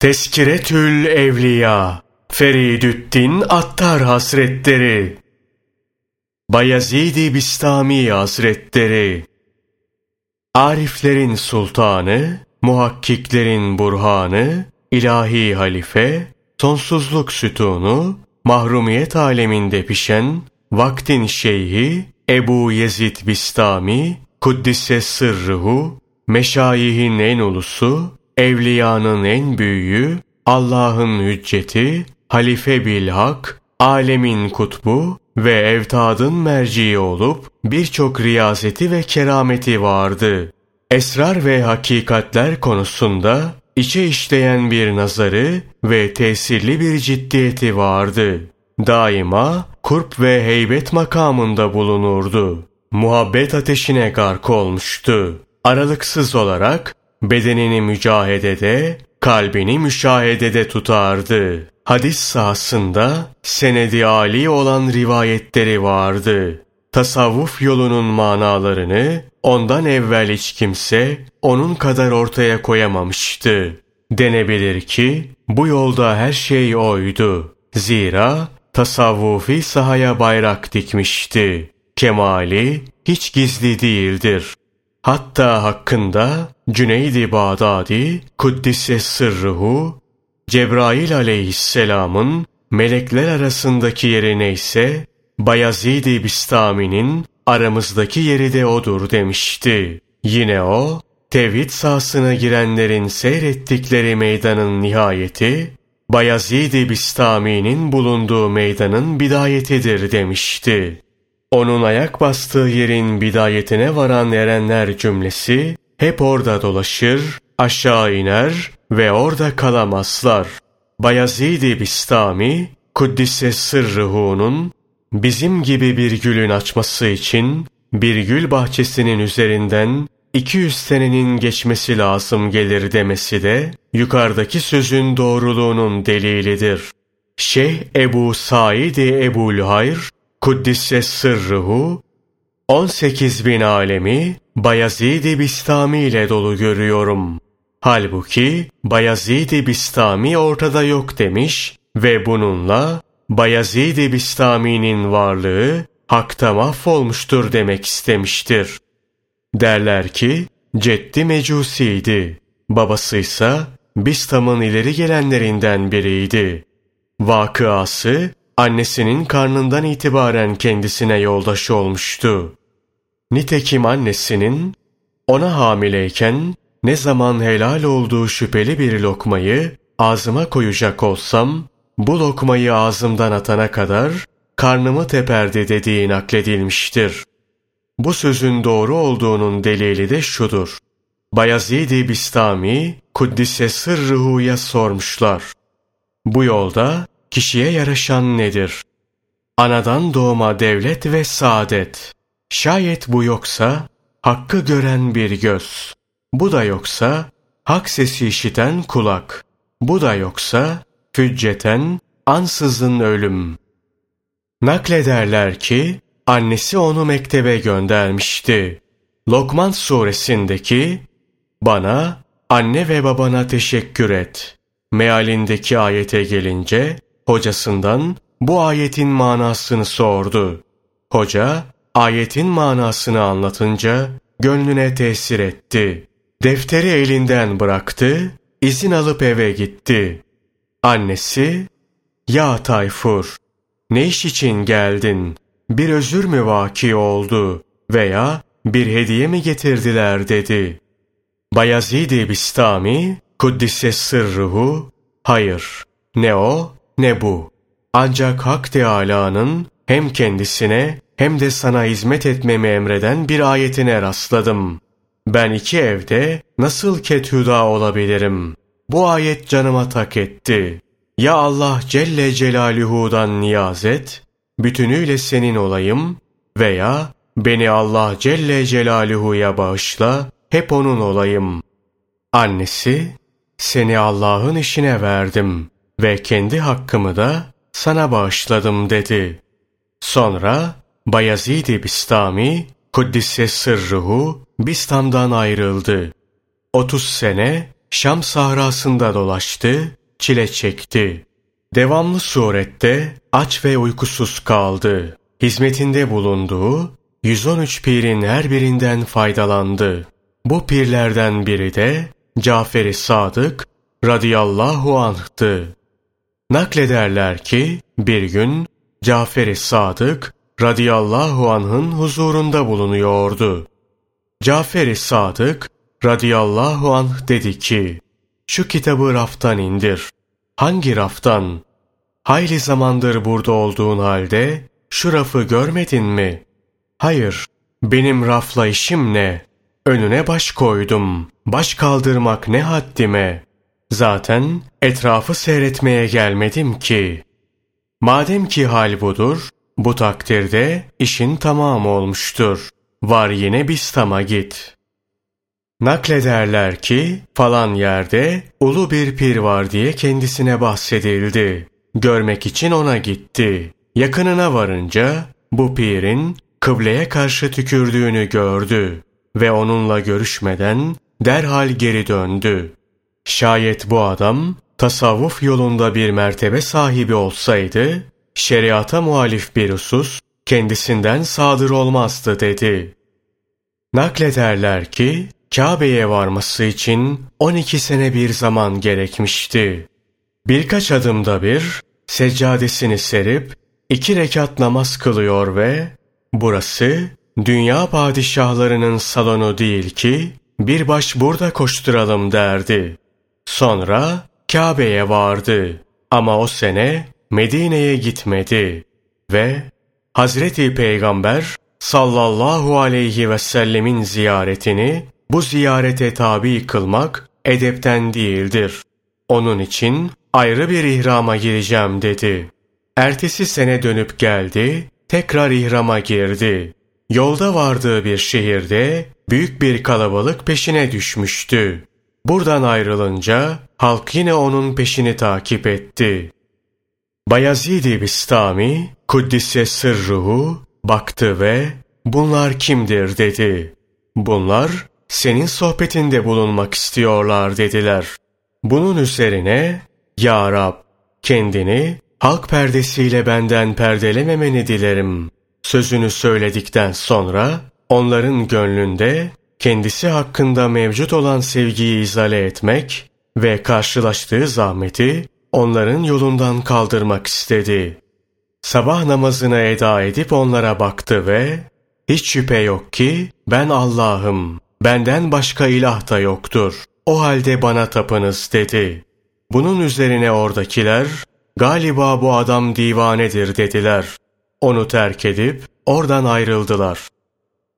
Teskiretül Evliya Feridüddin Attar Hazretleri Bayezid-i Bistami Hazretleri Ariflerin sultanı, muhakkiklerin burhanı, ilahi halife, sonsuzluk sütunu, mahrumiyet aleminde pişen, vaktin şeyhi, Ebu Yezid Bistami, Kuddise sırrıhu, meşayihin en ulusu, evliyanın en büyüğü, Allah'ın hücceti, halife bilhak, alemin kutbu ve evtadın merciği olup birçok riyazeti ve kerameti vardı. Esrar ve hakikatler konusunda içe işleyen bir nazarı ve tesirli bir ciddiyeti vardı. Daima kurp ve heybet makamında bulunurdu. Muhabbet ateşine gark olmuştu. Aralıksız olarak bedenini mücahedede, kalbini müşahedede tutardı. Hadis sahasında senedi âli olan rivayetleri vardı. Tasavvuf yolunun manalarını ondan evvel hiç kimse onun kadar ortaya koyamamıştı. Denebilir ki bu yolda her şey oydu. Zira tasavvufi sahaya bayrak dikmişti. Kemali hiç gizli değildir. Hatta hakkında Cüneydi Bağdadi, Kuddise Sırruhu, Cebrail aleyhisselamın melekler arasındaki yeri neyse, Bayezid-i Bistami'nin aramızdaki yeri de odur demişti. Yine o, tevhid sahasına girenlerin seyrettikleri meydanın nihayeti, Bayezid-i Bistami'nin bulunduğu meydanın bidayetidir demişti. Onun ayak bastığı yerin bidayetine varan erenler cümlesi hep orada dolaşır, aşağı iner ve orada kalamazlar. Bayezid-i Bistami, Kuddise Sırrıhu'nun bizim gibi bir gülün açması için bir gül bahçesinin üzerinden 200 senenin geçmesi lazım gelir demesi de yukarıdaki sözün doğruluğunun delilidir. Şeyh Ebu Said Ebu'l Hayr Kuddisse sırruhu 18 bin alemi Bayezid-i Bistami ile dolu görüyorum. Halbuki Bayezid-i Bistami ortada yok demiş ve bununla Bayezid-i Bistami'nin varlığı hakta mahvolmuştur demek istemiştir. Derler ki Ceddi Mecusiydi. Babasıysa Bistam'ın ileri gelenlerinden biriydi. Vakıası annesinin karnından itibaren kendisine yoldaş olmuştu. Nitekim annesinin ona hamileyken ne zaman helal olduğu şüpheli bir lokmayı ağzıma koyacak olsam, bu lokmayı ağzımdan atana kadar karnımı teperdi dediği nakledilmiştir. Bu sözün doğru olduğunun delili de şudur. Bayezid-i Bistami, Kuddise Sırrıhu'ya sormuşlar. Bu yolda kişiye yaraşan nedir? Anadan doğma devlet ve saadet. Şayet bu yoksa, hakkı gören bir göz. Bu da yoksa, hak sesi işiten kulak. Bu da yoksa, fücceten, ansızın ölüm. Naklederler ki, annesi onu mektebe göndermişti. Lokman suresindeki, bana, anne ve babana teşekkür et. Mealindeki ayete gelince, hocasından bu ayetin manasını sordu. Hoca ayetin manasını anlatınca gönlüne tesir etti. Defteri elinden bıraktı, izin alıp eve gitti. Annesi, ''Ya Tayfur, ne iş için geldin? Bir özür mü vaki oldu veya bir hediye mi getirdiler?'' dedi. Bayezid-i Bistami, Kuddise sırruhu, ''Hayır, ne o ne bu. Ancak Hak Teâlâ'nın hem kendisine hem de sana hizmet etmemi emreden bir ayetine rastladım. Ben iki evde nasıl kethüda olabilirim? Bu ayet canıma tak etti. Ya Allah Celle Celaluhu'dan niyaz et, bütünüyle senin olayım veya beni Allah Celle Celaluhu'ya bağışla, hep onun olayım. Annesi, seni Allah'ın işine verdim ve kendi hakkımı da sana bağışladım dedi. Sonra Bayezid-i Bistami Kuddise sırruhu Bistam'dan ayrıldı. 30 sene Şam sahrasında dolaştı, çile çekti. Devamlı surette aç ve uykusuz kaldı. Hizmetinde bulunduğu 113 pirin her birinden faydalandı. Bu pirlerden biri de Cafer-i Sadık radıyallahu anh'tı. Naklederler ki bir gün Cafer-i Sadık radıyallahu anh'ın huzurunda bulunuyordu. Cafer-i Sadık radıyallahu anh dedi ki, şu kitabı raftan indir. Hangi raftan? Hayli zamandır burada olduğun halde şu rafı görmedin mi? Hayır, benim rafla işim ne? Önüne baş koydum. Baş kaldırmak ne haddime? Zaten etrafı seyretmeye gelmedim ki. Madem ki hal budur, bu takdirde işin tamam olmuştur. Var yine Bistam'a git. Naklederler ki falan yerde ulu bir pir var diye kendisine bahsedildi. Görmek için ona gitti. Yakınına varınca bu pirin kıbleye karşı tükürdüğünü gördü ve onunla görüşmeden derhal geri döndü. Şayet bu adam tasavvuf yolunda bir mertebe sahibi olsaydı, şeriata muhalif bir husus kendisinden sadır olmazdı dedi. Naklederler ki Kabe'ye varması için 12 sene bir zaman gerekmişti. Birkaç adımda bir seccadesini serip iki rekat namaz kılıyor ve burası dünya padişahlarının salonu değil ki bir baş burada koşturalım derdi. Sonra Kabe'ye vardı ama o sene Medine'ye gitmedi ve Hazreti Peygamber sallallahu aleyhi ve sellemin ziyaretini bu ziyarete tabi kılmak edepten değildir. Onun için ayrı bir ihrama gireceğim dedi. Ertesi sene dönüp geldi, tekrar ihrama girdi. Yolda vardığı bir şehirde büyük bir kalabalık peşine düşmüştü. Buradan ayrılınca halk yine onun peşini takip etti. Bayezid-i Bistami, Kuddise sırruhu, baktı ve bunlar kimdir dedi. Bunlar senin sohbetinde bulunmak istiyorlar dediler. Bunun üzerine Ya Rab kendini halk perdesiyle benden perdelememeni dilerim. Sözünü söyledikten sonra onların gönlünde kendisi hakkında mevcut olan sevgiyi izale etmek ve karşılaştığı zahmeti onların yolundan kaldırmak istedi. Sabah namazını eda edip onlara baktı ve hiç şüphe yok ki ben Allah'ım, benden başka ilah da yoktur. O halde bana tapınız dedi. Bunun üzerine oradakiler galiba bu adam divanedir dediler. Onu terk edip oradan ayrıldılar.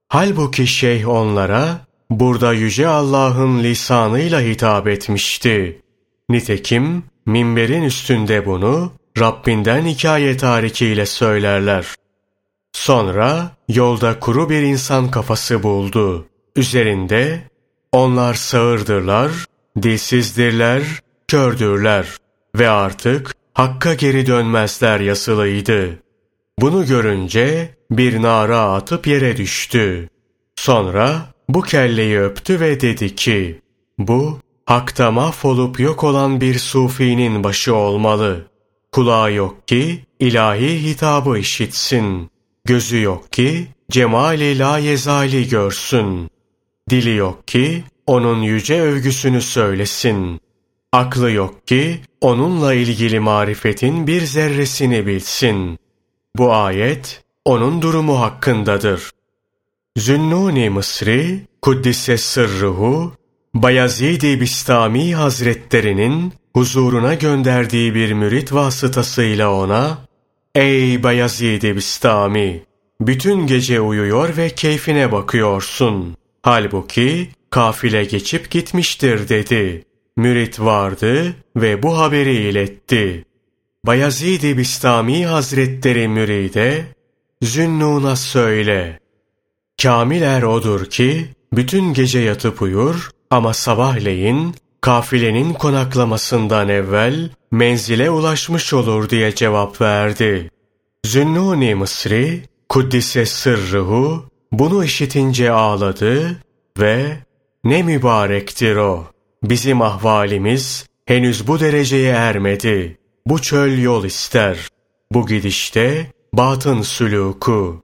Halbuki şeyh onlara burada yüce Allah'ın lisanıyla hitap etmişti. Nitekim minberin üstünde bunu Rabbinden hikaye tarikiyle söylerler. Sonra yolda kuru bir insan kafası buldu. Üzerinde onlar sağırdırlar, dilsizdirler, kördürler ve artık Hakk'a geri dönmezler yazılıydı. Bunu görünce bir nara atıp yere düştü. Sonra bu kelleyi öptü ve dedi ki, bu hakta mahvolup yok olan bir sufinin başı olmalı. Kulağı yok ki ilahi hitabı işitsin. Gözü yok ki cemali la yezali görsün. Dili yok ki onun yüce övgüsünü söylesin. Aklı yok ki onunla ilgili marifetin bir zerresini bilsin. Bu ayet onun durumu hakkındadır. Zünnuni Mısri, Kuddise Sırruhu, Bayezid-i Bistami Hazretlerinin huzuruna gönderdiği bir mürit vasıtasıyla ona, Ey Bayezid-i Bistami! Bütün gece uyuyor ve keyfine bakıyorsun. Halbuki kafile geçip gitmiştir dedi. Mürit vardı ve bu haberi iletti. Bayezid-i Bistami Hazretleri müride, Zünnun'a söyle. Kamil er odur ki, bütün gece yatıp uyur ama sabahleyin kafilenin konaklamasından evvel menzile ulaşmış olur diye cevap verdi. Zünnuni Mısri, Kuddise sırrıhu, bunu işitince ağladı ve ne mübarektir o. bizim ahvalimiz henüz bu dereceye ermedi. Bu çöl yol ister. Bu gidişte batın süluku.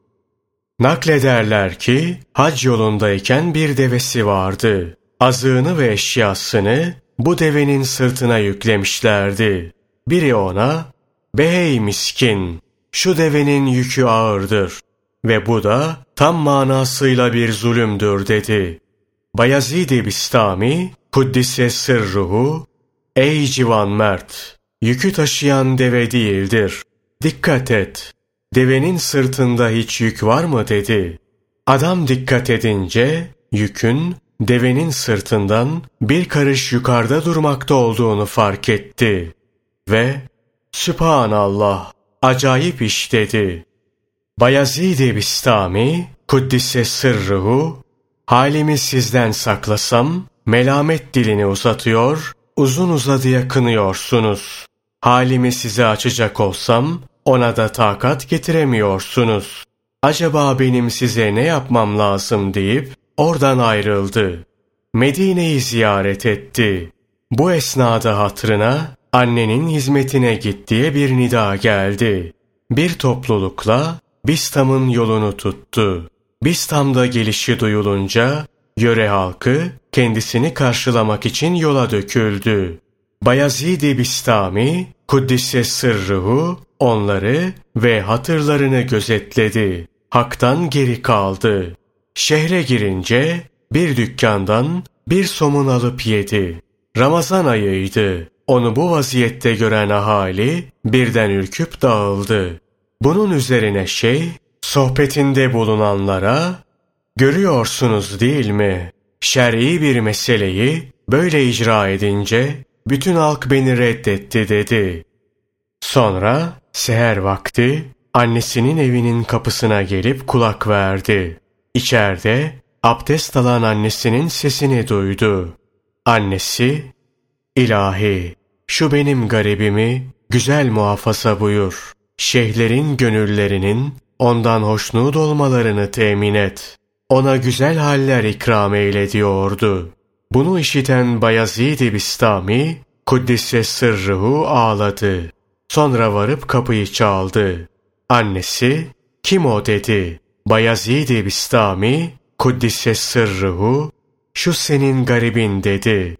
Naklederler ki hac yolundayken bir devesi vardı. Azığını ve eşyasını bu devenin sırtına yüklemişlerdi. Biri ona, ''Bey miskin, şu devenin yükü ağırdır ve bu da tam manasıyla bir zulümdür.'' dedi. Bayezid-i Bistami, Kuddise sırruhu, ''Ey civan mert, yükü taşıyan deve değildir. Dikkat et, devenin sırtında hiç yük var mı?'' dedi. Adam dikkat edince, yükün devenin sırtından bir karış yukarıda durmakta olduğunu fark etti. Ve Sübhanallah, acayip iş dedi. Bayezid-i Bistami, Kuddise sırruhu, halimi sizden saklasam, melamet dilini uzatıyor, uzun uzadıya kınıyorsunuz. Halimi size açacak olsam, ona da takat getiremiyorsunuz. Acaba benim size ne yapmam lazım deyip, oradan ayrıldı. Medine'yi ziyaret etti. Bu esnada hatırına annenin hizmetine git diye bir nida geldi. Bir toplulukla Bistam'ın yolunu tuttu. Bistam'da gelişi duyulunca yöre halkı kendisini karşılamak için yola döküldü. Bayezid-i Bistami, Kuddise sırruhu, onları ve hatırlarını gözetledi. Hak'tan geri kaldı. Şehre girince bir dükkandan bir somun alıp yedi. Ramazan ayıydı. Onu bu vaziyette gören ahali birden ürküp dağıldı. Bunun üzerine şey, sohbetinde bulunanlara, görüyorsunuz değil mi? Şer'i bir meseleyi böyle icra edince bütün halk beni reddetti dedi. Sonra seher vakti annesinin evinin kapısına gelip kulak verdi. İçeride abdest alan annesinin sesini duydu. Annesi, İlahi, şu benim garibimi güzel muhafaza buyur. Şeyhlerin gönüllerinin ondan hoşnut olmalarını temin et. Ona güzel haller ikram eyle diyordu. Bunu işiten Bayezid-i Bistami, Kuddise sırrıhu ağladı. Sonra varıp kapıyı çaldı. Annesi, kim o dedi. Bayezid-i Bistami, Kuddise sırrıhu, şu senin garibin dedi.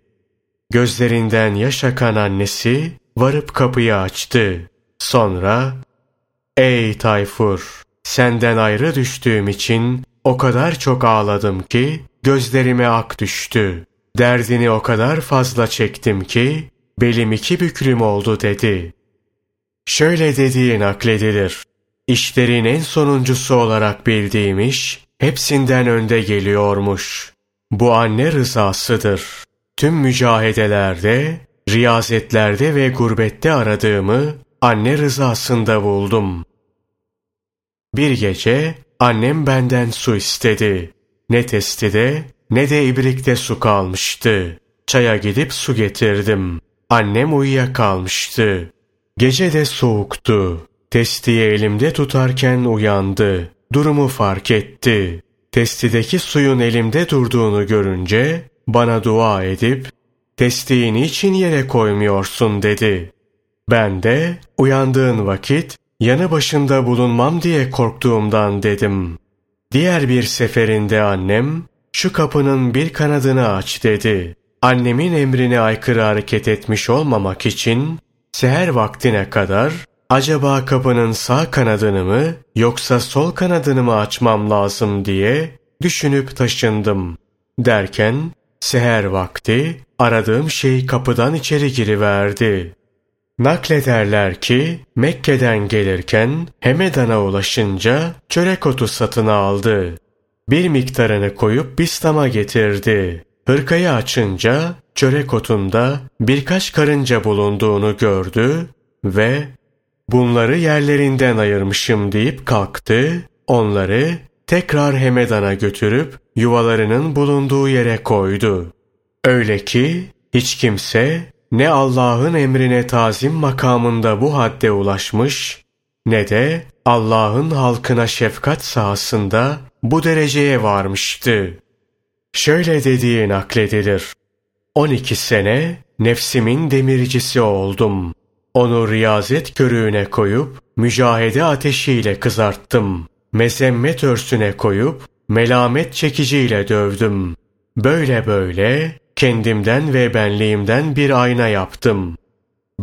Gözlerinden yaş akan annesi varıp kapıyı açtı. Sonra, ''Ey Tayfur, senden ayrı düştüğüm için o kadar çok ağladım ki gözlerime ak düştü. Derdini o kadar fazla çektim ki belim iki büklüm oldu.'' dedi. Şöyle dediği nakledilir. İşlerin en sonuncusu olarak bildiğim iş, hepsinden önde geliyormuş. Bu anne rızasıdır. Tüm mücahedelerde, riyazetlerde ve gurbette aradığımı anne rızasında buldum. Bir gece annem benden su istedi. Ne testide ne de ibrikte su kalmıştı. Çaya gidip su getirdim. Annem uyuyakalmıştı. Gece de soğuktu. Testiyi elimde tutarken uyandı. Durumu fark etti. Testideki suyun elimde durduğunu görünce bana dua edip testiyi niçin yere koymuyorsun dedi. Ben de uyandığın vakit yanı başında bulunmam diye korktuğumdan dedim. Diğer bir seferinde annem şu kapının bir kanadını aç dedi. Annemin emrine aykırı hareket etmiş olmamak için seher vaktine kadar acaba kapının sağ kanadını mı yoksa sol kanadını mı açmam lazım diye düşünüp taşındım. Derken seher vakti aradığım şey kapıdan içeri giriverdi. Naklederler ki Mekke'den gelirken Hemedan'a ulaşınca çörek otu satın aldı. Bir miktarını koyup Bistam'a getirdi. Hırkayı açınca çörek otunda birkaç karınca bulunduğunu gördü ve bunları yerlerinden ayırmışım deyip kalktı, onları tekrar Hemedan'a götürüp yuvalarının bulunduğu yere koydu. Öyle ki hiç kimse ne Allah'ın emrine tazim makamında bu hadde ulaşmış ne de Allah'ın halkına şefkat sahasında bu dereceye varmıştı. Şöyle dediği nakledilir. 12 sene nefsimin demircisi oldum. Onu riyazet körüğüne koyup mücahede ateşiyle kızarttım. Mezemmet örsüne koyup melamet çekiciyle dövdüm. Böyle böyle kendimden ve benliğimden bir ayna yaptım.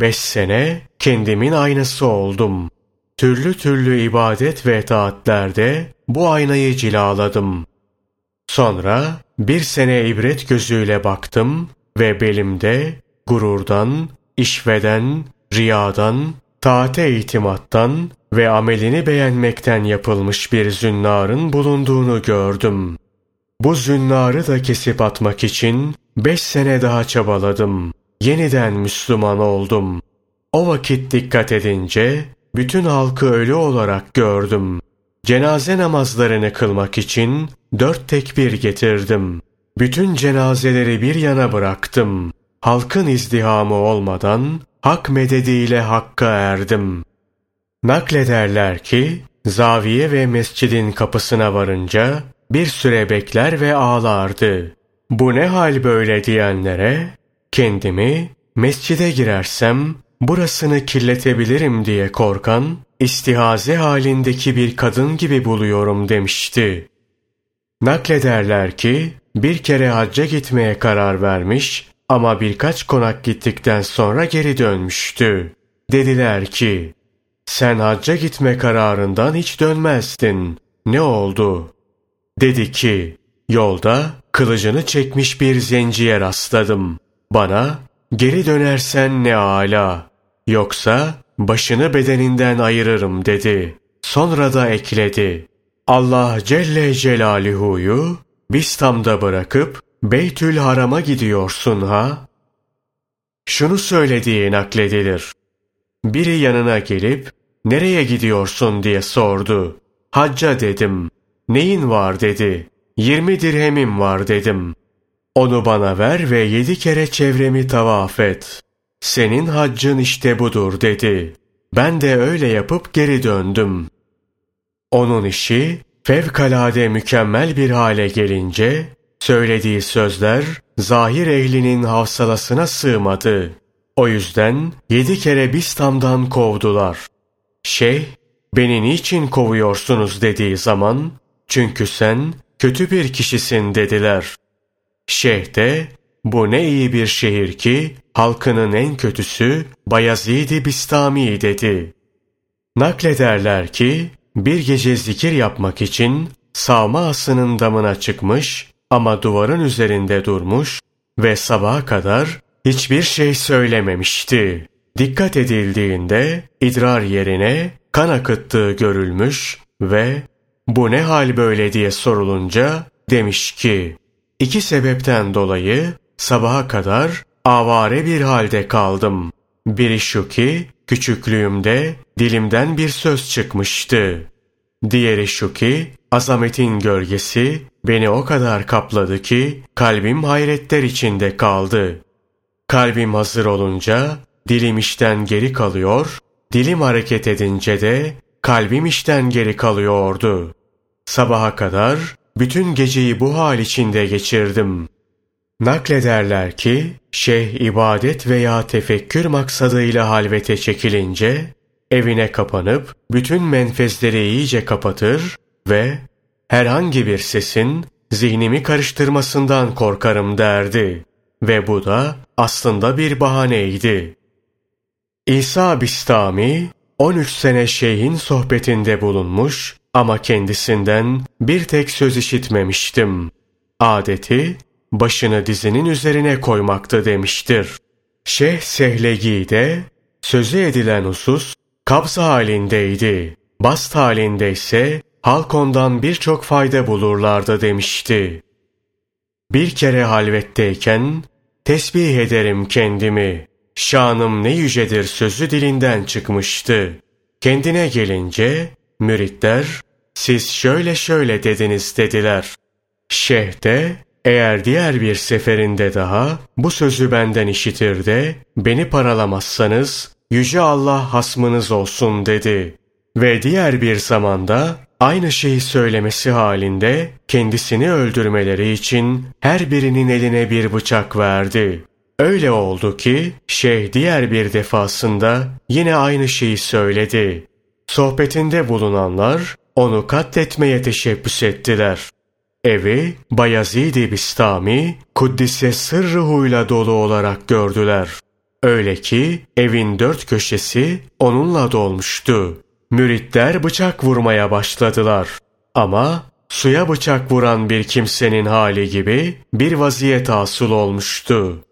Beş sene kendimin aynası oldum. Türlü türlü ibadet ve taatlerde bu aynayı cilaladım. Sonra bir sene ibret gözüyle baktım ve belimde gururdan, işveden, riyadan, taate itimattan ve amelini beğenmekten yapılmış bir zünnarın bulunduğunu gördüm. Bu zünnarı da kesip atmak için beş sene daha çabaladım. Yeniden Müslüman oldum. O vakit dikkat edince bütün halkı ölü olarak gördüm. Cenaze namazlarını kılmak için dört tekbir getirdim. Bütün cenazeleri bir yana bıraktım. Halkın izdihamı olmadan hak medediyle hakka erdim. Naklederler ki, zaviye ve mescidin kapısına varınca bir süre bekler ve ağlardı. Bu ne hal böyle diyenlere, kendimi mescide girersem burasını kirletebilirim diye korkan, istihaze halindeki bir kadın gibi buluyorum demişti. Naklederler ki, bir kere hacca gitmeye karar vermiş ama birkaç konak gittikten sonra geri dönmüştü. Dediler ki, sen hacca gitme kararından hiç dönmezdin. Ne oldu? Dedi ki, yolda kılıcını çekmiş bir zenciye rastladım. Bana, geri dönersen ne ala, yoksa başını bedeninden ayırırım dedi. Sonra da ekledi. Allah Celle Celaluhu'yu Bistam'da bırakıp Beytül Haram'a gidiyorsun ha? Şunu söylediği nakledilir. Biri yanına gelip nereye gidiyorsun diye sordu. Hacca dedim. Neyin var dedi. Yirmi dirhemim var dedim. Onu bana ver ve yedi kere çevremi tavaf et. Senin haccın işte budur dedi. Ben de öyle yapıp geri döndüm. Onun işi fevkalade mükemmel bir hale gelince söylediği sözler zahir ehlinin hafsalasına sığmadı. O yüzden yedi kere Bistam'dan kovdular. Şeyh, beni niçin kovuyorsunuz dediği zaman, çünkü sen kötü bir kişisin dediler. Şeyh de, bu ne iyi bir şehir ki, halkının en kötüsü Bayezid-i Bistami dedi. Naklederler ki, bir gece zikir yapmak için sağma asının damına çıkmış ama duvarın üzerinde durmuş ve sabaha kadar hiçbir şey söylememişti. Dikkat edildiğinde idrar yerine kan akıttığı görülmüş ve bu ne hal böyle diye sorulunca demiş ki iki sebepten dolayı sabaha kadar avare bir halde kaldım. Biri şu ki küçüklüğümde dilimden bir söz çıkmıştı. Diğeri şu ki azametin gölgesi beni o kadar kapladı ki kalbim hayretler içinde kaldı. Kalbim hazır olunca dilim işten geri kalıyor, dilim hareket edince de kalbim işten geri kalıyordu. Sabaha kadar bütün geceyi bu hal içinde geçirdim. Naklederler ki şeyh ibadet veya tefekkür maksadıyla halvete çekilince evine kapanıp bütün menfezleri iyice kapatır ve herhangi bir sesin zihnimi karıştırmasından korkarım derdi. Ve bu da aslında bir bahaneydi. İsa Bistami 13 sene şeyhin sohbetinde bulunmuş ama kendisinden bir tek söz işitmemiştim. Adeti başını dizinin üzerine koymaktı demiştir. Şeyh Sehlegi de sözü edilen husus kabz halindeydi. Bast halinde ise halk ondan birçok fayda bulurlardı demişti. Bir kere halvetteyken tesbih ederim kendimi. Şanım ne yücedir sözü dilinden çıkmıştı. Kendine gelince müritler siz şöyle şöyle dediniz dediler. Şeyh de eğer diğer bir seferinde daha bu sözü benden işitir de beni paralamazsanız Yüce Allah hasmınız olsun dedi. Ve diğer bir zamanda aynı şeyi söylemesi halinde kendisini öldürmeleri için her birinin eline bir bıçak verdi. Öyle oldu ki şeyh diğer bir defasında yine aynı şeyi söyledi. Sohbetinde bulunanlar onu katletmeye teşebbüs ettiler. Evi Bayezid-i Bistami Kuddise sırrıhuyla dolu olarak gördüler. Öyle ki evin dört köşesi onunla dolmuştu. Müritler bıçak vurmaya başladılar. Ama suya bıçak vuran bir kimsenin hali gibi bir vaziyet asıl olmuştu.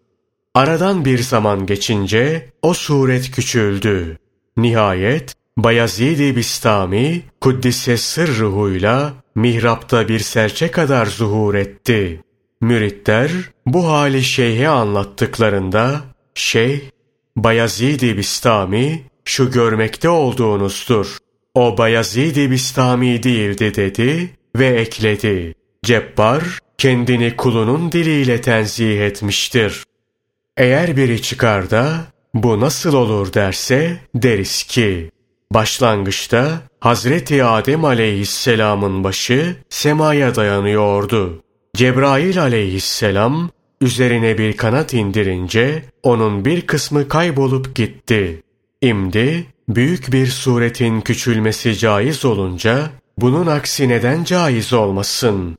Aradan bir zaman geçince o suret küçüldü. Nihayet Bayezid-i Bistami Kuddise sırrıhuyla mihrapta bir serçe kadar zuhur etti. Müritler bu hali şeyhe anlattıklarında şeyh Bayezid-i Bistami şu görmekte olduğunuzdur. O Bayezid-i Bistami değildi dedi ve ekledi. Cebbar kendini kulunun diliyle tenzih etmiştir. Eğer biri çıkar da bu nasıl olur derse deriz ki başlangıçta Hazreti Adem aleyhisselamın başı semaya dayanıyordu. Cebrail aleyhisselam üzerine bir kanat indirince onun bir kısmı kaybolup gitti. İmdi büyük bir suretin küçülmesi caiz olunca bunun aksi neden caiz olmasın?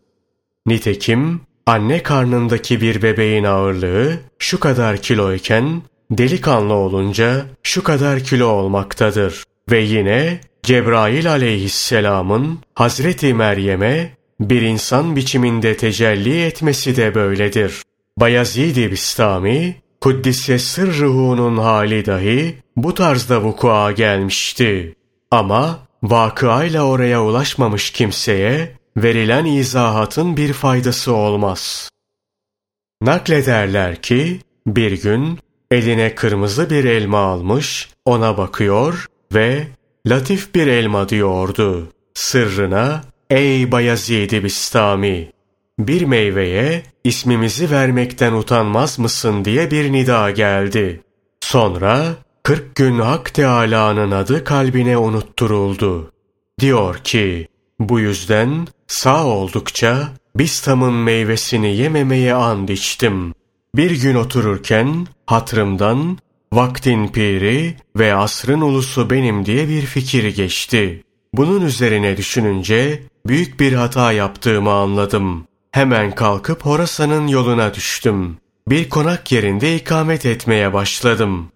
Nitekim anne karnındaki bir bebeğin ağırlığı şu kadar kiloyken delikanlı olunca şu kadar kilo olmaktadır. Ve yine Cebrail aleyhisselamın Hazreti Meryem'e bir insan biçiminde tecelli etmesi de böyledir. Bayezid-i Bistami, Kuddise sırrıhunun hali dahi bu tarzda vukua gelmişti. Ama vakıayla oraya ulaşmamış kimseye verilen izahatın bir faydası olmaz. Naklederler ki bir gün eline kırmızı bir elma almış, ona bakıyor ve latif bir elma diyordu. Sırrına ey Bayezid-i Bistami bir meyveye ismimizi vermekten utanmaz mısın diye bir nida geldi. Sonra kırk gün Hak Teâlâ'nın adı kalbine unutturuldu. Diyor ki, bu yüzden sağ oldukça Bistam'ın meyvesini yememeye and içtim. Bir gün otururken hatrımdan vaktin piri ve asrın ulusu benim diye bir fikir geçti. Bunun üzerine düşününce büyük bir hata yaptığımı anladım. Hemen kalkıp Horasan'ın yoluna düştüm. Bir konak yerinde ikamet etmeye başladım.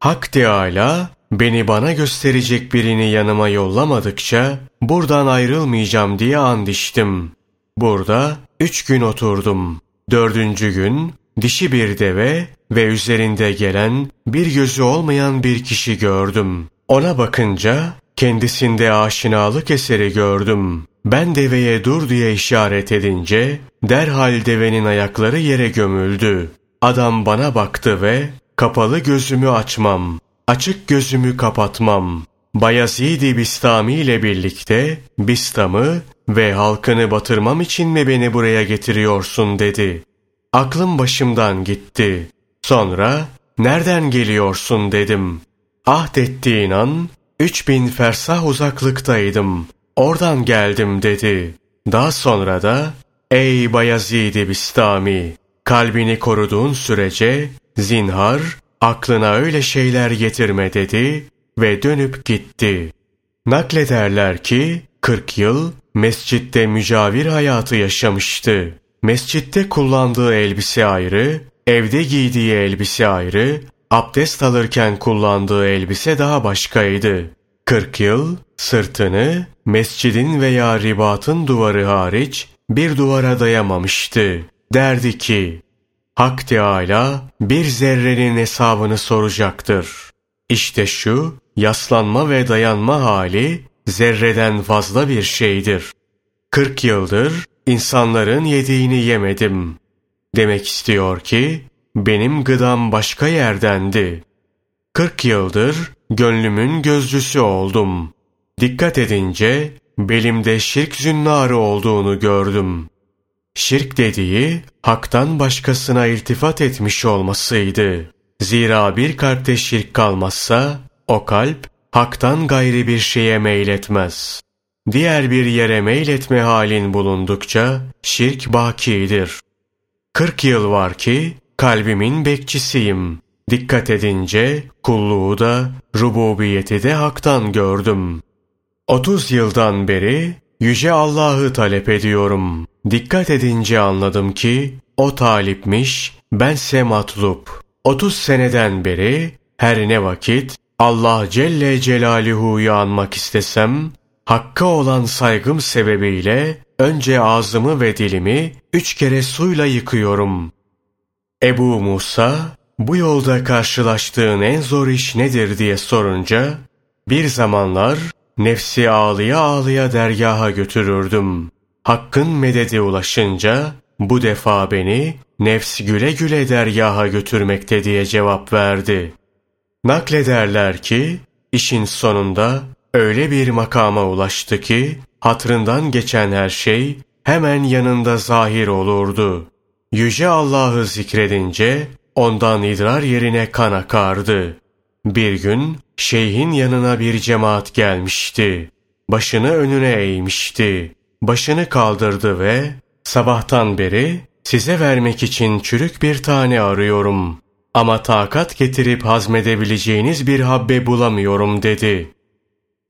Hak Teâlâ beni bana gösterecek birini yanıma yollamadıkça buradan ayrılmayacağım diye and içtim. Burada üç gün oturdum. Dördüncü gün dişi bir deve ve üzerinde gelen bir gözü olmayan bir kişi gördüm. Ona bakınca kendisinde aşinalık eseri gördüm. Ben deveye dur diye işaret edince derhal devenin ayakları yere gömüldü. Adam bana baktı ve kapalı gözümü açmam, açık gözümü kapatmam. Bayezid-i Bistami ile birlikte Bistam'ı ve halkını batırmam için mi beni buraya getiriyorsun dedi. Aklım başımdan gitti. Sonra nereden geliyorsun dedim. Ahdettiğin an üç bin fersah uzaklıktaydım. Oradan geldim dedi. Daha sonra da ey Bayezid-i Bistami kalbini koruduğun sürece zinhar aklına öyle şeyler getirme dedi ve dönüp gitti. Naklederler ki 40 yıl mescitte mücavir hayatı yaşamıştı. Mescitte kullandığı elbise ayrı, evde giydiği elbise ayrı, abdest alırken kullandığı elbise daha başkaydı. 40 yıl sırtını mescidin veya ribatın duvarı hariç bir duvara dayamamıştı. Derdi ki, Hak Teâlâ bir zerrenin hesabını soracaktır. İşte şu, yaslanma ve dayanma hali zerreden fazla bir şeydir. 40 yıldır insanların yediğini yemedim. Demek istiyor ki, benim gıdam başka yerdendi. 40 yıldır gönlümün gözcüsü oldum. Dikkat edince belimde şirk zünnarı olduğunu gördüm. Şirk dediği haktan başkasına iltifat etmiş olmasıydı. Zira bir kalpte şirk kalmazsa o kalp haktan gayri bir şeye meyletmez. Diğer bir yere meyletme halin bulundukça şirk bakidir. Kırk yıl var ki kalbimin bekçisiyim. Dikkat edince kulluğu da, rububiyeti de haktan gördüm. 30 yıldan beri Yüce Allah'ı talep ediyorum. Dikkat edince anladım ki o talipmiş, bense matlup. 30 seneden beri her ne vakit Allah Celle Celaluhu'yu anmak istesem, Hakk'a olan saygım sebebiyle önce ağzımı ve dilimi üç kere suyla yıkıyorum. Ebu Musa, bu yolda karşılaştığın en zor iş nedir diye sorunca, bir zamanlar nefsi ağlıya ağlıya dergaha götürürdüm. Hakkın mededi ulaşınca, bu defa beni nefs güle güle dergaha götürmekte diye cevap verdi. Naklederler ki, işin sonunda öyle bir makama ulaştı ki, hatrından geçen her şey hemen yanında zahir olurdu. Yüce Allah'ı zikredince ondan idrar yerine kan akardı. Bir gün şeyhin yanına bir cemaat gelmişti. Başını önüne eğmişti. Başını kaldırdı ve sabahtan beri size vermek için çürük bir tane arıyorum. Ama takat getirip hazmedebileceğiniz bir habbe bulamıyorum dedi.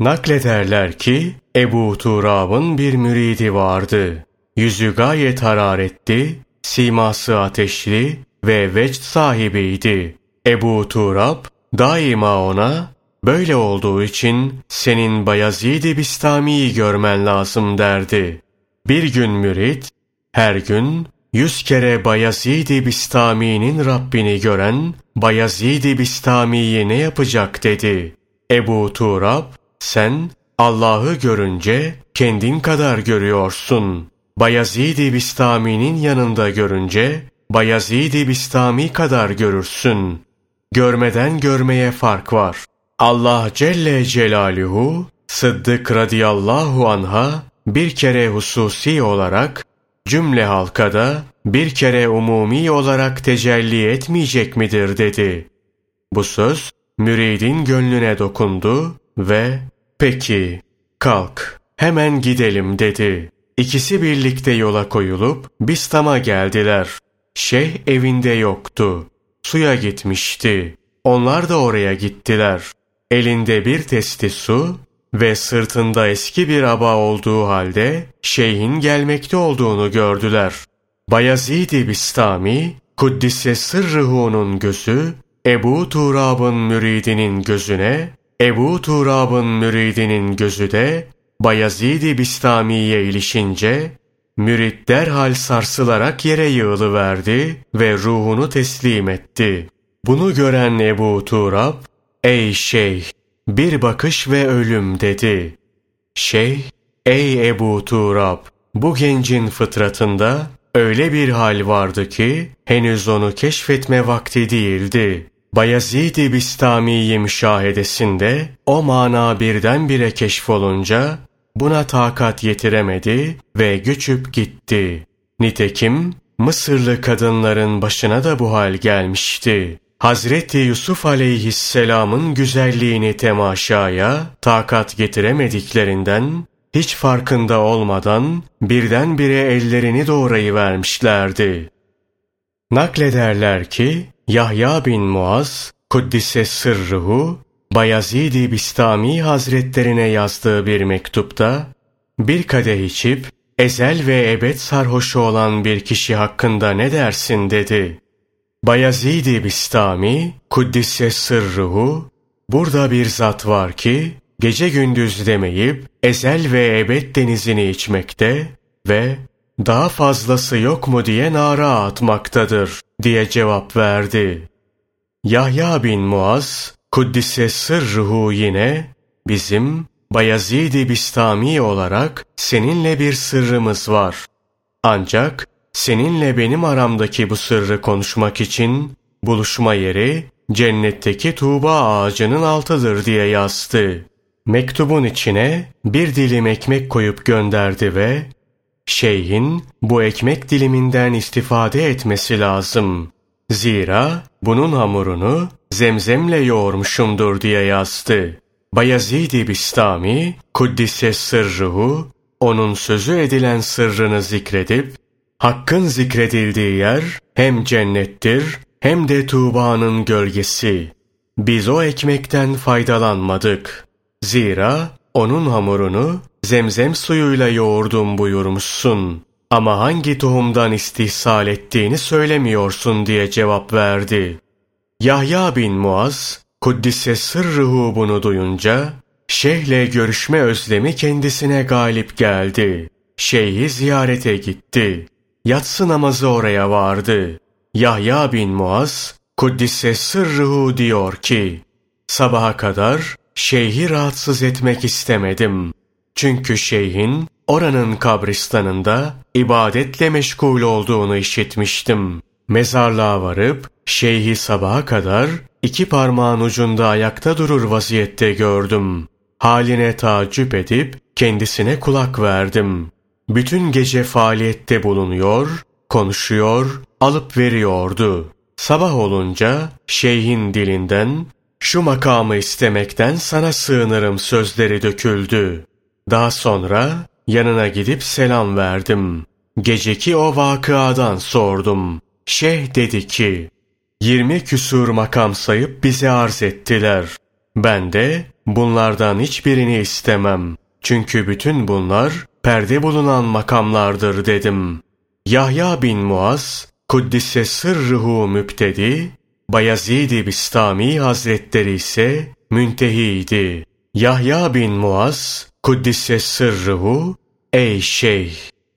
Naklederler ki Ebu Turab'ın bir müridi vardı. Yüzü gayet hararetli, siması ateşli ve vecd sahibiydi. Ebu Turab daima ona böyle olduğu için senin Bayezid-i Bistami'yi görmen lazım derdi. Bir gün mürit, her gün yüz kere Bayezid-i Bistami'nin Rabbini gören Bayezid-i Bistami'yi ne yapacak dedi. Ebu Turab, sen Allah'ı görünce kendin kadar görüyorsun. Bayezid-i Bistami'nin yanında görünce Bayezid-i Bistami kadar görürsün. Görmeden görmeye fark var. Allah Celle Celaluhu Sıddık radıyallahu anha bir kere hususi olarak cümle halkada bir kere umumi olarak tecelli etmeyecek midir dedi. Bu söz müridin gönlüne dokundu ve peki kalk hemen gidelim dedi. İkisi birlikte yola koyulup Bistam'a geldiler. Şeyh evinde yoktu. Suya gitmişti. Onlar da oraya gittiler. Elinde bir testi su ve sırtında eski bir aba olduğu halde şeyhin gelmekte olduğunu gördüler. Bayezid-i Bistami, Kuddise Sırrıhu'nun gözü, Ebu Turab'ın müridinin gözüne, Ebu Turab'ın müridinin gözü de Bayezid-i Bistami'ye ilişince, mürit derhal sarsılarak yere yığılıverdi ve ruhunu teslim etti. Bunu gören Ebu Turab, ''Ey şeyh, bir bakış ve ölüm'' dedi. Şeyh, ''Ey Ebu Turab, bu gencin fıtratında öyle bir hal vardı ki henüz onu keşfetme vakti değildi. Bayezid-i Bistami'yi müşahedesinde o mana birdenbire keşfolunca buna takat yetiremedi ve göçüp gitti. Nitekim Mısırlı kadınların başına da bu hal gelmişti. Hazreti Yusuf aleyhisselamın güzelliğini temaşaya takat getiremediklerinden hiç farkında olmadan birdenbire ellerini doğrayıvermişlerdi. Naklederler ki Yahya bin Muaz, Kuddise Sırruhu, Bayezid-i Bistami Hazretlerine yazdığı bir mektupta, bir kadeh içip ezel ve ebed sarhoşu olan bir kişi hakkında ne dersin dedi. Bayezid-i Bistami, Kuddise Sırruhu, burada bir zat var ki, gece gündüz demeyip ezel ve ebed denizini içmekte ve daha fazlası yok mu diye nara atmaktadır diye cevap verdi. Yahya bin Muaz, Kuddise sırruhu yine bizim Bayezid-i Bistami olarak seninle bir sırrımız var. Ancak seninle benim aramdaki bu sırrı konuşmak için buluşma yeri cennetteki tuğba ağacının altıdır diye yazdı. Mektubun içine bir dilim ekmek koyup gönderdi ve şeyhin bu ekmek diliminden istifade etmesi lazım. Zira bunun hamurunu zemzemle yoğurmuşumdur diye yazdı. Bayezid-i Bistami, Kuddise sırruhu, onun sözü edilen sırrını zikredip, Hakkın zikredildiği yer hem cennettir hem de Tuğba'nın gölgesi. Biz o ekmekten faydalanmadık. Zira onun hamurunu zemzem suyuyla yoğurdum buyurmuşsun. Ama hangi tohumdan istihsal ettiğini söylemiyorsun diye cevap verdi. Yahya bin Muaz, Kuddise sırrıhu bunu duyunca, şeyhle görüşme özlemi kendisine galip geldi. Şeyhi ziyarete gitti. Yatsı namazı oraya vardı. Yahya bin Muaz, Kuddise sırrıhu diyor ki, sabaha kadar şeyhi rahatsız etmek istemedim. Çünkü şeyhin oranın kabristanında ibadetle meşgul olduğunu işitmiştim. Mezarlığa varıp şeyhi sabaha kadar iki parmağın ucunda ayakta durur vaziyette gördüm. Haline tacip edip kendisine kulak verdim. Bütün gece faaliyette bulunuyor, konuşuyor, alıp veriyordu. Sabah olunca şeyhin dilinden şu makamı istemekten sana sığınırım sözleri döküldü. Daha sonra yanına gidip selam verdim. Geceki o vakıadan sordum. Şeyh dedi ki, yirmi küsur makam sayıp bize arz ettiler. Ben de bunlardan hiçbirini istemem. Çünkü bütün bunlar perde bulunan makamlardır dedim. Yahya bin Muaz, Kuddise sırrıhu müptedi, Bayezid-i Bistami Hazretleri ise müntehiydi. Yahya bin Muaz, Kuddise sırrıhu, ey şeyh,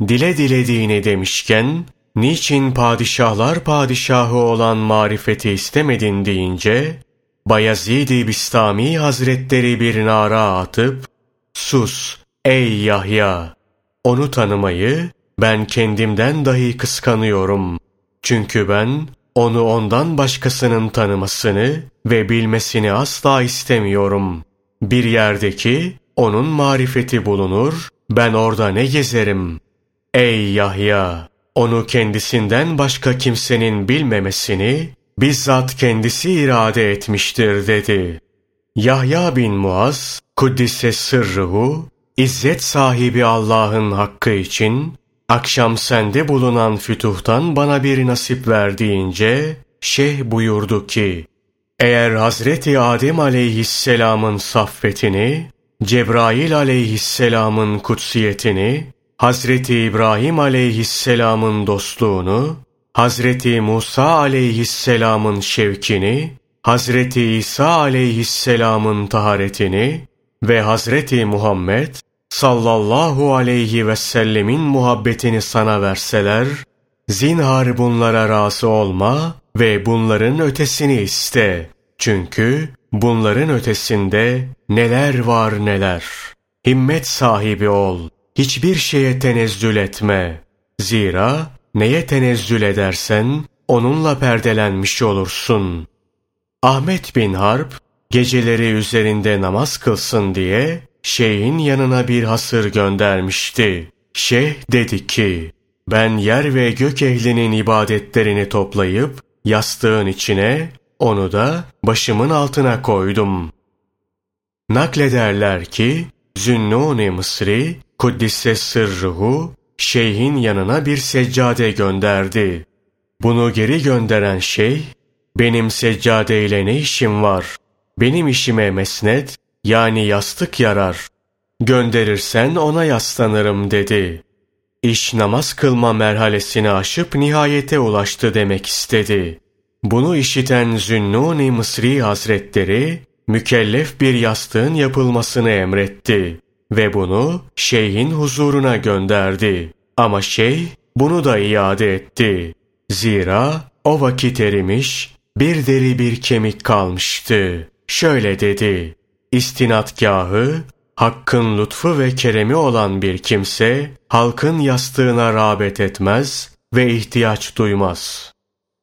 dile dilediğini demişken, niçin padişahlar padişahı olan marifeti istemedin deyince, Bayezid-i Bistami Hazretleri bir nara atıp, sus ey Yahya, onu tanımayı ben kendimden dahi kıskanıyorum. Çünkü ben onu ondan başkasının tanımasını ve bilmesini asla istemiyorum. Bir yerdeki onun marifeti bulunur, ben orada ne gezerim? Ey Yahya! Onu kendisinden başka kimsenin bilmemesini bizzat kendisi irade etmiştir dedi. Yahya bin Muaz, Kuddise sırrıhu, İzzet sahibi Allah'ın hakkı için Akşam sende bulunan fütuhtan bana bir nasip ver deyince, şeyh buyurdu ki, eğer Hazreti Adem aleyhisselamın saffetini, Cebrail aleyhisselamın kutsiyetini, Hazreti İbrahim aleyhisselamın dostluğunu, Hazreti Musa aleyhisselamın şevkini, Hazreti İsa aleyhisselamın taharetini ve Hazreti Muhammed sallallahu aleyhi ve sellemin muhabbetini sana verseler, zinhar bunlara razı olma ve bunların ötesini iste. Çünkü bunların ötesinde neler var neler. Himmet sahibi ol, hiçbir şeye tenezzül etme. Zira neye tenezzül edersen onunla perdelenmiş olursun. Ahmet bin Harp geceleri üzerinde namaz kılsın diye şeyhin yanına bir hasır göndermişti. Şeyh dedi ki, ben yer ve gök ehlinin ibadetlerini toplayıp yastığın içine, onu da başımın altına koydum. Naklederler ki, Zünnun-i Mısri, Kuddisse sırruhu, şeyhin yanına bir seccade gönderdi. Bunu geri gönderen şeyh, benim seccadeyle ne işim var? Benim işime mesnet, yani yastık yarar. Gönderirsen ona yaslanırım dedi. İş namaz kılma merhalesini aşıp nihayete ulaştı demek istedi. Bunu işiten Zünnun-i Mısri Hazretleri, mükellef bir yastığın yapılmasını emretti ve bunu şeyhin huzuruna gönderdi. Ama şeyh bunu da iade etti. Zira o vakit erimiş, bir deri bir kemik kalmıştı. Şöyle dedi, istinatgahı, hakkın lütfu ve keremi olan bir kimse, halkın yastığına rağbet etmez ve ihtiyaç duymaz.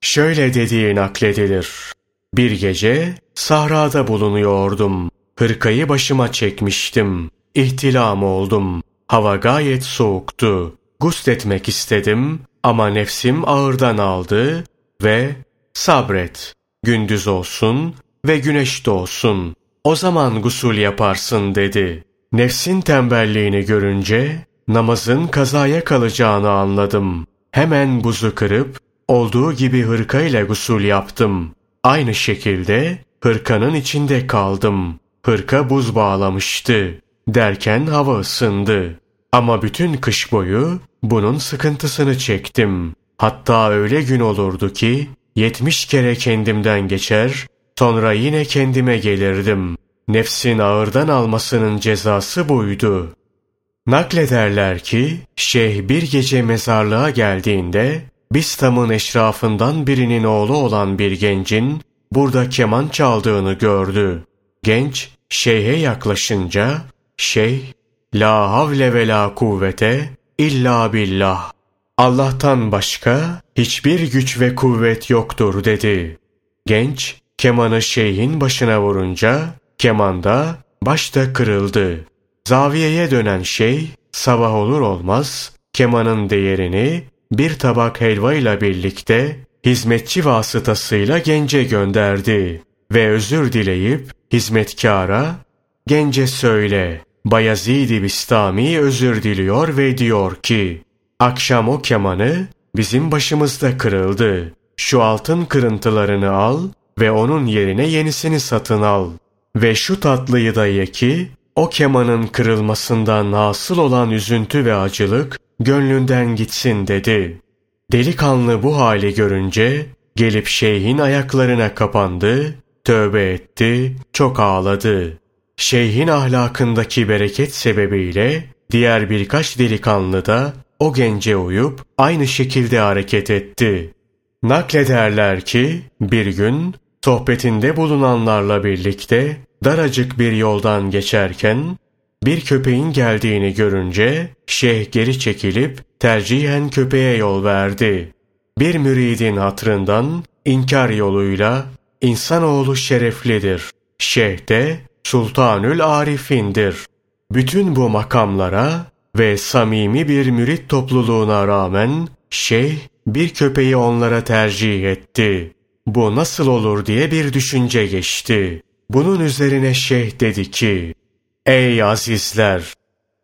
Şöyle dediği nakledilir. Bir gece sahrada bulunuyordum. Hırkayı başıma çekmiştim. İhtilam oldum. Hava gayet soğuktu. Gusletmek istedim ama nefsim ağırdan aldı ve sabret. Gündüz olsun ve güneş doğsun. O zaman gusul yaparsın dedi. Nefsin tembelliğini görünce namazın kazaya kalacağını anladım. hemen buzu kırıp olduğu gibi hırka ile gusül yaptım. Aynı şekilde hırkanın içinde kaldım. Hırka buz bağlamıştı. Derken hava ısındı. Ama bütün kış boyu bunun sıkıntısını çektim. Hatta öyle gün olurdu ki yetmiş kere kendimden geçer, sonra yine kendime gelirdim. Nefsin ağırdan almasının cezası buydu. Naklederler ki şeyh bir gece mezarlığa geldiğinde Bistam'ın eşrafından birinin oğlu olan bir gencin burada keman çaldığını gördü. Genç şeyhe yaklaşınca şeyh la havle ve la kuvvete illa billah Allah'tan başka hiçbir güç ve kuvvet yoktur dedi. Genç kemanı şeyhin başına vurunca kemanda başta kırıldı. Zaviyeye dönen şey sabah olur olmaz kemanın değerini bir tabak helva ile birlikte hizmetçi vasıtasıyla gence gönderdi ve özür dileyip hizmetkara gence söyle Bayezid-i Bistami özür diliyor ve diyor ki akşam o kemanı bizim başımızda kırıldı. Şu altın kırıntılarını al ve onun yerine yenisini satın al. Ve şu tatlıyı da ye ki o kemanın kırılmasından nasıl olan üzüntü ve acılık gönlünden gitsin dedi. Delikanlı bu hali görünce gelip şeyhin ayaklarına kapandı, tövbe etti, çok ağladı. Şeyhin ahlakındaki bereket sebebiyle diğer birkaç delikanlı da o gence uyup aynı şekilde hareket etti. Naklederler ki bir gün sohbetinde bulunanlarla birlikte daracık bir yoldan geçerken bir köpeğin geldiğini görünce şeyh geri çekilip tercihen köpeğe yol verdi. Bir müridin hatrından inkar yoluyla insanoğlu şereflidir. Şeyh de Sultanül Arifindir. Bütün bu makamlara ve samimi bir mürit topluluğuna rağmen şeyh bir köpeği onlara tercih etti. Bu nasıl olur diye bir düşünce geçti. Bunun üzerine şeyh dedi ki, Ey azizler!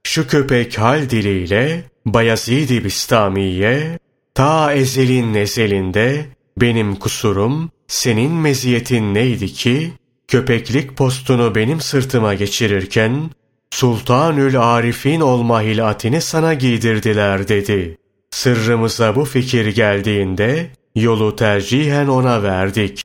Şu köpek hal diliyle Bayezid-i Bistami'ye ta ezelin nezelinde benim kusurum, senin meziyetin neydi ki köpeklik postunu benim sırtıma geçirirken Sultanül Arif'in olma hilatini sana giydirdiler dedi. Sırrımıza bu fikir geldiğinde yolu tercihen ona verdik.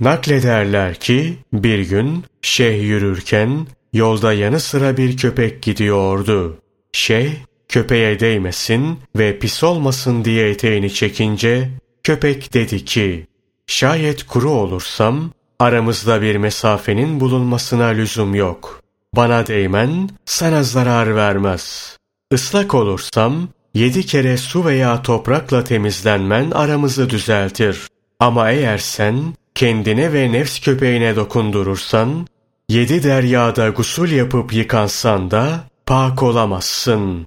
Naklederler ki bir gün şeyh yürürken yolda yanı sıra bir köpek gidiyordu. Şeyh köpeğe değmesin ve pis olmasın diye eteğini çekince köpek dedi ki şayet kuru olursam aramızda bir mesafenin bulunmasına lüzum yok. Bana değmen sana zarar vermez. Islak olursam yedi kere su veya toprakla temizlenmen aramızı düzeltir. Ama eğer sen kendine ve nefs köpeğine dokundurursan, yedi deryada gusul yapıp yıkansan da pak olamazsın.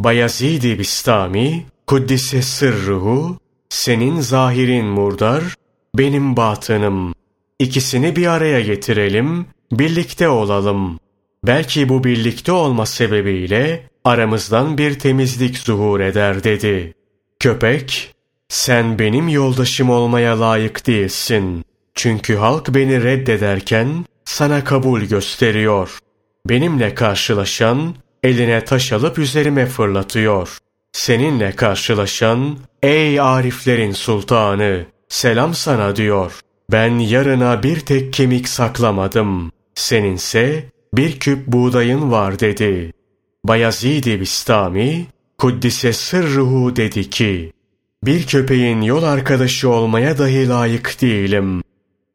Bayezid-i Bistami, Kuddise sırruhu, senin zahirin murdar, benim batınım. İkisini bir araya getirelim, birlikte olalım. Belki bu birlikte olma sebebiyle aramızdan bir temizlik zuhur eder dedi. Köpek, sen benim yoldaşım olmaya layık değilsin. Çünkü halk beni reddederken sana kabul gösteriyor. Benimle karşılaşan eline taş alıp üzerime fırlatıyor. Seninle karşılaşan ey ariflerin sultanı selam sana diyor. Ben yarına bir tek kemik saklamadım. Seninse bir küp buğdayın var dedi. Bayezid-i Bistami Kuddise sırruhu dedi ki bir köpeğin yol arkadaşı olmaya dahi layık değilim.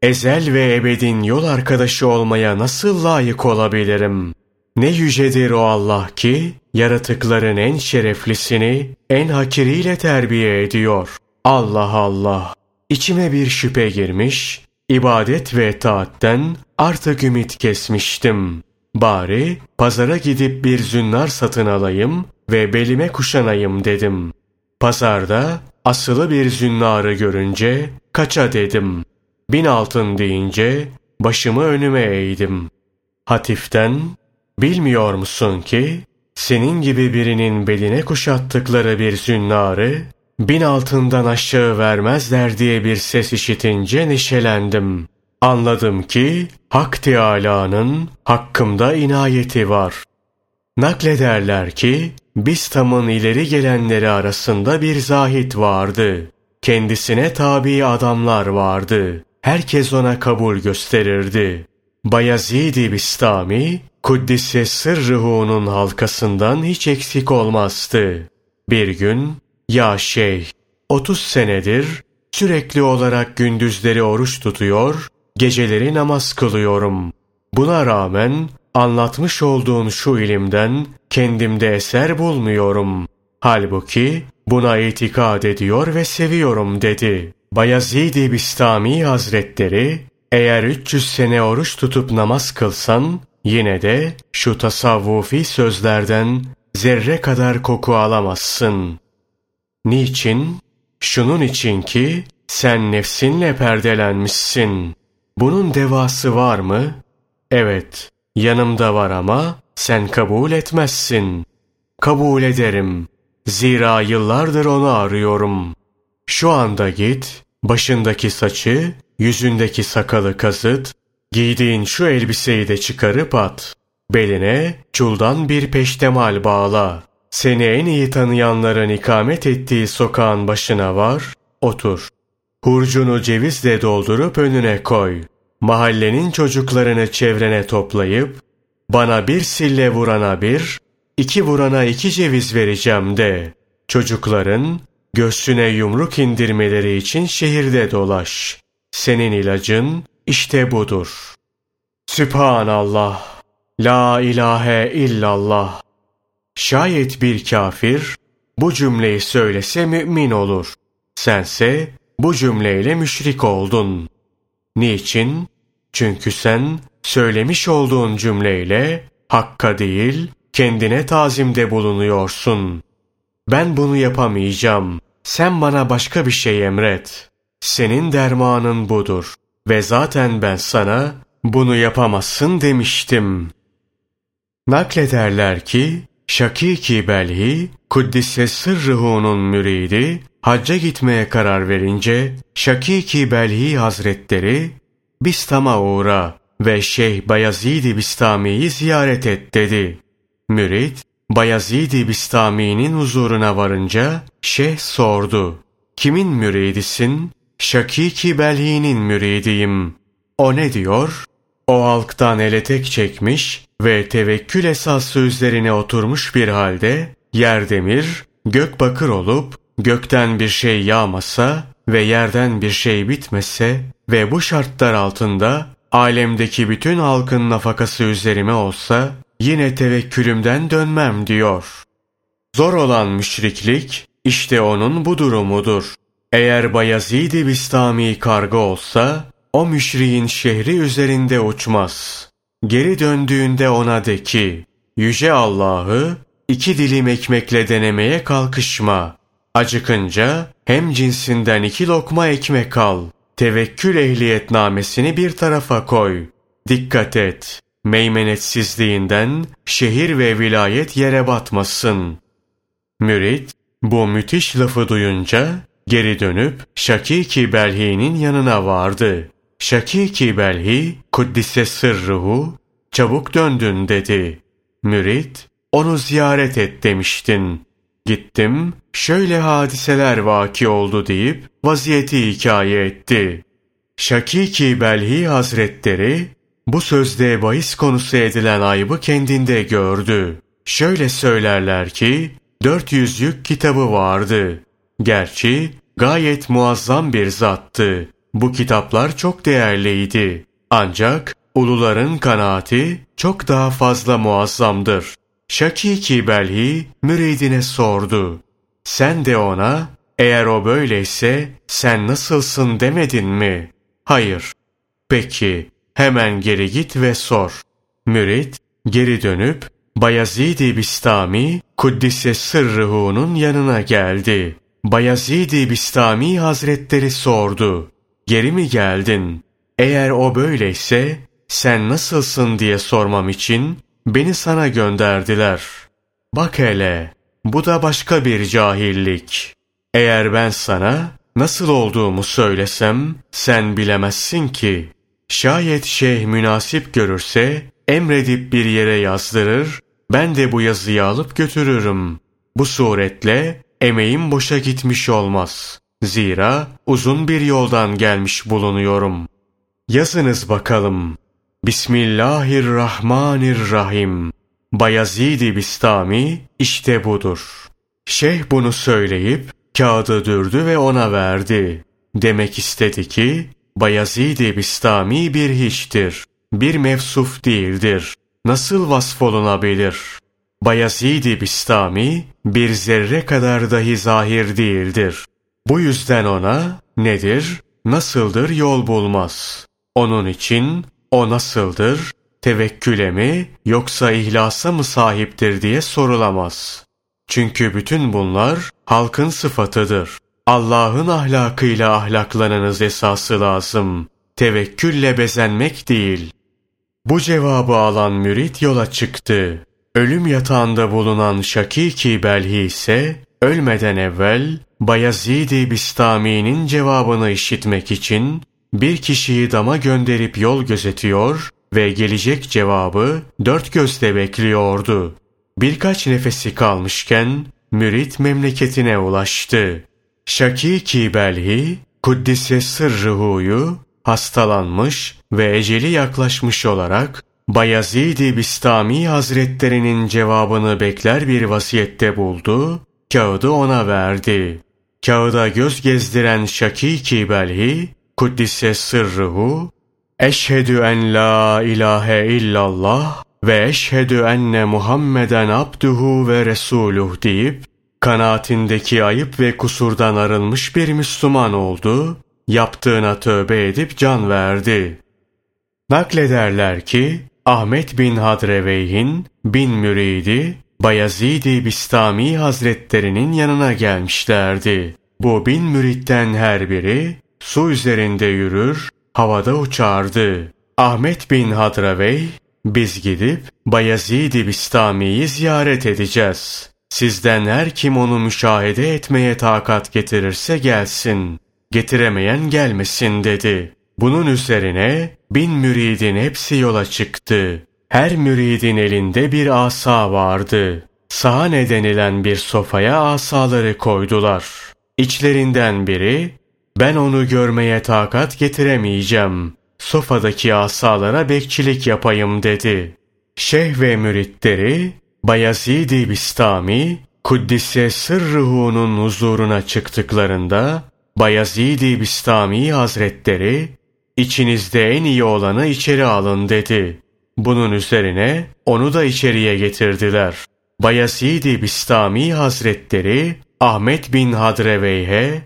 Ezel ve ebedin yol arkadaşı olmaya nasıl layık olabilirim? Ne yücedir o Allah ki, yaratıkların en şereflisini en hakiriyle terbiye ediyor. Allah Allah! İçime bir şüphe girmiş, ibadet ve taatten artık ümit kesmiştim. Bari pazara gidip bir zünnar satın alayım ve belime kuşanayım dedim. Pazarda asılı bir zünnarı görünce kaça dedim. Bin altın deyince başımı önüme eğdim. Hatiften bilmiyor musun ki senin gibi birinin beline kuşattıkları bir zünnarı bin altından aşağı vermezler diye bir ses işitince neşelendim. Anladım ki Hak Teâlâ'nın hakkımda inayeti var. Naklederler ki Bistam'ın ileri gelenleri arasında bir zahit vardı. Kendisine tabi adamlar vardı. Herkes ona kabul gösterirdi. Bayezid-i Bistami, Kuddise Sırrıhu'nun halkasından hiç eksik olmazdı. Bir gün, ya şeyh, 30 senedir sürekli olarak gündüzleri oruç tutuyor, geceleri namaz kılıyorum. Buna rağmen anlatmış olduğun şu ilimden kendimde eser bulmuyorum. Halbuki buna itikad ediyor ve seviyorum dedi. Bayezid-i Bistami Hazretleri, eğer 300 sene oruç tutup namaz kılsan, yine de şu tasavvufi sözlerden zerre kadar koku alamazsın. Niçin? Şunun için ki sen nefsinle perdelenmişsin. Bunun devası var mı? Evet, yanımda var ama sen kabul etmezsin. Kabul ederim. Zira yıllardır onu arıyorum. Şu anda git, başındaki saçı, yüzündeki sakalı kazıt, giydiğin şu elbiseyi de çıkarıp at. Beline çuldan bir peştemal bağla. Seni en iyi tanıyanların ikamet ettiği sokağın başına var, otur. Hurcunu cevizle doldurup önüne koy. Mahallenin çocuklarını çevrene toplayıp, bana bir sille vurana bir, iki vurana iki ceviz vereceğim de. Çocukların göğsüne yumruk indirmeleri için şehirde dolaş. Senin ilacın işte budur. Sübhanallah. La ilahe illallah. Şayet bir kafir bu cümleyi söylese mümin olur. Sense bu cümleyle müşrik oldun. Niçin? Çünkü sen söylemiş olduğun cümleyle hakka değil kendine tazimde bulunuyorsun. Ben bunu yapamayacağım. Sen bana başka bir şey emret. Senin dermanın budur. Ve zaten ben sana bunu yapamazsın demiştim. Naklederler ki Şakiki Belhi, Kuddise Sırrıhu'nun müridi, hacca gitmeye karar verince Şakiki Belhi Hazretleri, Bistam'a uğra ve Şeyh Bayezid-i Bistami'yi ziyaret et dedi. Mürid, Bayezid-i Bistami'nin huzuruna varınca Şeyh sordu. Kimin müridisin? Şakiki Belhi'nin müridiyim. O ne diyor? O halktan ele tek çekmiş ve tevekkül esası üzerine oturmuş bir halde yer demir, gök bakır olup gökten bir şey yağmasa ve yerden bir şey bitmese ve bu şartlar altında alemdeki bütün halkın nafakası üzerime olsa yine tevekkülümden dönmem diyor. Zor olan müşriklik işte onun bu durumudur. Eğer Bayezid-i Bistami karga olsa o müşriğin şehri üzerinde uçmaz. Geri döndüğünde ona de ki, Yüce Allah'ı iki dilim ekmekle denemeye kalkışma. Acıkınca hem cinsinden iki lokma ekmek al. Tevekkül ehliyetnamesini bir tarafa koy. Dikkat et. Meymenetsizliğinden şehir ve vilayet yere batmasın. Mürit bu müthiş lafı duyunca geri dönüp Şakiki Belhi'nin yanına vardı. Şakiki Belhi, Kuddise sırruhu, çabuk döndün dedi. Mürit, onu ziyaret et demiştin. Gittim, şöyle hadiseler vaki oldu deyip vaziyeti hikaye etti. Şakiki Belhi Hazretleri, bu sözde bahis konusu edilen ayıbı kendinde gördü. Şöyle söylerler ki, 400 yük kitabı vardı. Gerçi gayet muazzam bir zattı. Bu kitaplar çok değerliydi. Ancak uluların kanaati çok daha fazla muazzamdır. Şakiki Belhi müridine sordu. Sen de ona eğer o böyleyse sen nasılsın demedin mi? Hayır. Peki hemen geri git ve sor. Mürid geri dönüp Bayezid-i Bistami Kuddise Sırrıhu'nun yanına geldi. Bayezid-i Bistami Hazretleri sordu. Geri mi geldin? Eğer o böyleyse sen nasılsın diye sormam için beni sana gönderdiler. Bak hele bu da başka bir cahillik. Eğer ben sana nasıl olduğumu söylesem sen bilemezsin ki. Şayet şeyh münasip görürse emredip bir yere yazdırır, ben de bu yazıyı alıp götürürüm. Bu suretle emeğim boşa gitmiş olmaz. Zira uzun bir yoldan gelmiş bulunuyorum. Yazınız bakalım. Bismillahirrahmanirrahim. Bayezid-i Bistami işte budur. Şeyh bunu söyleyip kağıdı dürdü ve ona verdi. Demek istedi ki Bayezid-i Bistami bir hiçtir. Bir mevsuf değildir. Nasıl vasfolunabilir? Bayezid-i Bistami bir zerre kadar dahi zahir değildir. Bu yüzden ona nedir, nasıldır yol bulmaz. Onun için o nasıldır, tevekküle mi yoksa ihlasa mı sahiptir diye sorulamaz. Çünkü bütün bunlar halkın sıfatıdır. Allah'ın ahlakıyla ahlaklanınız esası lazım. Tevekkülle bezenmek değil. Bu cevabı alan mürit yola çıktı. Ölüm yatağında bulunan Şakiki Belhi ise ölmeden evvel Bayezid-i Bistami'nin cevabını işitmek için bir kişiyi dama gönderip yol gözetiyor ve gelecek cevabı dört gözle bekliyordu. Birkaç nefesi kalmışken mürit memleketine ulaştı. Şakiki Belhi, Kuddise Sırrıhu'yu hastalanmış ve eceli yaklaşmış olarak Bayezid-i Bistami Hazretlerinin cevabını bekler bir vasiyette buldu, kağıdı ona verdi. Kağıda göz gezdiren Şakiki Belhi, Kuddise Sırrıhu, Eşhedü en la ilahe illallah ve eşhedü enne Muhammeden abduhu ve resuluh deyip, kanaatindeki ayıp ve kusurdan arınmış bir Müslüman oldu, yaptığına tövbe edip can verdi. Naklederler ki, Ahmet bin Hadreveyh'in bin müridi Bayezid-i Bistami Hazretlerinin yanına gelmişlerdi. Bu bin müritten her biri su üzerinde yürür, havada uçardı. Ahmet bin Hadravey, biz gidip Bayezid-i Bistami'yi ziyaret edeceğiz. Sizden her kim onu müşahede etmeye takat getirirse gelsin. Getiremeyen gelmesin dedi. Bunun üzerine bin müridin hepsi yola çıktı. Her müridin elinde bir asa vardı. Sahane denilen bir sofaya asaları koydular. İçlerinden biri, ben onu görmeye takat getiremeyeceğim. Sofadaki asalara bekçilik yapayım dedi. Şeyh ve müritleri, Bayezid-i Bistami, Kuddise Sırrıhu'nun huzuruna çıktıklarında, Bayezid-i Bistami Hazretleri, içinizde en iyi olanı içeri alın dedi. Bunun üzerine onu da içeriye getirdiler. Bayezid-i Bistami Hazretleri Ahmet bin Hadreveyhe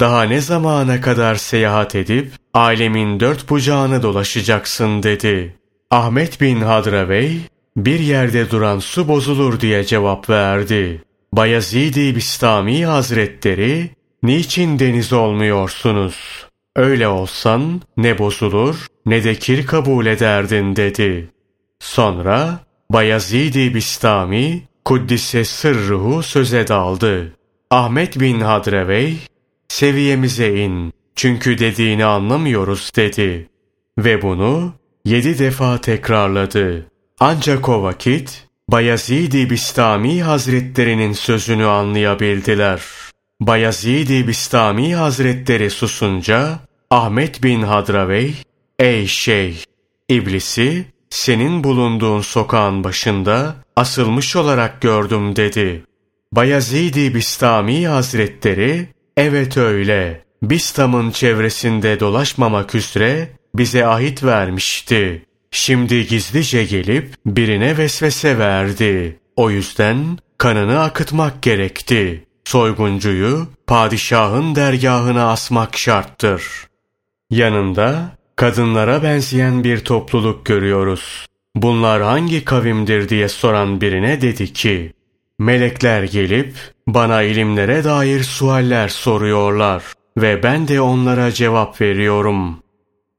daha ne zamana kadar seyahat edip alemin dört bucağını dolaşacaksın dedi. Ahmet bin Hadravey bir yerde duran su bozulur diye cevap verdi. Bayezid-i Bistami Hazretleri niçin deniz olmuyorsunuz? Öyle olsan ne bozulur ne de kir kabul ederdin dedi. Sonra Bayezid-i Bistami Kuddise sırruhu söze daldı. Ahmet bin Hadrevey seviyemize in çünkü dediğini anlamıyoruz dedi. Ve bunu yedi defa tekrarladı. Ancak o vakit Bayezid-i Bistami Hazretlerinin sözünü anlayabildiler. Bayezid-i Bistami Hazretleri susunca Ahmet bin Hadravey, ''Ey şeyh, iblisi senin bulunduğun sokağın başında asılmış olarak gördüm.'' dedi. Bayezid-i Bistami Hazretleri, ''Evet öyle, Bistam'ın çevresinde dolaşmamak üzere bize ahit vermişti. Şimdi gizlice gelip birine vesvese verdi. O yüzden kanını akıtmak gerekti. Soyguncuyu padişahın dergahına asmak şarttır. Yanında kadınlara benzeyen bir topluluk görüyoruz. Bunlar hangi kavimdir diye soran birine dedi ki, Melekler gelip bana ilimlere dair sualler soruyorlar ve ben de onlara cevap veriyorum.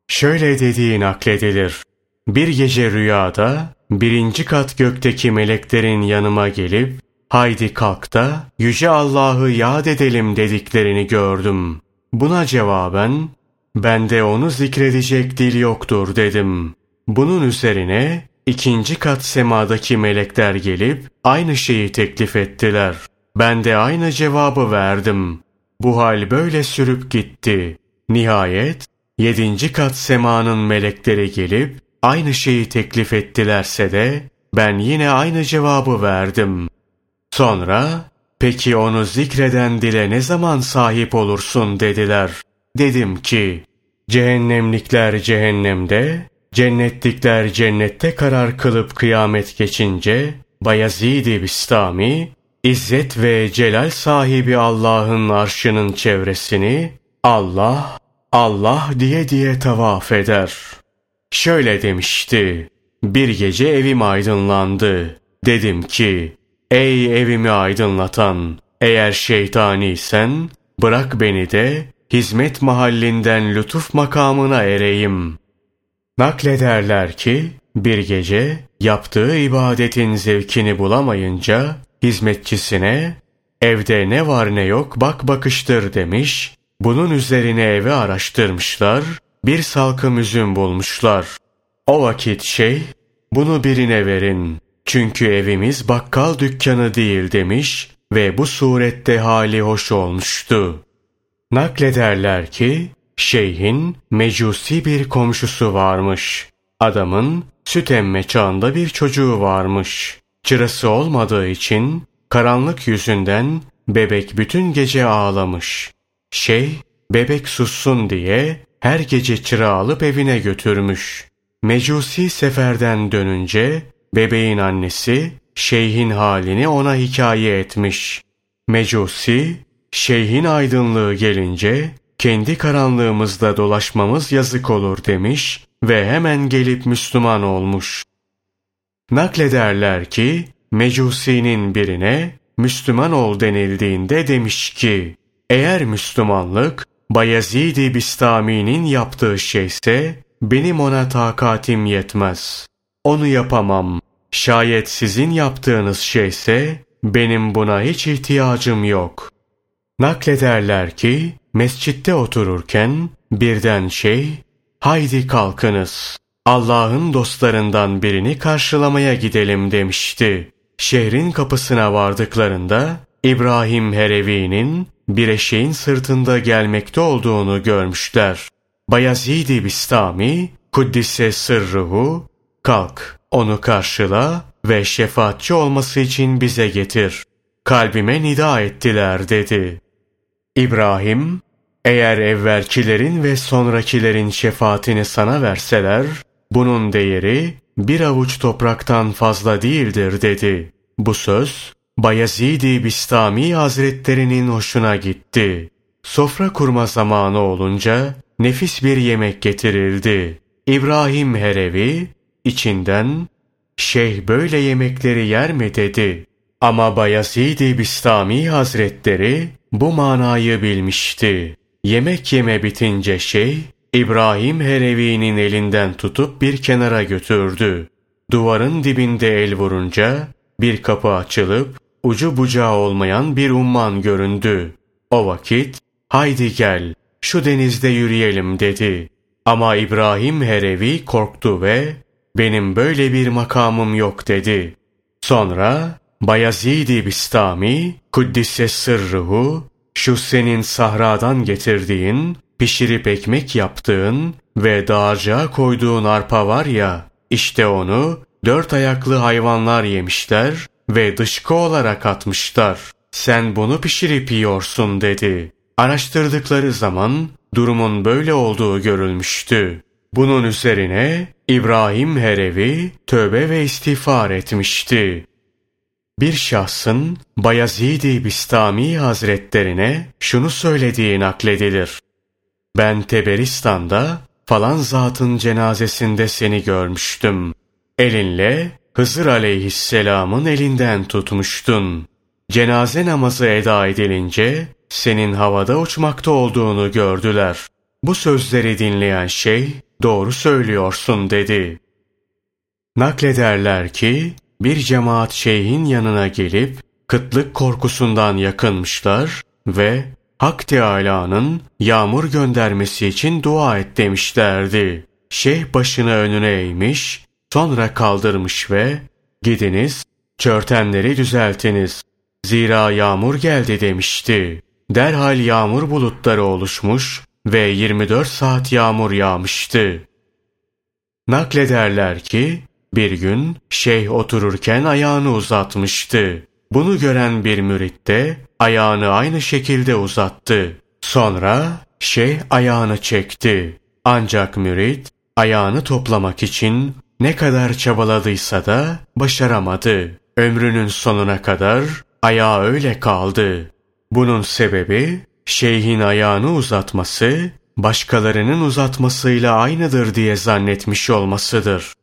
Şöyle dediği nakledilir. Bir gece rüyada birinci kat gökteki meleklerin yanıma gelip haydi kalk da Yüce Allah'ı yad edelim dediklerini gördüm. Buna cevaben, bende onu zikredecek dil yoktur dedim. Bunun üzerine ikinci kat semadaki melekler gelip aynı şeyi teklif ettiler. Ben de aynı cevabı verdim. Bu hal böyle sürüp gitti. Nihayet yedinci kat semanın melekleri gelip aynı şeyi teklif ettilerse de ben yine aynı cevabı verdim. Sonra peki onu zikreden dile ne zaman sahip olursun dediler. Dedim ki cehennemlikler cehennemde, cennetlikler cennette karar kılıp kıyamet geçince Bayezid-i Bistami İzzet ve celal sahibi Allah'ın arşının çevresini Allah, Allah diye diye tavaf eder. Şöyle demişti, bir gece evim aydınlandı. Dedim ki, ey evimi aydınlatan, eğer şeytaniysen, bırak beni de hizmet mahallinden lütuf makamına ereyim. Naklederler ki, bir gece yaptığı ibadetin zevkini bulamayınca, hizmetçisine evde ne var ne yok bak bakıştır demiş. Bunun üzerine evi araştırmışlar. Bir salkım üzüm bulmuşlar. O vakit şey bunu birine verin. Çünkü evimiz bakkal dükkanı değil demiş ve bu surette hali hoş olmuştu. Naklederler ki şeyhin mecusi bir komşusu varmış. Adamın süt emme çağında bir çocuğu varmış. Çırası olmadığı için karanlık yüzünden bebek bütün gece ağlamış. Şey, bebek sussun diye her gece çıra alıp evine götürmüş. Mecusi seferden dönünce bebeğin annesi şeyhin halini ona hikaye etmiş. Mecusi, şeyhin aydınlığı gelince kendi karanlığımızda dolaşmamız yazık olur demiş ve hemen gelip Müslüman olmuş. Naklederler ki Mecusi'nin birine Müslüman ol denildiğinde demiş ki eğer Müslümanlık Bayezid-i Bistami'nin yaptığı şeyse benim ona takatim yetmez. Onu yapamam. Şayet sizin yaptığınız şeyse benim buna hiç ihtiyacım yok. Naklederler ki mescitte otururken birden şey haydi kalkınız. Allah'ın dostlarından birini karşılamaya gidelim demişti. Şehrin kapısına vardıklarında İbrahim Herevi'nin bir eşeğin sırtında gelmekte olduğunu görmüşler. Bayezid-i Bistami, Kuddise sırruhu, kalk, onu karşıla ve şefaatçi olması için bize getir. Kalbime nida ettiler dedi. İbrahim, eğer evvelkilerin ve sonrakilerin şefaatini sana verseler, bunun değeri bir avuç topraktan fazla değildir dedi. Bu söz Bayezid-i Bistami Hazretlerinin hoşuna gitti. Sofra kurma zamanı olunca nefis bir yemek getirildi. İbrahim Herevi içinden şeyh böyle yemekleri yer mi dedi. Ama Bayezid-i Bistami Hazretleri bu manayı bilmişti. Yemek yeme bitince şey İbrahim Herevi'nin elinden tutup bir kenara götürdü. Duvarın dibinde el vurunca bir kapı açılıp ucu bucağı olmayan bir umman göründü. O vakit haydi gel şu denizde yürüyelim dedi. Ama İbrahim Herevi korktu ve benim böyle bir makamım yok dedi. Sonra Bayezid-i Bistami Kuddise sırruhu şu senin sahradan getirdiğin pişirip ekmek yaptığın ve dağarcığa koyduğun arpa var ya, işte onu dört ayaklı hayvanlar yemişler ve dışkı olarak atmışlar. Sen bunu pişirip yiyorsun dedi. Araştırdıkları zaman durumun böyle olduğu görülmüştü. Bunun üzerine İbrahim Herevi tövbe ve istiğfar etmişti. Bir şahsın Bayezid-i Bistami Hazretlerine şunu söylediği nakledilir. Ben Teberistan'da falan zatın cenazesinde seni görmüştüm. Elinle Hızır aleyhisselamın elinden tutmuştun. Cenaze namazı eda edilince senin havada uçmakta olduğunu gördüler. Bu sözleri dinleyen şey doğru söylüyorsun dedi. Naklederler ki bir cemaat şeyhin yanına gelip kıtlık korkusundan yakınmışlar ve Hak Teâlâ'nın yağmur göndermesi için dua et demişlerdi. Şeyh başını önüne eğmiş, sonra kaldırmış ve gidiniz, çörtenleri düzeltiniz. Zira yağmur geldi demişti. Derhal yağmur bulutları oluşmuş ve 24 saat yağmur yağmıştı. Naklederler ki bir gün şeyh otururken ayağını uzatmıştı. Bunu gören bir mürit de ayağını aynı şekilde uzattı. Sonra şeyh ayağını çekti. Ancak mürit ayağını toplamak için ne kadar çabaladıysa da başaramadı. Ömrünün sonuna kadar ayağı öyle kaldı. Bunun sebebi şeyhin ayağını uzatması başkalarının uzatmasıyla aynıdır diye zannetmiş olmasıdır.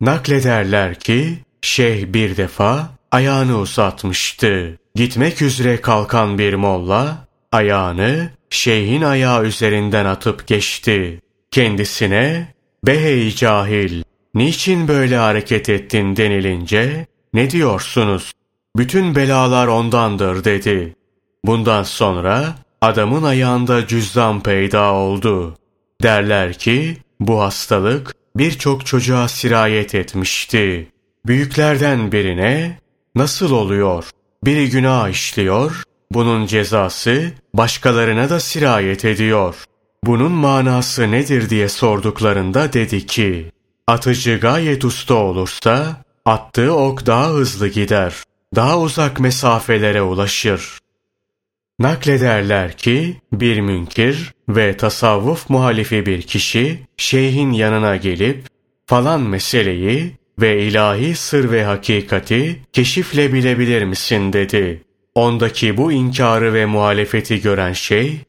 Naklederler ki şeyh bir defa ayağını uzatmıştı. Gitmek üzere kalkan bir molla ayağını şeyhin ayağı üzerinden atıp geçti. Kendisine behey cahil niçin böyle hareket ettin denilince ne diyorsunuz? Bütün belalar ondandır dedi. Bundan sonra adamın ayağında cüzdan peyda oldu. Derler ki bu hastalık birçok çocuğa sirayet etmişti. Büyüklerden birine nasıl oluyor? Biri günah işliyor, bunun cezası başkalarına da sirayet ediyor. Bunun manası nedir diye sorduklarında dedi ki, atıcı gayet usta olursa, attığı ok daha hızlı gider, daha uzak mesafelere ulaşır. Naklederler ki bir münkir ve tasavvuf muhalifi bir kişi şeyhin yanına gelip falan meseleyi ve ilahi sır ve hakikati keşifle bilebilir misin dedi. Ondaki bu inkarı ve muhalefeti gören şey,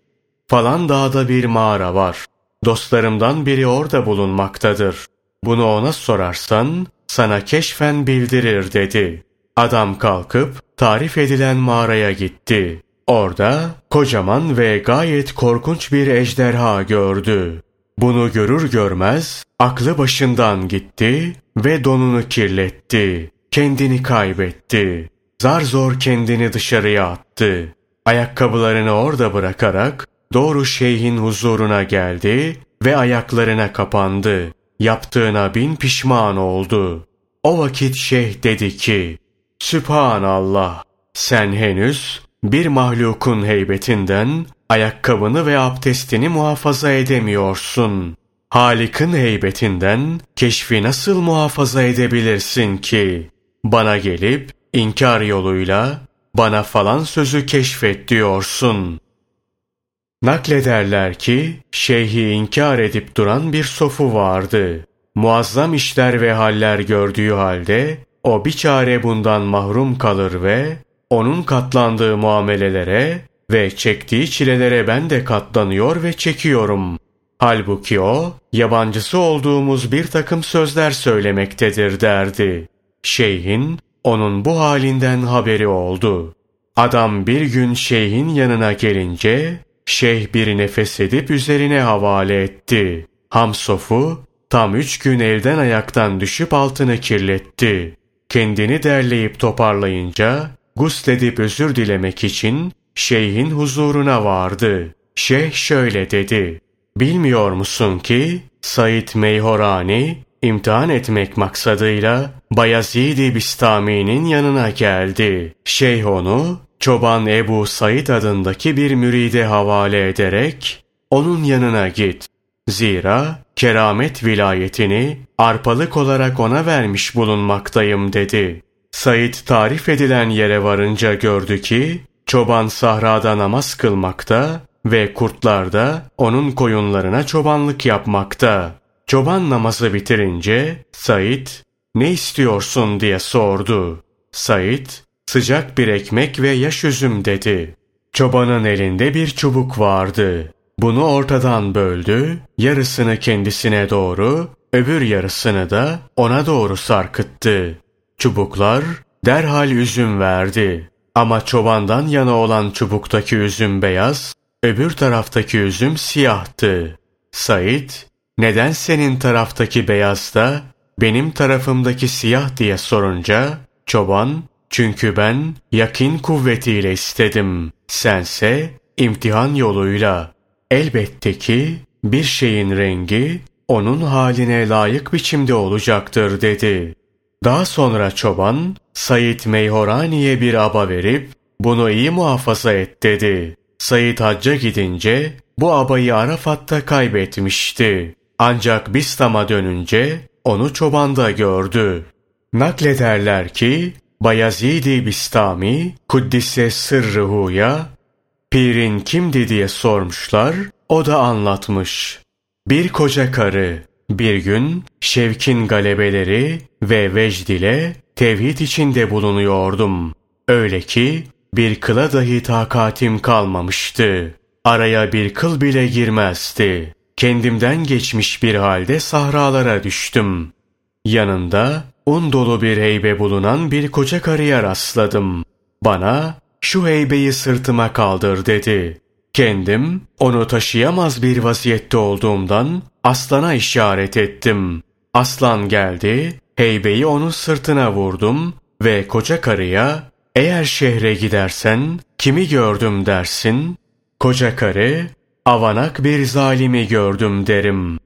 falan dağda bir mağara var. Dostlarımdan biri orada bulunmaktadır. Bunu ona sorarsan sana keşfen bildirir dedi. Adam kalkıp tarif edilen mağaraya gitti. Orada kocaman ve gayet korkunç bir ejderha gördü. Bunu görür görmez aklı başından gitti ve donunu kirletti. Kendini kaybetti. Zar zor kendini dışarıya attı. Ayakkabılarını orada bırakarak doğru şeyhin huzuruna geldi ve ayaklarına kapandı. Yaptığına bin pişman oldu. O vakit şeyh dedi ki, Sübhanallah, sen henüz bir mahlukun heybetinden ayakkabını ve abdestini muhafaza edemiyorsun. Halik'in heybetinden keşfi nasıl muhafaza edebilirsin ki? Bana gelip inkar yoluyla bana falan sözü keşfet diyorsun. Naklederler ki şeyhi inkar edip duran bir sofu vardı. Muazzam işler ve haller gördüğü halde o bir çare bundan mahrum kalır ve onun katlandığı muamelelere ve çektiği çilelere ben de katlanıyor ve çekiyorum. Halbuki o, yabancısı olduğumuz bir takım sözler söylemektedir derdi. Şeyhin, onun bu halinden haberi oldu. Adam bir gün şeyhin yanına gelince, şeyh bir nefes edip üzerine havale etti. Hamsof'u tam üç gün elden ayaktan düşüp altını kirletti. Kendini derleyip toparlayınca, gusledip özür dilemek için şeyhin huzuruna vardı. Şeyh şöyle dedi. Bilmiyor musun ki Said Meyhorani imtihan etmek maksadıyla Bayezid-i Bistami'nin yanına geldi. Şeyh onu çoban Ebu Said adındaki bir müride havale ederek onun yanına git. Zira keramet vilayetini arpalık olarak ona vermiş bulunmaktayım dedi. Said tarif edilen yere varınca gördü ki çoban sahrada namaz kılmakta ve kurtlar da onun koyunlarına çobanlık yapmakta. Çoban namazı bitirince Said ne istiyorsun diye sordu. Said sıcak bir ekmek ve yaş üzüm dedi. Çobanın elinde bir çubuk vardı. Bunu ortadan böldü, yarısını kendisine doğru, öbür yarısını da ona doğru sarkıttı. Çubuklar derhal üzüm verdi. Ama çobandan yana olan çubuktaki üzüm beyaz, öbür taraftaki üzüm siyahtı. Said, neden senin taraftaki beyaz da benim tarafımdaki siyah diye sorunca, çoban, Çünkü ben yakin kuvvetiyle istedim. Sense imtihan yoluyla. Elbette ki bir şeyin rengi onun haline layık biçimde olacaktır dedi. Daha sonra çoban Said Meyhorani'ye bir aba verip bunu iyi muhafaza et dedi. Said hacca gidince bu abayı Arafat'ta kaybetmişti. Ancak Bistam'a dönünce onu çobanda gördü. Naklederler ki Bayezid-i Bistami Kuddise Sırrıhu'ya pirin kimdi diye sormuşlar, o da anlatmış. Bir koca karı bir gün şevkin galebeleri ve vecd ile tevhid içinde bulunuyordum. Öyle ki bir kıla dahi takatim kalmamıştı. Araya bir kıl bile girmezdi. Kendimden geçmiş bir halde sahralara düştüm. Yanında un dolu bir heybe bulunan bir koca karıya rastladım. Bana şu heybeyi sırtıma kaldır dedi. Kendim onu taşıyamaz bir vaziyette olduğumdan aslana işaret ettim. Aslan geldi, heybeyi onun sırtına vurdum ve koca karıya eğer şehre gidersen kimi gördüm dersin? Koca karı avanak bir zalimi gördüm derim.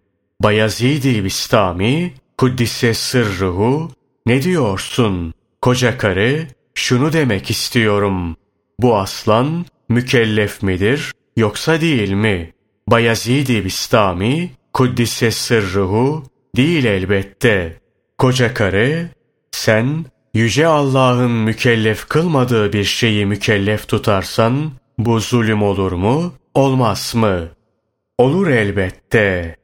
Bayezid-i Bistami Kuddise sırruhu ne diyorsun? Koca karı şunu demek istiyorum. Bu aslan mükellef midir yoksa değil mi? Bayezid-i Bistami Kuddise sırruhu değil elbette. Koca karı sen yüce Allah'ın mükellef kılmadığı bir şeyi mükellef tutarsan bu zulüm olur mu olmaz mı? Olur elbette.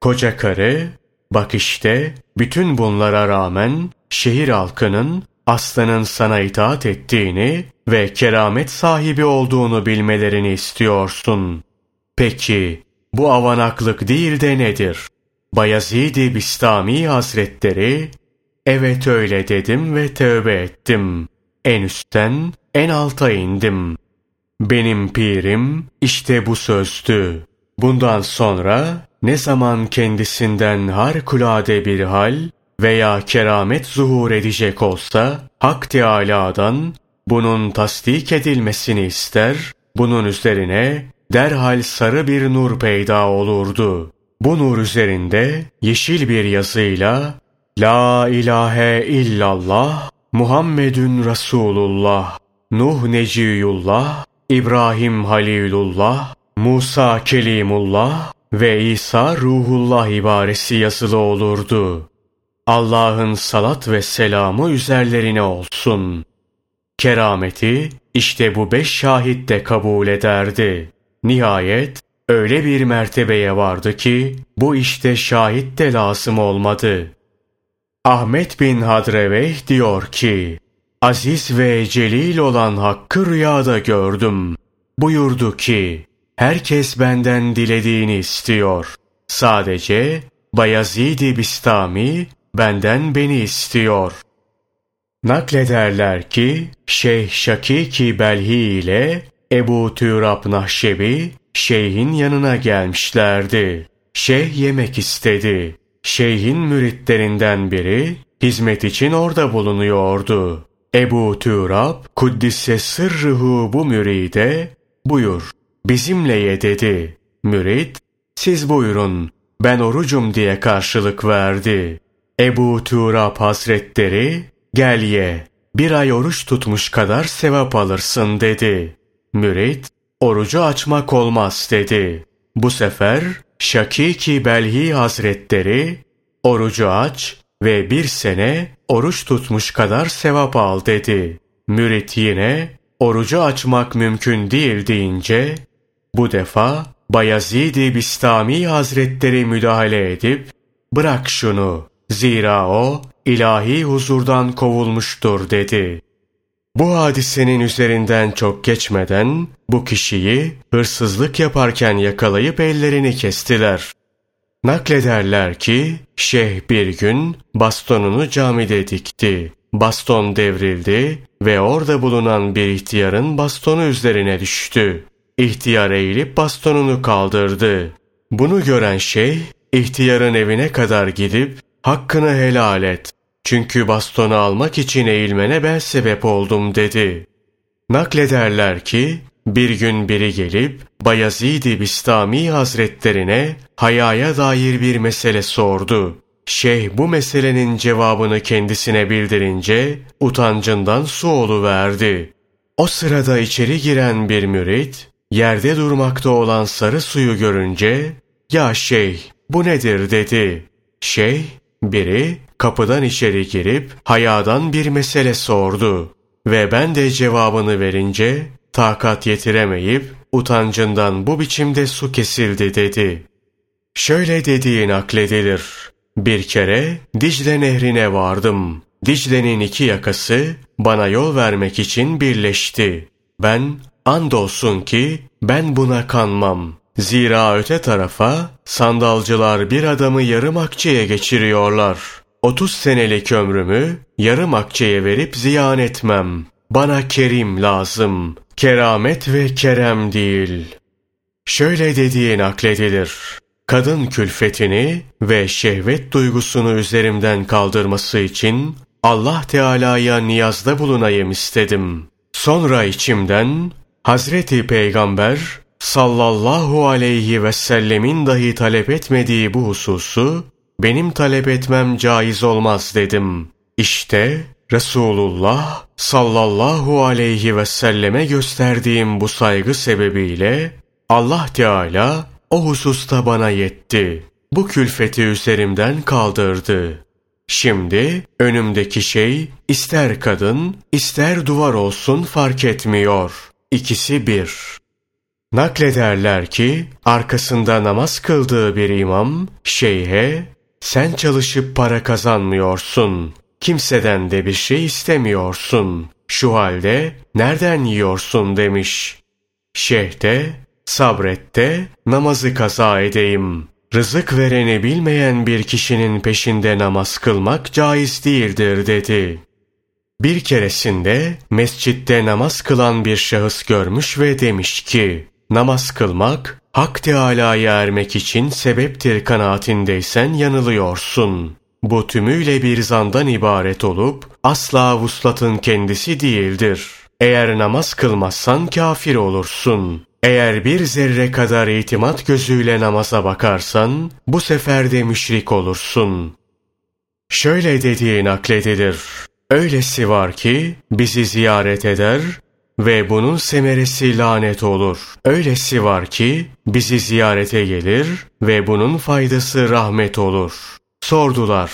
Koca karı bak işte bütün bunlara rağmen şehir halkının aslanın sana itaat ettiğini ve keramet sahibi olduğunu bilmelerini istiyorsun. Peki bu avanaklık değil de nedir? Bayezid-i Bistami Hazretleri, evet öyle dedim ve tövbe ettim. En üstten en alta indim. Benim pirim işte bu sözdü. Bundan sonra ne zaman kendisinden harikulade bir hal veya keramet zuhur edecek olsa Hak Teâlâ'dan bunun tasdik edilmesini ister, bunun üzerine derhal sarı bir nur peyda olurdu. Bu nur üzerinde yeşil bir yazıyla La ilahe illallah Muhammedun Resulullah Nuh Neciyullah İbrahim Halilullah Musa Kelimullah ve İsa Ruhullah ibaresi yazılı olurdu. Allah'ın salat ve selamı üzerlerine olsun. Kerameti işte bu beş şahit de kabul ederdi. Nihayet öyle bir mertebeye vardı ki bu işte şahit de lazım olmadı. Ahmet bin Hadreveh diyor ki, Aziz ve celil olan Hakk'ı rüyada gördüm. Buyurdu ki, herkes benden dilediğini istiyor. Sadece Bayezid-i Bistami benden beni istiyor. Naklederler ki Şeyh Şakiki Belhi ile Ebu Türab Nahşebi şeyhin yanına gelmişlerdi. Şeyh yemek istedi. Şeyhin müritlerinden biri hizmet için orada bulunuyordu. Ebu Türab Kuddise sırrıhu bu müride buyur bizimle ye dedi. Mürit siz buyurun ben orucum diye karşılık verdi. Ebu Türab Hazretleri gel ye bir ay oruç tutmuş kadar sevap alırsın dedi. Mürit, orucu açmak olmaz dedi. Bu sefer Şakiki Belhi Hazretleri, orucu aç ve bir sene oruç tutmuş kadar sevap al dedi. Mürit yine, orucu açmak mümkün değil deyince, bu defa Bayezid-i Bistami Hazretleri müdahale edip, bırak şunu, zira o ilahi huzurdan kovulmuştur dedi. Bu hadisenin üzerinden çok geçmeden bu kişiyi hırsızlık yaparken yakalayıp ellerini kestiler. Naklederler ki şeyh bir gün bastonunu camide dikti. Baston devrildi ve orada bulunan bir ihtiyarın bastonu üzerine düştü. İhtiyar eğilip bastonunu kaldırdı. Bunu gören şeyh ihtiyarın evine kadar gidip hakkını helal et Çünkü bastonu almak için eğilmene ben sebep oldum dedi. Naklederler ki bir gün biri gelip Bayezid-i Bistami Hazretlerine hayaya dair bir mesele sordu. Şeyh bu meselenin cevabını kendisine bildirince utancından su verdi. O sırada içeri giren bir mürit yerde durmakta olan sarı suyu görünce ''Ya şeyh bu nedir?'' dedi. Şeyh biri kapıdan içeri girip hayadan bir mesele sordu ve ben de cevabını verince takat yetiremeyip utancından bu biçimde su kesildi dedi. Şöyle dediği nakledilir. Bir kere Dicle nehrine vardım. Dicle'nin iki yakası bana yol vermek için birleşti. Ben andolsun ki ben buna kanmam. Zira öte tarafa sandalcılar bir adamı yarım akçeye geçiriyorlar. 30 senelik ömrümü yarım akçeye verip ziyan etmem. Bana kerim lazım. Keramet ve kerem değil. Şöyle dediği nakledilir. Kadın külfetini ve şehvet duygusunu üzerimden kaldırması için Allah Teala'ya niyazda bulunayım istedim. Sonra içimden Hazreti Peygamber sallallahu aleyhi ve sellemin dahi talep etmediği bu hususu benim talep etmem caiz olmaz dedim. İşte Resulullah sallallahu aleyhi ve selleme gösterdiğim bu saygı sebebiyle Allah Teala o hususta bana yetti. Bu külfeti üzerimden kaldırdı. Şimdi önümdeki şey ister kadın ister duvar olsun fark etmiyor. İkisi bir. Naklederler ki arkasında namaz kıldığı bir imam şeyhe sen çalışıp para kazanmıyorsun. Kimseden de bir şey istemiyorsun. Şu halde nereden yiyorsun demiş. Şeyh de sabret de namazı kaza edeyim. Rızık vereni bilmeyen bir kişinin peşinde namaz kılmak caiz değildir dedi. Bir keresinde mescitte namaz kılan bir şahıs görmüş ve demiş ki, namaz kılmak, Hak Teâlâ'ya ermek için sebeptir kanaatindeysen yanılıyorsun. Bu tümüyle bir zandan ibaret olup, asla vuslatın kendisi değildir. Eğer namaz kılmazsan kafir olursun. Eğer bir zerre kadar itimat gözüyle namaza bakarsan, bu sefer de müşrik olursun. Şöyle dediği nakledilir. Öylesi var ki, bizi ziyaret eder ve bunun semeresi lanet olur. Öylesi var ki, bizi ziyarete gelir ve bunun faydası rahmet olur. Sordular,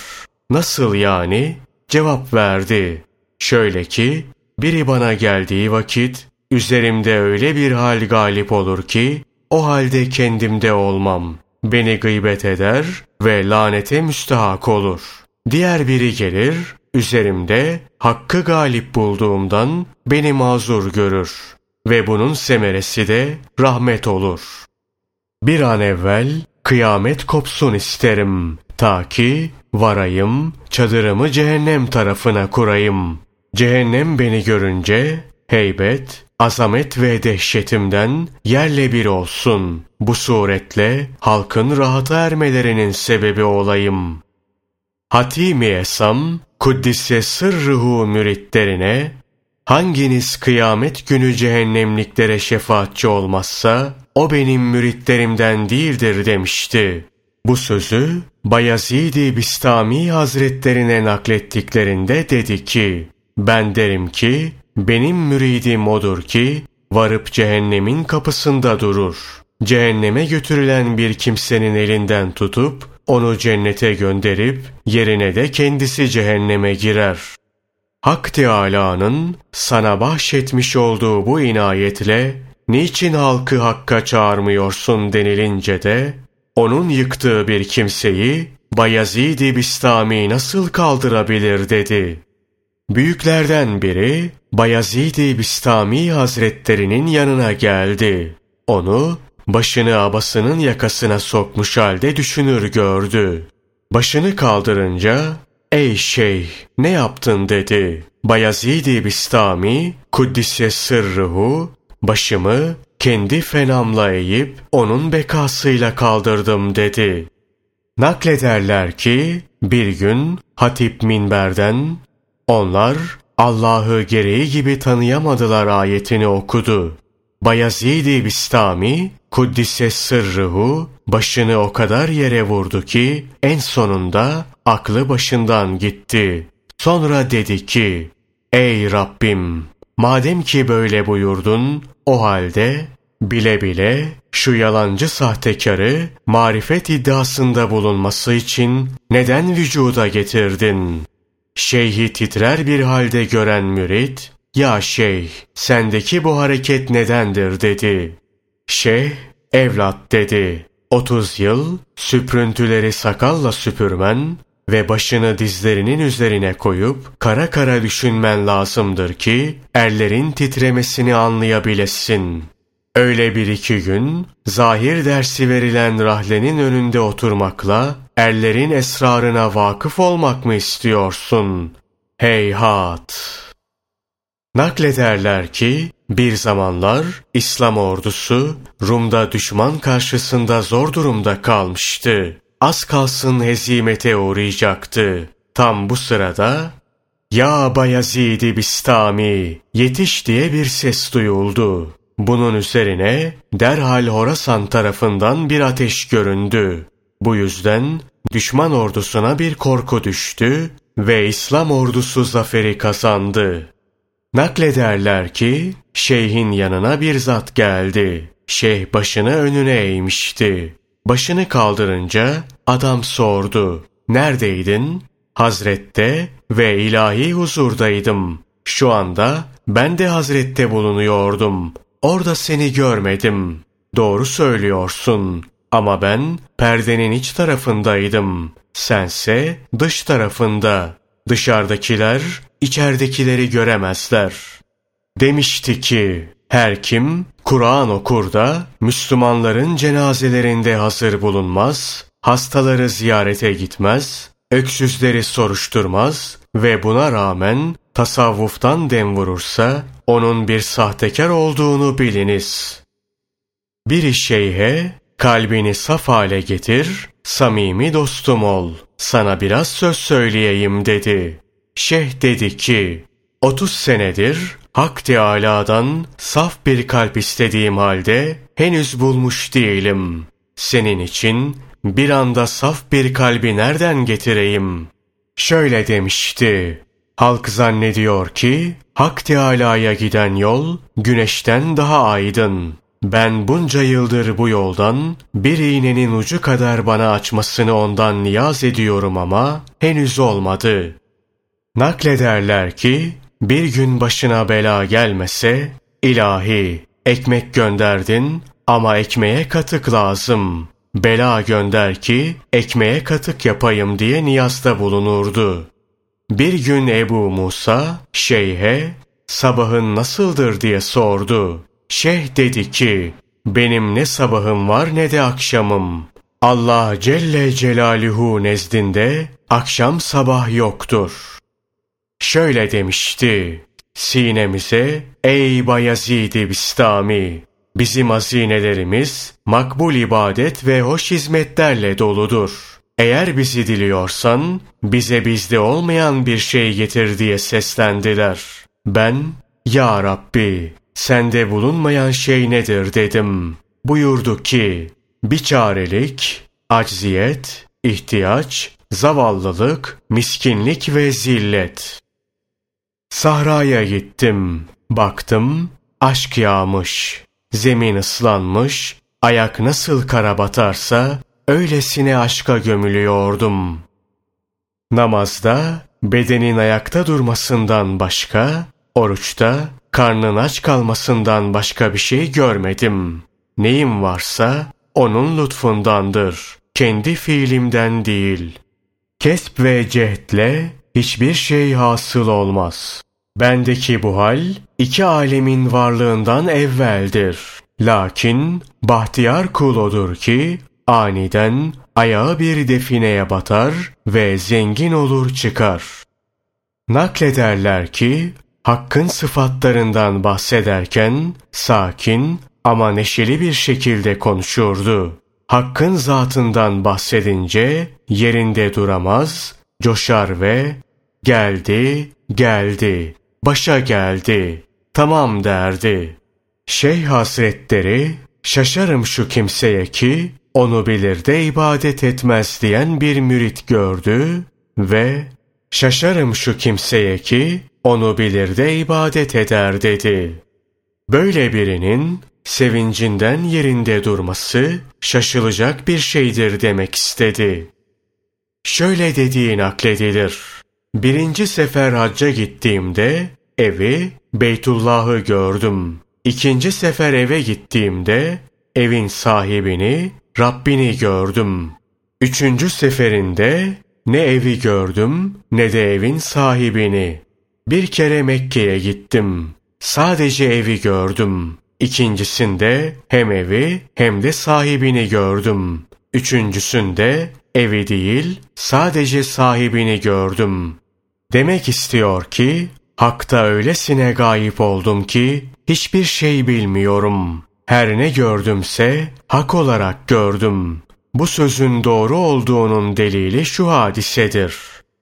nasıl yani? Cevap verdi. Şöyle ki, biri bana geldiği vakit, Üzerimde öyle bir hal galip olur ki, o halde kendimde olmam. Beni gıybet eder ve lanete müstahak olur. Diğer biri gelir, üzerimde hakkı galip bulduğumdan beni mazur görür. Ve bunun semeresi de rahmet olur. Bir an evvel kıyamet kopsun isterim. Ta ki varayım, çadırımı cehennem tarafına kurayım. Cehennem beni görünce heybet, azamet ve dehşetimden yerle bir olsun. Bu suretle halkın rahata ermelerinin sebebi olayım. Hatimi Esam, Kuddise sırrıhu müritlerine, hanginiz kıyamet günü cehennemliklere şefaatçi olmazsa, o benim müritlerimden değildir demişti. Bu sözü Bayezid-i Bistami Hazretlerine naklettiklerinde dedi ki, ben derim ki benim müridim odur ki varıp cehennemin kapısında durur. Cehenneme götürülen bir kimsenin elinden tutup onu cennete gönderip yerine de kendisi cehenneme girer. Hak Teâlâ'nın sana bahşetmiş olduğu bu inayetle niçin halkı hakka çağırmıyorsun denilince de onun yıktığı bir kimseyi Bayezid-i Bistami nasıl kaldırabilir dedi. Büyüklerden biri Bayezid-i Bistami Hazretlerinin yanına geldi. Onu başını abasının yakasına sokmuş halde düşünür gördü. Başını kaldırınca ''Ey şeyh ne yaptın?'' dedi. Bayezid-i Bistami Kuddise sırrıhu başımı kendi fenamla eğip onun bekasıyla kaldırdım dedi. Naklederler ki bir gün hatip minberden onlar Allah'ı gereği gibi tanıyamadılar ayetini okudu. Bayezid-i Bistami Kuddise sırrıhu başını o kadar yere vurdu ki en sonunda aklı başından gitti. Sonra dedi ki Ey Rabbim madem ki böyle buyurdun o halde bile bile şu yalancı sahtekarı marifet iddiasında bulunması için neden vücuda getirdin? Şeyhi titrer bir halde gören mürit, ya şeyh sendeki bu hareket nedendir dedi. Şeyh, evlat dedi. Otuz yıl süprüntüleri sakalla süpürmen ve başını dizlerinin üzerine koyup kara kara düşünmen lazımdır ki erlerin titremesini anlayabilesin. Öyle bir iki gün zahir dersi verilen rahlenin önünde oturmakla erlerin esrarına vakıf olmak mı istiyorsun? Heyhat! Naklederler ki bir zamanlar İslam ordusu Rum'da düşman karşısında zor durumda kalmıştı. Az kalsın hezimete uğrayacaktı. Tam bu sırada ''Ya Bayezid-i Bistami, yetiş!'' diye bir ses duyuldu. Bunun üzerine derhal Horasan tarafından bir ateş göründü. Bu yüzden düşman ordusuna bir korku düştü ve İslam ordusu zaferi kazandı. Naklederler ki şeyhin yanına bir zat geldi. Şeyh başını önüne eğmişti. Başını kaldırınca adam sordu. Neredeydin? Hazrette ve ilahi huzurdaydım. Şu anda ben de hazrette bulunuyordum. Orada seni görmedim. Doğru söylüyorsun. Ama ben perdenin iç tarafındaydım. Sense dış tarafında. Dışarıdakiler içeridekileri göremezler. Demişti ki, her kim Kur'an okur da Müslümanların cenazelerinde hazır bulunmaz, hastaları ziyarete gitmez, öksüzleri soruşturmaz ve buna rağmen tasavvuftan dem vurursa onun bir sahtekar olduğunu biliniz. Bir şeyhe kalbini saf hale getir, samimi dostum ol, sana biraz söz söyleyeyim dedi. Şeyh dedi ki, 30 senedir Hak Teâlâ'dan saf bir kalp istediğim halde henüz bulmuş değilim. Senin için bir anda saf bir kalbi nereden getireyim? Şöyle demişti. Halk zannediyor ki Hak Teâlâ'ya giden yol güneşten daha aydın. Ben bunca yıldır bu yoldan bir iğnenin ucu kadar bana açmasını ondan niyaz ediyorum ama henüz olmadı. Naklederler ki bir gün başına bela gelmese ilahi ekmek gönderdin ama ekmeğe katık lazım. Bela gönder ki ekmeğe katık yapayım diye niyazda bulunurdu. Bir gün Ebu Musa şeyhe sabahın nasıldır diye sordu. Şeyh dedi ki benim ne sabahım var ne de akşamım. Allah Celle Celaluhu nezdinde akşam sabah yoktur.'' Şöyle demişti. Sinemize ey Bayezid-i Bistami bizim hazinelerimiz makbul ibadet ve hoş hizmetlerle doludur. Eğer bizi diliyorsan bize bizde olmayan bir şey getir diye seslendiler. Ben ya Rabbi sende bulunmayan şey nedir dedim. Buyurdu ki bir çarelik, acziyet, ihtiyaç, zavallılık, miskinlik ve zillet. Sahraya gittim. Baktım, aşk yağmış. Zemin ıslanmış, ayak nasıl kara batarsa, öylesine aşka gömülüyordum. Namazda, bedenin ayakta durmasından başka, oruçta, karnın aç kalmasından başka bir şey görmedim. Neyim varsa, onun lütfundandır. Kendi fiilimden değil. Kesp ve cehdle hiçbir şey hasıl olmaz. Bendeki bu hal iki alemin varlığından evveldir. Lakin bahtiyar kul odur ki aniden ayağı bir defineye batar ve zengin olur çıkar. Naklederler ki Hakk'ın sıfatlarından bahsederken sakin ama neşeli bir şekilde konuşurdu. Hakkın zatından bahsedince yerinde duramaz, coşar ve geldi, geldi, başa geldi, tamam derdi. Şeyh hasretleri şaşarım şu kimseye ki onu bilir de ibadet etmez diyen bir mürit gördü ve şaşarım şu kimseye ki onu bilir de ibadet eder dedi. Böyle birinin sevincinden yerinde durması şaşılacak bir şeydir demek istedi. Şöyle dediği nakledilir. Birinci sefer hacca gittiğimde evi, Beytullah'ı gördüm. İkinci sefer eve gittiğimde evin sahibini, Rabbini gördüm. Üçüncü seferinde ne evi gördüm ne de evin sahibini. Bir kere Mekke'ye gittim. Sadece evi gördüm. İkincisinde hem evi hem de sahibini gördüm. Üçüncüsünde evi değil sadece sahibini gördüm. Demek istiyor ki Hak'ta öylesine gayip oldum ki hiçbir şey bilmiyorum. Her ne gördümse hak olarak gördüm. Bu sözün doğru olduğunun delili şu hadisedir.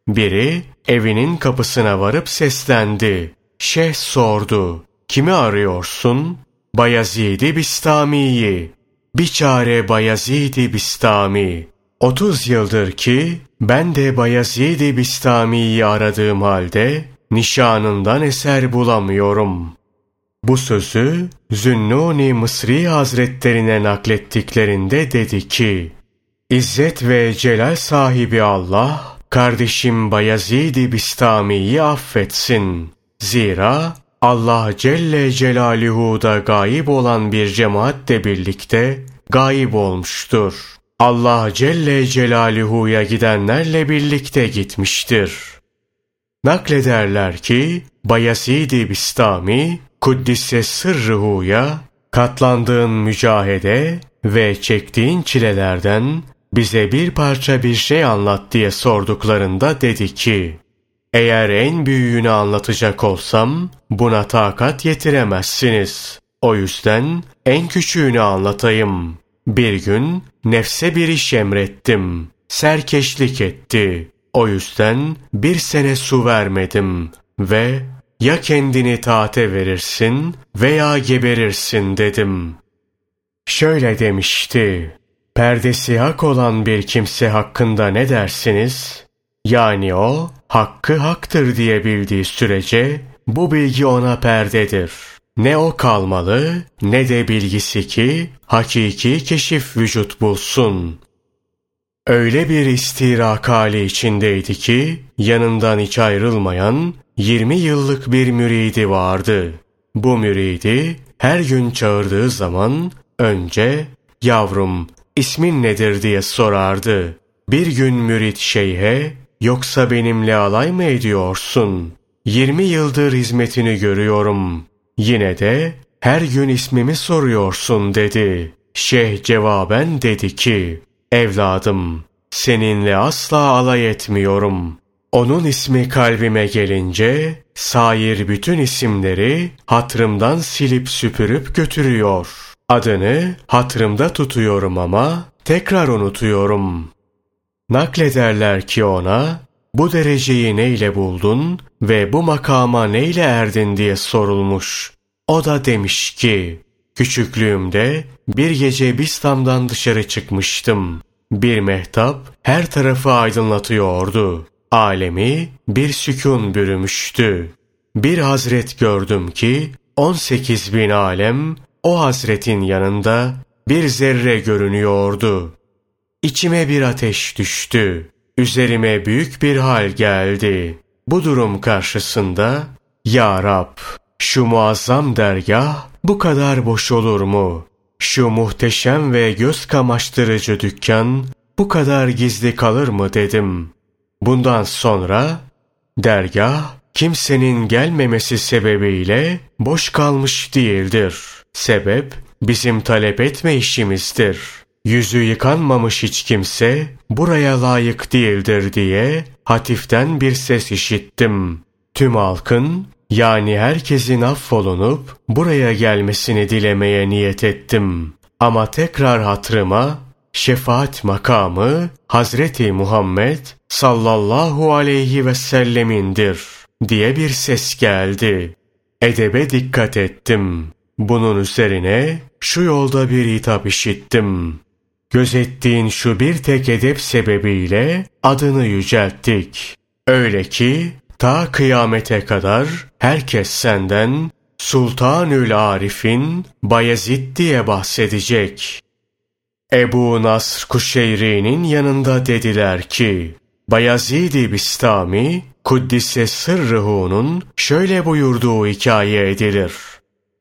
Biri evinin kapısına varıp seslendi. Şeyh sordu. Kimi arıyorsun? Bayezid-i Bistami'yi. Biçare Bayezid-i Bistami. Otuz yıldır ki ben de Bayezid-i Bistami'yi aradığım halde nişanından eser bulamıyorum. Bu sözü Zünnuni Mısri Hazretlerine naklettiklerinde dedi ki, İzzet ve celal sahibi Allah, kardeşim Bayezid-i Bistami'yi affetsin. Zira Allah Celle Celaluhu'da gayip olan bir cemaatle birlikte gayip olmuştur. Allah Celle Celaluhu'ya gidenlerle birlikte gitmiştir. Naklederler ki Bayezid-i Bistami Kuddisse sırrıhuya katlandığın mücahede ve çektiğin çilelerden bize bir parça bir şey anlat diye sorduklarında dedi ki, eğer en büyüğünü anlatacak olsam buna takat yetiremezsiniz. O yüzden en küçüğünü anlatayım. Bir gün nefse bir iş emrettim. Serkeşlik etti. O yüzden bir sene su vermedim ve ya kendini taate verirsin veya geberirsin dedim. Şöyle demişti, perdesi hak olan bir kimse hakkında ne dersiniz? Yani o, hakkı haktır diye bildiği sürece, bu bilgi ona perdedir. Ne o kalmalı, ne de bilgisi ki, hakiki keşif vücut bulsun. Öyle bir istirak hali içindeydi ki, yanından hiç ayrılmayan, 20 yıllık bir müridi vardı. Bu müridi her gün çağırdığı zaman önce yavrum ismin nedir diye sorardı. Bir gün mürit şeyhe yoksa benimle alay mı ediyorsun? 20 yıldır hizmetini görüyorum. Yine de her gün ismimi soruyorsun dedi. Şeyh cevaben dedi ki evladım seninle asla alay etmiyorum. Onun ismi kalbime gelince, sair bütün isimleri hatrımdan silip süpürüp götürüyor. Adını hatrımda tutuyorum ama tekrar unutuyorum. Naklederler ki ona, bu dereceyi neyle buldun ve bu makama neyle erdin diye sorulmuş. O da demiş ki, küçüklüğümde bir gece Bistam'dan dışarı çıkmıştım. Bir mehtap her tarafı aydınlatıyordu. Alemi bir sükun bürümüştü. Bir hazret gördüm ki 18 bin alem o hazretin yanında bir zerre görünüyordu. İçime bir ateş düştü. Üzerime büyük bir hal geldi. Bu durum karşısında Ya Rab şu muazzam dergah bu kadar boş olur mu? Şu muhteşem ve göz kamaştırıcı dükkan bu kadar gizli kalır mı dedim. Bundan sonra dergah kimsenin gelmemesi sebebiyle boş kalmış değildir. Sebep bizim talep etme işimizdir. Yüzü yıkanmamış hiç kimse buraya layık değildir diye hatiften bir ses işittim. Tüm halkın yani herkesin affolunup buraya gelmesini dilemeye niyet ettim. Ama tekrar hatrıma şefaat makamı Hazreti Muhammed sallallahu aleyhi ve sellemindir diye bir ses geldi. Edebe dikkat ettim. Bunun üzerine şu yolda bir hitap işittim. Gözettiğin şu bir tek edep sebebiyle adını yücelttik. Öyle ki ta kıyamete kadar herkes senden Sultanül Arif'in Bayezid diye bahsedecek. Ebu Nasr Kuşeyri'nin yanında dediler ki, Bayezid-i Bistami, Kuddise Sırrıhu'nun şöyle buyurduğu hikaye edilir.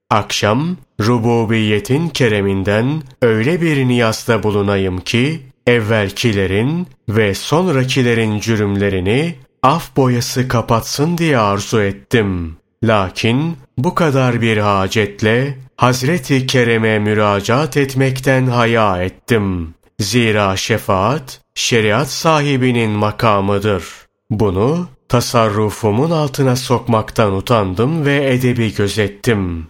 Akşam, rububiyetin kereminden öyle bir niyazda bulunayım ki, evvelkilerin ve sonrakilerin cürümlerini af boyası kapatsın diye arzu ettim. Lakin bu kadar bir hacetle Hazreti Kerem'e müracaat etmekten haya ettim. Zira şefaat, şeriat sahibinin makamıdır. Bunu tasarrufumun altına sokmaktan utandım ve edebi gözettim.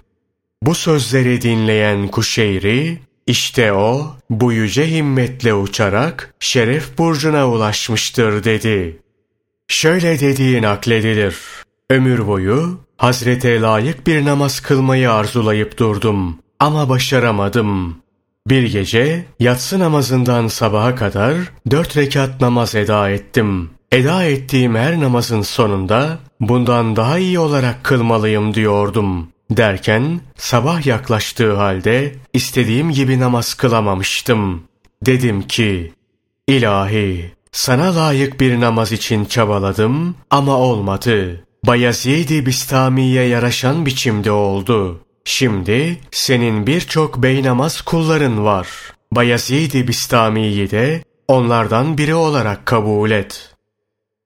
Bu sözleri dinleyen Kuşeyri, işte o bu yüce himmetle uçarak şeref burcuna ulaşmıştır dedi. Şöyle dediği nakledilir. Ömür boyu Hazrete layık bir namaz kılmayı arzulayıp durdum ama başaramadım. Bir gece yatsı namazından sabaha kadar dört rekat namaz eda ettim. Eda ettiğim her namazın sonunda bundan daha iyi olarak kılmalıyım diyordum. Derken sabah yaklaştığı halde istediğim gibi namaz kılamamıştım. Dedim ki, İlahi, sana layık bir namaz için çabaladım ama olmadı. Bayezid-i Bistami'ye yaraşan biçimde oldu. Şimdi senin birçok beynamaz kulların var. Bayezid-i Bistami'yi de onlardan biri olarak kabul et.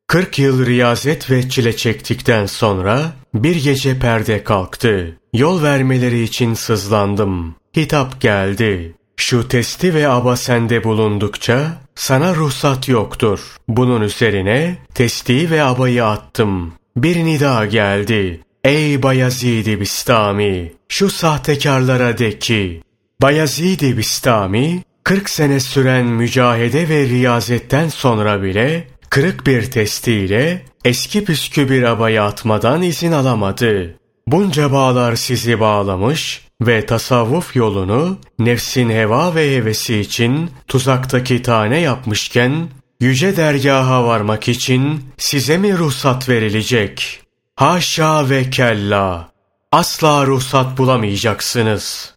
40 yıl riyazet ve çile çektikten sonra bir gece perde kalktı. Yol vermeleri için sızlandım. Hitap geldi. Şu testi ve aba sende bulundukça sana ruhsat yoktur. Bunun üzerine testi ve abayı attım. Bir nida geldi. Ey Bayezid-i Bistami! Şu sahtekarlara de ki, Bayezid-i Bistami, 40 sene süren mücahede ve riyazetten sonra bile kırık bir testiyle eski püskü bir abaya atmadan izin alamadı. Bunca bağlar sizi bağlamış ve tasavvuf yolunu nefsin heva ve hevesi için tuzaktaki tane yapmışken yüce dergaha varmak için size mi ruhsat verilecek? Haşa ve kella! Asla ruhsat bulamayacaksınız.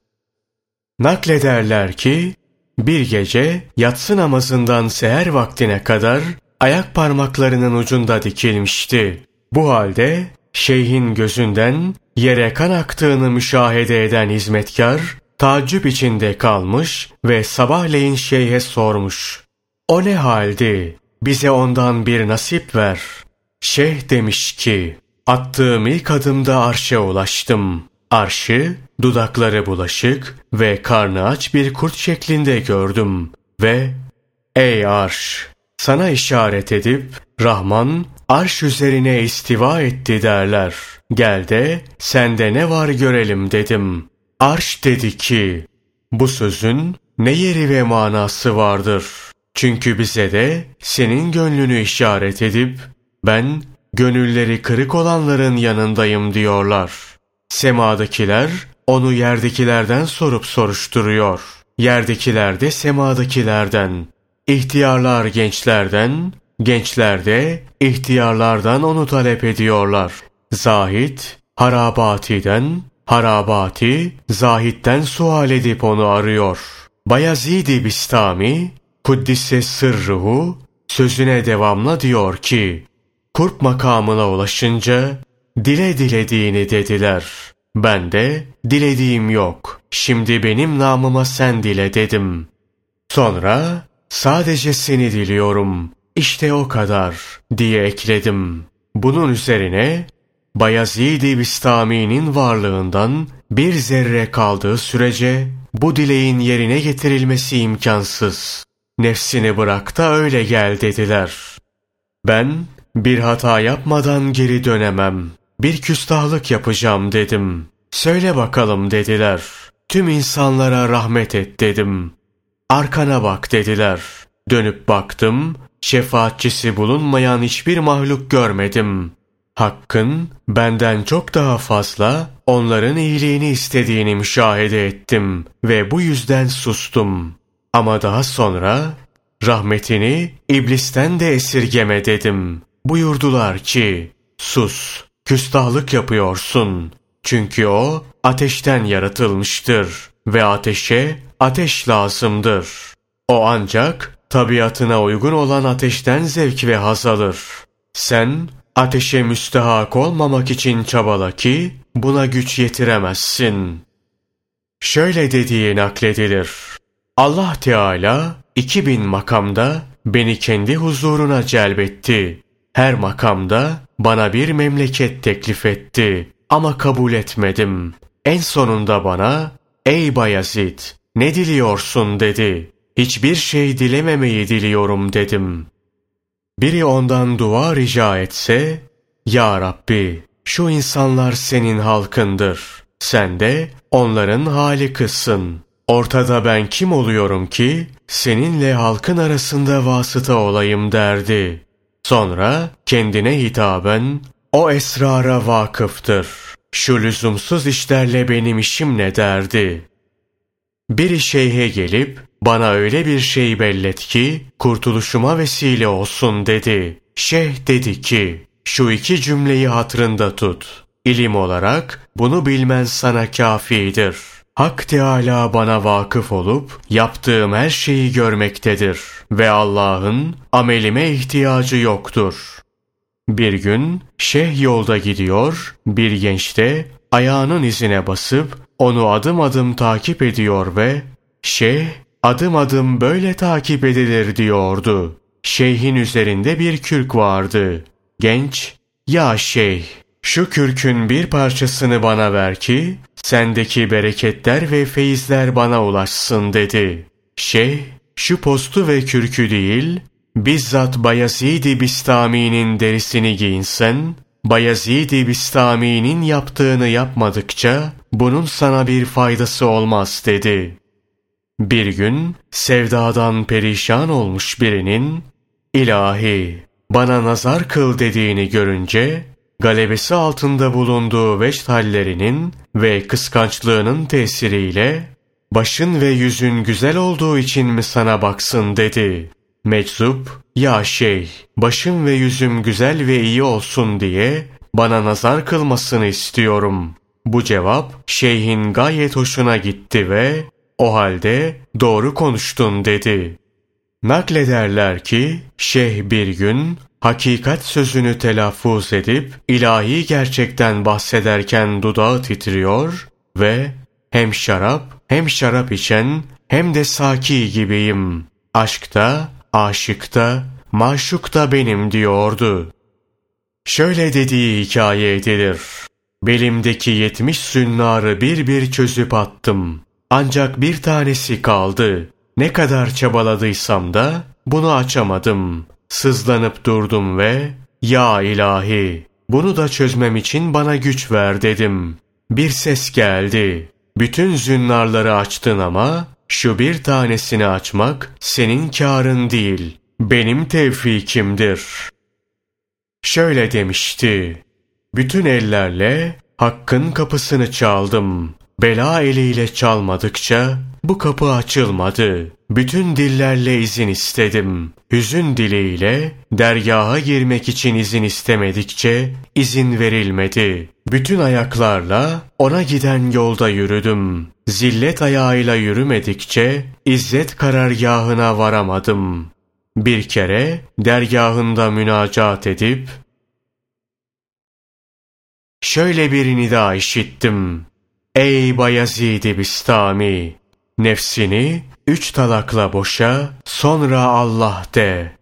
Naklederler ki, bir gece yatsı namazından seher vaktine kadar ayak parmaklarının ucunda dikilmişti. Bu halde şeyhin gözünden yere kan aktığını müşahede eden hizmetkar, tacip içinde kalmış ve sabahleyin şeyhe sormuş. O ne haldi? Bize ondan bir nasip ver. Şeyh demiş ki, attığım ilk adımda arşa ulaştım. Arşı, dudakları bulaşık ve karnı aç bir kurt şeklinde gördüm ve ''Ey arş, sana işaret edip Rahman arş üzerine istiva etti derler. Gel de sende ne var görelim dedim. Arş dedi ki, bu sözün ne yeri ve manası vardır.'' Çünkü bize de senin gönlünü işaret edip ben gönülleri kırık olanların yanındayım diyorlar. Semadakiler onu yerdekilerden sorup soruşturuyor. Yerdekiler de semadakilerden. İhtiyarlar gençlerden, gençler de ihtiyarlardan onu talep ediyorlar. Zahit, harabatiden, harabati, zahitten sual edip onu arıyor. Bayezid-i Bistami, Kuddise sırruhu sözüne devamla diyor ki, kurp makamına ulaşınca dile dilediğini dediler. Ben de dilediğim yok. Şimdi benim namıma sen dile dedim. Sonra sadece seni diliyorum. İşte o kadar diye ekledim. Bunun üzerine Bayezid-i Bistami'nin varlığından bir zerre kaldığı sürece bu dileğin yerine getirilmesi imkansız. Nefsini bırak da öyle gel dediler. Ben bir hata yapmadan geri dönemem. Bir küstahlık yapacağım dedim. Söyle bakalım dediler. Tüm insanlara rahmet et dedim. Arkana bak dediler. Dönüp baktım, şefaatçisi bulunmayan hiçbir mahluk görmedim. Hakkın benden çok daha fazla onların iyiliğini istediğini müşahede ettim ve bu yüzden sustum. Ama daha sonra rahmetini iblisten de esirgeme dedim. Buyurdular ki, sus, küstahlık yapıyorsun. Çünkü o ateşten yaratılmıştır ve ateşe ateş lazımdır. O ancak tabiatına uygun olan ateşten zevk ve haz alır. Sen ateşe müstehak olmamak için çabala ki buna güç yetiremezsin. Şöyle dediği nakledilir. Allah Teala 2000 makamda beni kendi huzuruna celbetti. Her makamda bana bir memleket teklif etti ama kabul etmedim. En sonunda bana ''Ey Bayezid, ne diliyorsun?'' dedi. ''Hiçbir şey dilememeyi diliyorum.'' dedim. Biri ondan dua rica etse, ''Ya Rabbi, şu insanlar senin halkındır. Sen de onların hali kızsın. Ortada ben kim oluyorum ki seninle halkın arasında vasıta olayım derdi. Sonra kendine hitaben o esrara vakıftır. Şu lüzumsuz işlerle benim işim ne derdi. Bir şeyhe gelip bana öyle bir şey bellet ki kurtuluşuma vesile olsun dedi. Şeyh dedi ki şu iki cümleyi hatırında tut. İlim olarak bunu bilmen sana kafidir.'' Hak Teâlâ bana vakıf olup yaptığım her şeyi görmektedir ve Allah'ın amelime ihtiyacı yoktur. Bir gün şeyh yolda gidiyor, bir genç de ayağının izine basıp onu adım adım takip ediyor ve şeyh adım adım böyle takip edilir diyordu. Şeyhin üzerinde bir kürk vardı. Genç, ya şeyh şu kürkün bir parçasını bana ver ki, sendeki bereketler ve feyizler bana ulaşsın dedi. Şeyh, şu postu ve kürkü değil, bizzat Bayezid-i Bistami'nin derisini giyinsen, Bayezid-i Bistami'nin yaptığını yapmadıkça, bunun sana bir faydası olmaz dedi. Bir gün, sevdadan perişan olmuş birinin, ilahi, bana nazar kıl dediğini görünce, galebesi altında bulunduğu veşt hallerinin ve kıskançlığının tesiriyle başın ve yüzün güzel olduğu için mi sana baksın dedi. Meczup, ya şey, başım ve yüzüm güzel ve iyi olsun diye bana nazar kılmasını istiyorum. Bu cevap şeyhin gayet hoşuna gitti ve o halde doğru konuştun dedi. Naklederler ki şeyh bir gün hakikat sözünü telaffuz edip ilahi gerçekten bahsederken dudağı titriyor ve hem şarap hem şarap içen hem de saki gibiyim. Aşkta, aşıkta, maşukta benim diyordu. Şöyle dediği hikaye edilir. Belimdeki yetmiş sünnarı bir bir çözüp attım. Ancak bir tanesi kaldı. Ne kadar çabaladıysam da bunu açamadım. Sızlanıp durdum ve ''Ya ilahi, bunu da çözmem için bana güç ver.'' dedim. Bir ses geldi. ''Bütün zünnarları açtın ama şu bir tanesini açmak senin kârın değil, benim tevfikimdir.'' Şöyle demişti. Bütün ellerle hakkın kapısını çaldım. Bela eliyle çalmadıkça bu kapı açılmadı. Bütün dillerle izin istedim. Hüzün diliyle dergaha girmek için izin istemedikçe izin verilmedi. Bütün ayaklarla ona giden yolda yürüdüm. Zillet ayağıyla yürümedikçe izzet karargahına varamadım. Bir kere dergahında münacat edip şöyle bir nida işittim. Ey Bayezid-i Bistami! Nefsini üç talakla boşa, sonra Allah de.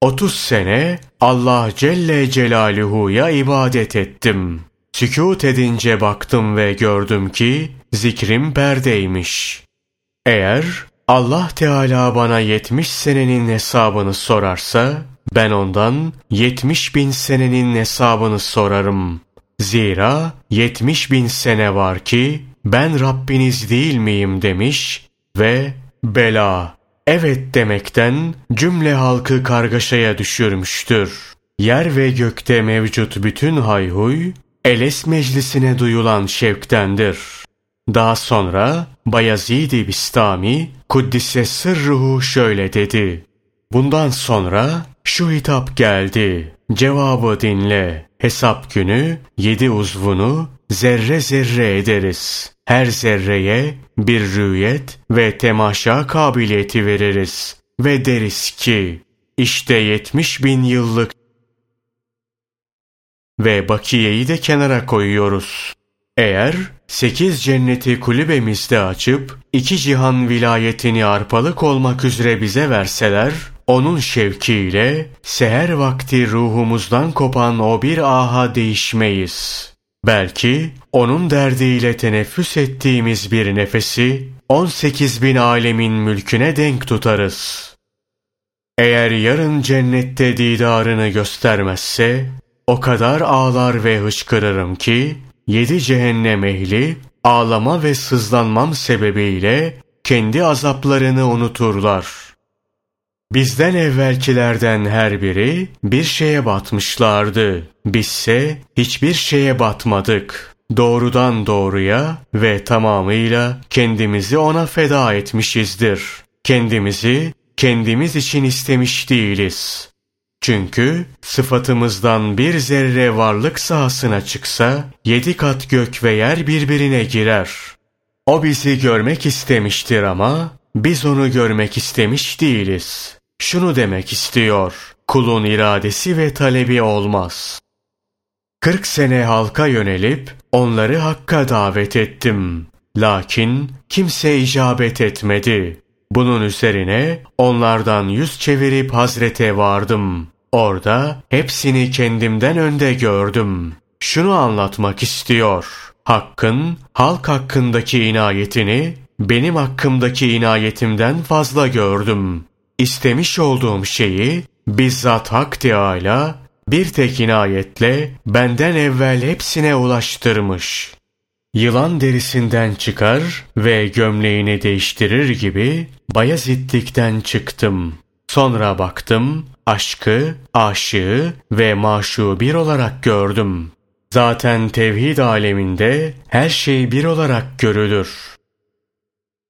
Otuz sene Allah Celle Celaluhu'ya ibadet ettim. Sükut edince baktım ve gördüm ki zikrim perdeymiş. Eğer Allah Teala bana yetmiş senenin hesabını sorarsa, ben ondan yetmiş bin senenin hesabını sorarım. Zira yetmiş bin sene var ki ben Rabbiniz değil miyim demiş ve bela, evet demekten cümle halkı kargaşaya düşürmüştür. Yer ve gökte mevcut bütün hayhuy, Eles meclisine duyulan şevktendir. Daha sonra Bayezid-i Bistami Kuddise sırruhu şöyle dedi. Bundan sonra şu hitap geldi. Cevabı dinle. Hesap günü yedi uzvunu zerre zerre ederiz. Her zerreye bir rüyet ve temaşa kabiliyeti veririz. Ve deriz ki işte yetmiş bin yıllık ve bakiyeyi de kenara koyuyoruz. Eğer sekiz cenneti kulübemizde açıp iki cihan vilayetini arpalık olmak üzere bize verseler, onun şevkiyle seher vakti ruhumuzdan kopan o bir aha değişmeyiz. Belki onun derdiyle teneffüs ettiğimiz bir nefesi 18 bin alemin mülküne denk tutarız. Eğer yarın cennette didarını göstermezse o kadar ağlar ve hışkırırım ki yedi cehennem ehli ağlama ve sızlanmam sebebiyle kendi azaplarını unuturlar. Bizden evvelkilerden her biri bir şeye batmışlardı. Bizse hiçbir şeye batmadık. Doğrudan doğruya ve tamamıyla kendimizi ona feda etmişizdir. Kendimizi kendimiz için istemiş değiliz. Çünkü sıfatımızdan bir zerre varlık sahasına çıksa, yedi kat gök ve yer birbirine girer. O bizi görmek istemiştir ama biz onu görmek istemiş değiliz. Şunu demek istiyor, kulun iradesi ve talebi olmaz. Kırk sene halka yönelip onları hakka davet ettim. Lakin kimse icabet etmedi. Bunun üzerine onlardan yüz çevirip Hazret'e vardım. Orada hepsini kendimden önde gördüm. Şunu anlatmak istiyor. Hakkın halk hakkındaki inayetini benim hakkımdaki inayetimden fazla gördüm. İstemiş olduğum şeyi bizzat Hak Teâlâ bir tek inayetle benden evvel hepsine ulaştırmış. Yılan derisinden çıkar ve gömleğini değiştirir gibi Bayezidlikten çıktım. Sonra baktım, aşkı, aşığı ve maşu bir olarak gördüm. Zaten tevhid aleminde her şey bir olarak görülür.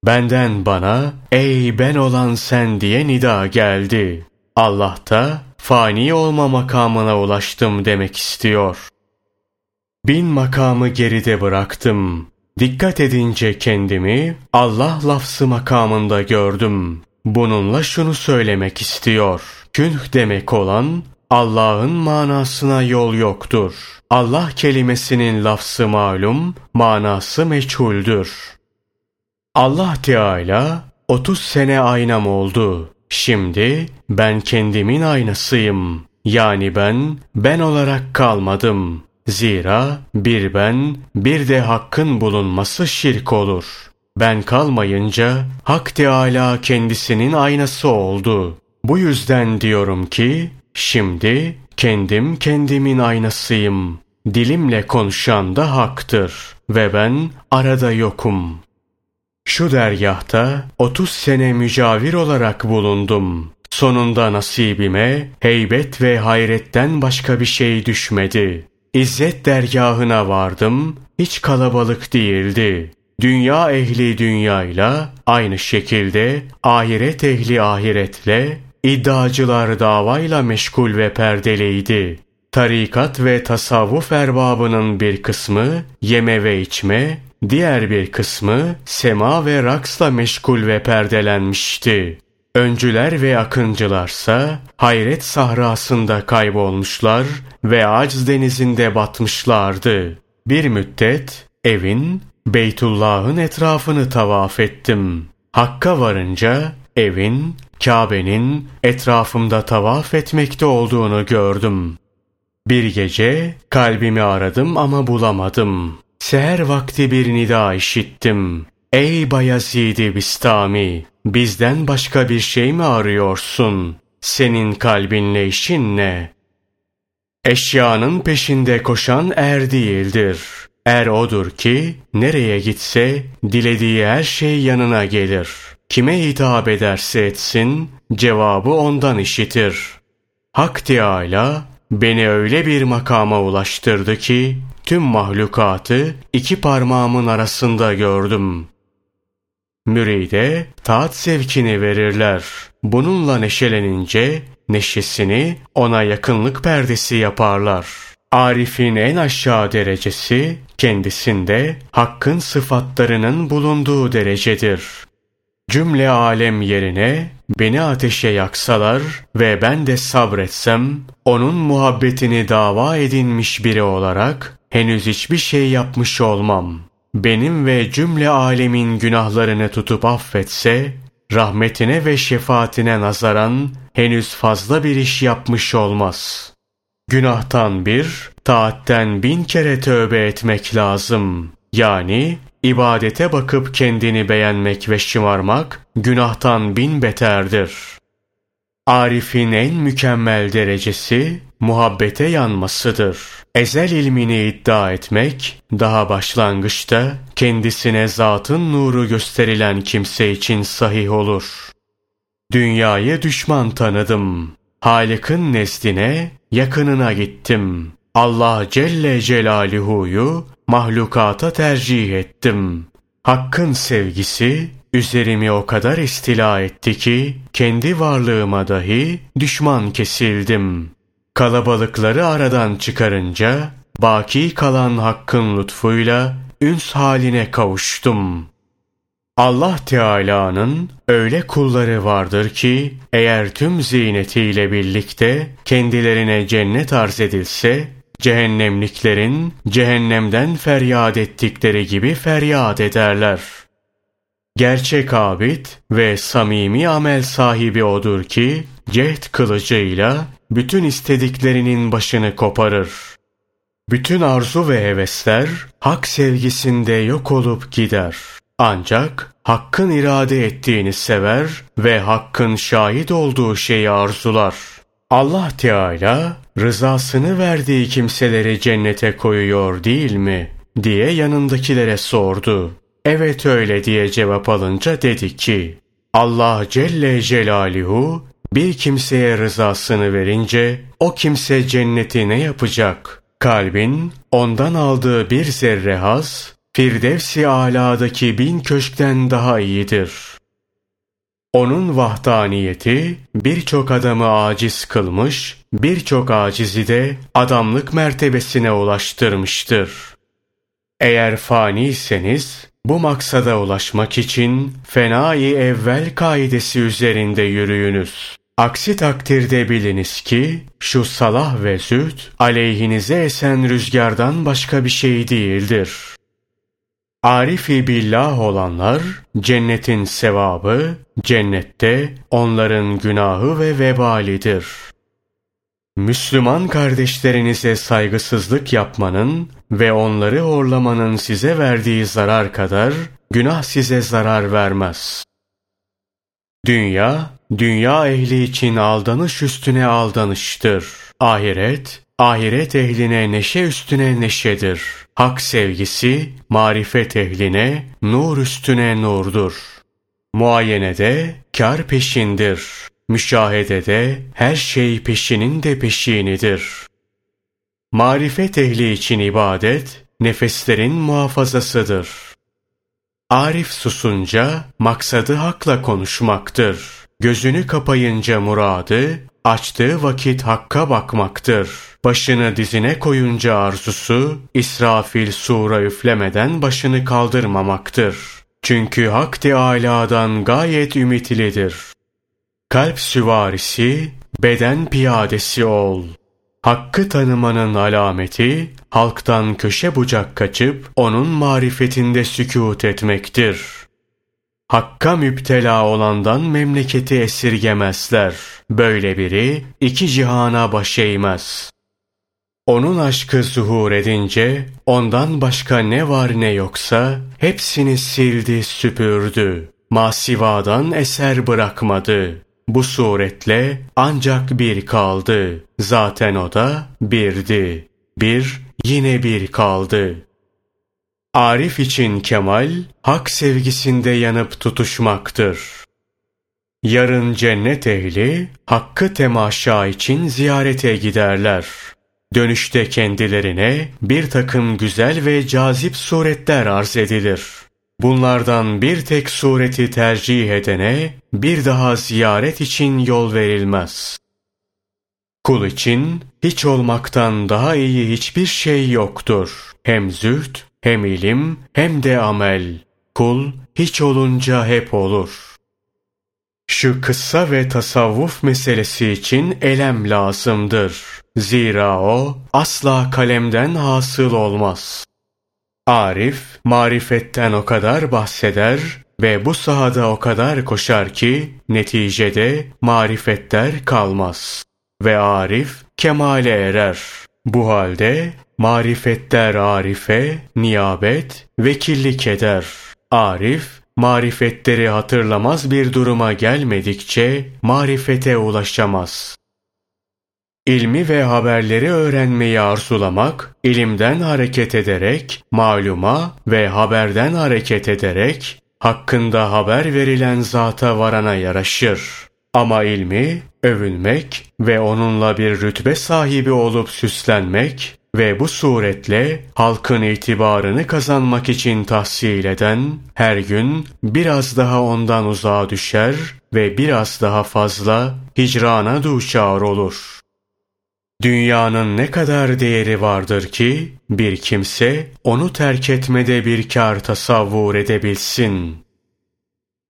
Benden bana, ey ben olan sen diye nida geldi. Allah da fani olma makamına ulaştım demek istiyor. Bin makamı geride bıraktım. Dikkat edince kendimi Allah lafzı makamında gördüm. Bununla şunu söylemek istiyor. Künh demek olan Allah'ın manasına yol yoktur. Allah kelimesinin lafzı malum, manası meçhuldür. Allah Teala 30 sene aynam oldu. Şimdi ben kendimin aynasıyım. Yani ben ben olarak kalmadım. Zira bir ben bir de hakkın bulunması şirk olur. Ben kalmayınca Hak Teala kendisinin aynası oldu. Bu yüzden diyorum ki şimdi kendim kendimin aynasıyım. Dilimle konuşan da haktır ve ben arada yokum. Şu dergahta 30 sene mücavir olarak bulundum. Sonunda nasibime heybet ve hayretten başka bir şey düşmedi. İzzet dergahına vardım, hiç kalabalık değildi. Dünya ehli dünyayla, aynı şekilde ahiret ehli ahiretle, iddiacılar davayla meşgul ve perdeleydi. Tarikat ve tasavvuf erbabının bir kısmı yeme ve içme, diğer bir kısmı sema ve raksla meşgul ve perdelenmişti. Öncüler ve akıncılarsa hayret sahrasında kaybolmuşlar ve acz denizinde batmışlardı. Bir müddet evin, Beytullah'ın etrafını tavaf ettim. Hakka varınca evin, Kabe'nin etrafımda tavaf etmekte olduğunu gördüm. Bir gece kalbimi aradım ama bulamadım. Seher vakti bir nida işittim. Ey Bayezid-i Bistami! Bizden başka bir şey mi arıyorsun? Senin kalbinle işin ne? Eşyanın peşinde koşan er değildir. Er odur ki nereye gitse dilediği her şey yanına gelir. kime hitap ederse etsin, cevabı ondan işitir. Hak Teâlâ, beni öyle bir makama ulaştırdı ki, tüm mahlukatı iki parmağımın arasında gördüm. Müride taat sevkini verirler. Bununla neşelenince neşesini ona yakınlık perdesi yaparlar. Arif'in en aşağı derecesi kendisinde hakkın sıfatlarının bulunduğu derecedir. Cümle alem yerine beni ateşe yaksalar ve ben de sabretsem, onun muhabbetini dava edinmiş biri olarak henüz hiçbir şey yapmış olmam. Benim ve cümle alemin günahlarını tutup affetse, rahmetine ve şefaatine nazaran henüz fazla bir iş yapmış olmaz. Günahtan bir, taatten bin kere tövbe etmek lazım. Yani ibadete bakıp kendini beğenmek ve şımarmak günahtan bin beterdir. Arif'in en mükemmel derecesi muhabbete yanmasıdır. Ezel ilmini iddia etmek, daha başlangıçta kendisine zatın nuru gösterilen kimse için sahih olur. Dünyayı düşman tanıdım. Halik'in nezdine, yakınına gittim. Allah Celle Celaluhu'yu mahlukata tercih ettim. Hakkın sevgisi üzerimi o kadar istila etti ki kendi varlığıma dahi düşman kesildim. Kalabalıkları aradan çıkarınca baki kalan hakkın lütfuyla üns haline kavuştum. Allah Teala'nın öyle kulları vardır ki eğer tüm ziynetiyle birlikte kendilerine cennet arz edilse cehennemliklerin cehennemden feryat ettikleri gibi feryat ederler. Gerçek abid ve samimi amel sahibi odur ki cehd kılıcıyla bütün istediklerinin başını koparır. Bütün arzu ve hevesler hak sevgisinde yok olup gider. Ancak hakkın irade ettiğini sever ve hakkın şahit olduğu şeyi arzular. Allah Teala rızasını verdiği kimseleri cennete koyuyor değil mi? diye yanındakilere sordu. Evet öyle diye cevap alınca dedi ki, Allah Celle Celaluhu bir kimseye rızasını verince o kimse cenneti ne yapacak? Kalbin ondan aldığı bir zerre haz, Firdevsi aladaki bin köşkten daha iyidir. Onun vahdaniyeti birçok adamı aciz kılmış, birçok acizi de adamlık mertebesine ulaştırmıştır. Eğer faniyseniz, bu maksada ulaşmak için fenai evvel kaidesi üzerinde yürüyünüz. Aksi takdirde biliniz ki şu salah ve zühd aleyhinize esen rüzgardan başka bir şey değildir. Arifi billah olanlar cennetin sevabı cennette onların günahı ve vebalidir. Müslüman kardeşlerinize saygısızlık yapmanın ve onları horlamanın size verdiği zarar kadar günah size zarar vermez. Dünya, dünya ehli için aldanış üstüne aldanıştır. Ahiret, ahiret ehline neşe üstüne neşedir. Hak sevgisi, marifet ehline nur üstüne nurdur. Muayenede kar peşindir. Müşahedede her şey peşinin de peşinidir. Marifet ehli için ibadet, nefeslerin muhafazasıdır. Arif susunca maksadı hakla konuşmaktır. Gözünü kapayınca muradı, açtığı vakit hakka bakmaktır. Başını dizine koyunca arzusu, İsrafil sura üflemeden başını kaldırmamaktır. Çünkü Hak Teâlâ'dan gayet ümitlidir. Kalp süvarisi, beden piyadesi ol. Hakkı tanımanın alameti, halktan köşe bucak kaçıp onun marifetinde sükût etmektir. Hakka müptela olandan memleketi esirgemezler. Böyle biri iki cihana baş eğmez. Onun aşkı zuhur edince ondan başka ne var ne yoksa hepsini sildi süpürdü. Masivadan eser bırakmadı. Bu suretle ancak bir kaldı. Zaten o da birdi. Bir yine bir kaldı. Arif için kemal, hak sevgisinde yanıp tutuşmaktır. Yarın cennet ehli, hakkı temaşa için ziyarete giderler. Dönüşte kendilerine bir takım güzel ve cazip suretler arz edilir. Bunlardan bir tek sureti tercih edene bir daha ziyaret için yol verilmez. Kul için hiç olmaktan daha iyi hiçbir şey yoktur. Hem zühd, hem ilim, hem de amel. Kul hiç olunca hep olur. Şu kıssa ve tasavvuf meselesi için elem lazımdır. Zira o asla kalemden hasıl olmaz. Arif, marifetten o kadar bahseder ve bu sahada o kadar koşar ki neticede marifetler kalmaz ve arif kemale erer. Bu halde marifetler arife, niyabet, vekillik eder. Arif, marifetleri hatırlamaz bir duruma gelmedikçe marifete ulaşamaz. İlmi ve haberleri öğrenmeyi arzulamak, ilimden hareket ederek, maluma ve haberden hareket ederek, hakkında haber verilen zata varana yaraşır. Ama ilmi övünmek ve onunla bir rütbe sahibi olup süslenmek ve bu suretle halkın itibarını kazanmak için tahsil eden her gün biraz daha ondan uzağa düşer ve biraz daha fazla hicrana duşar olur. Dünyanın ne kadar değeri vardır ki bir kimse onu terk etmede bir kar tasavvur edebilsin.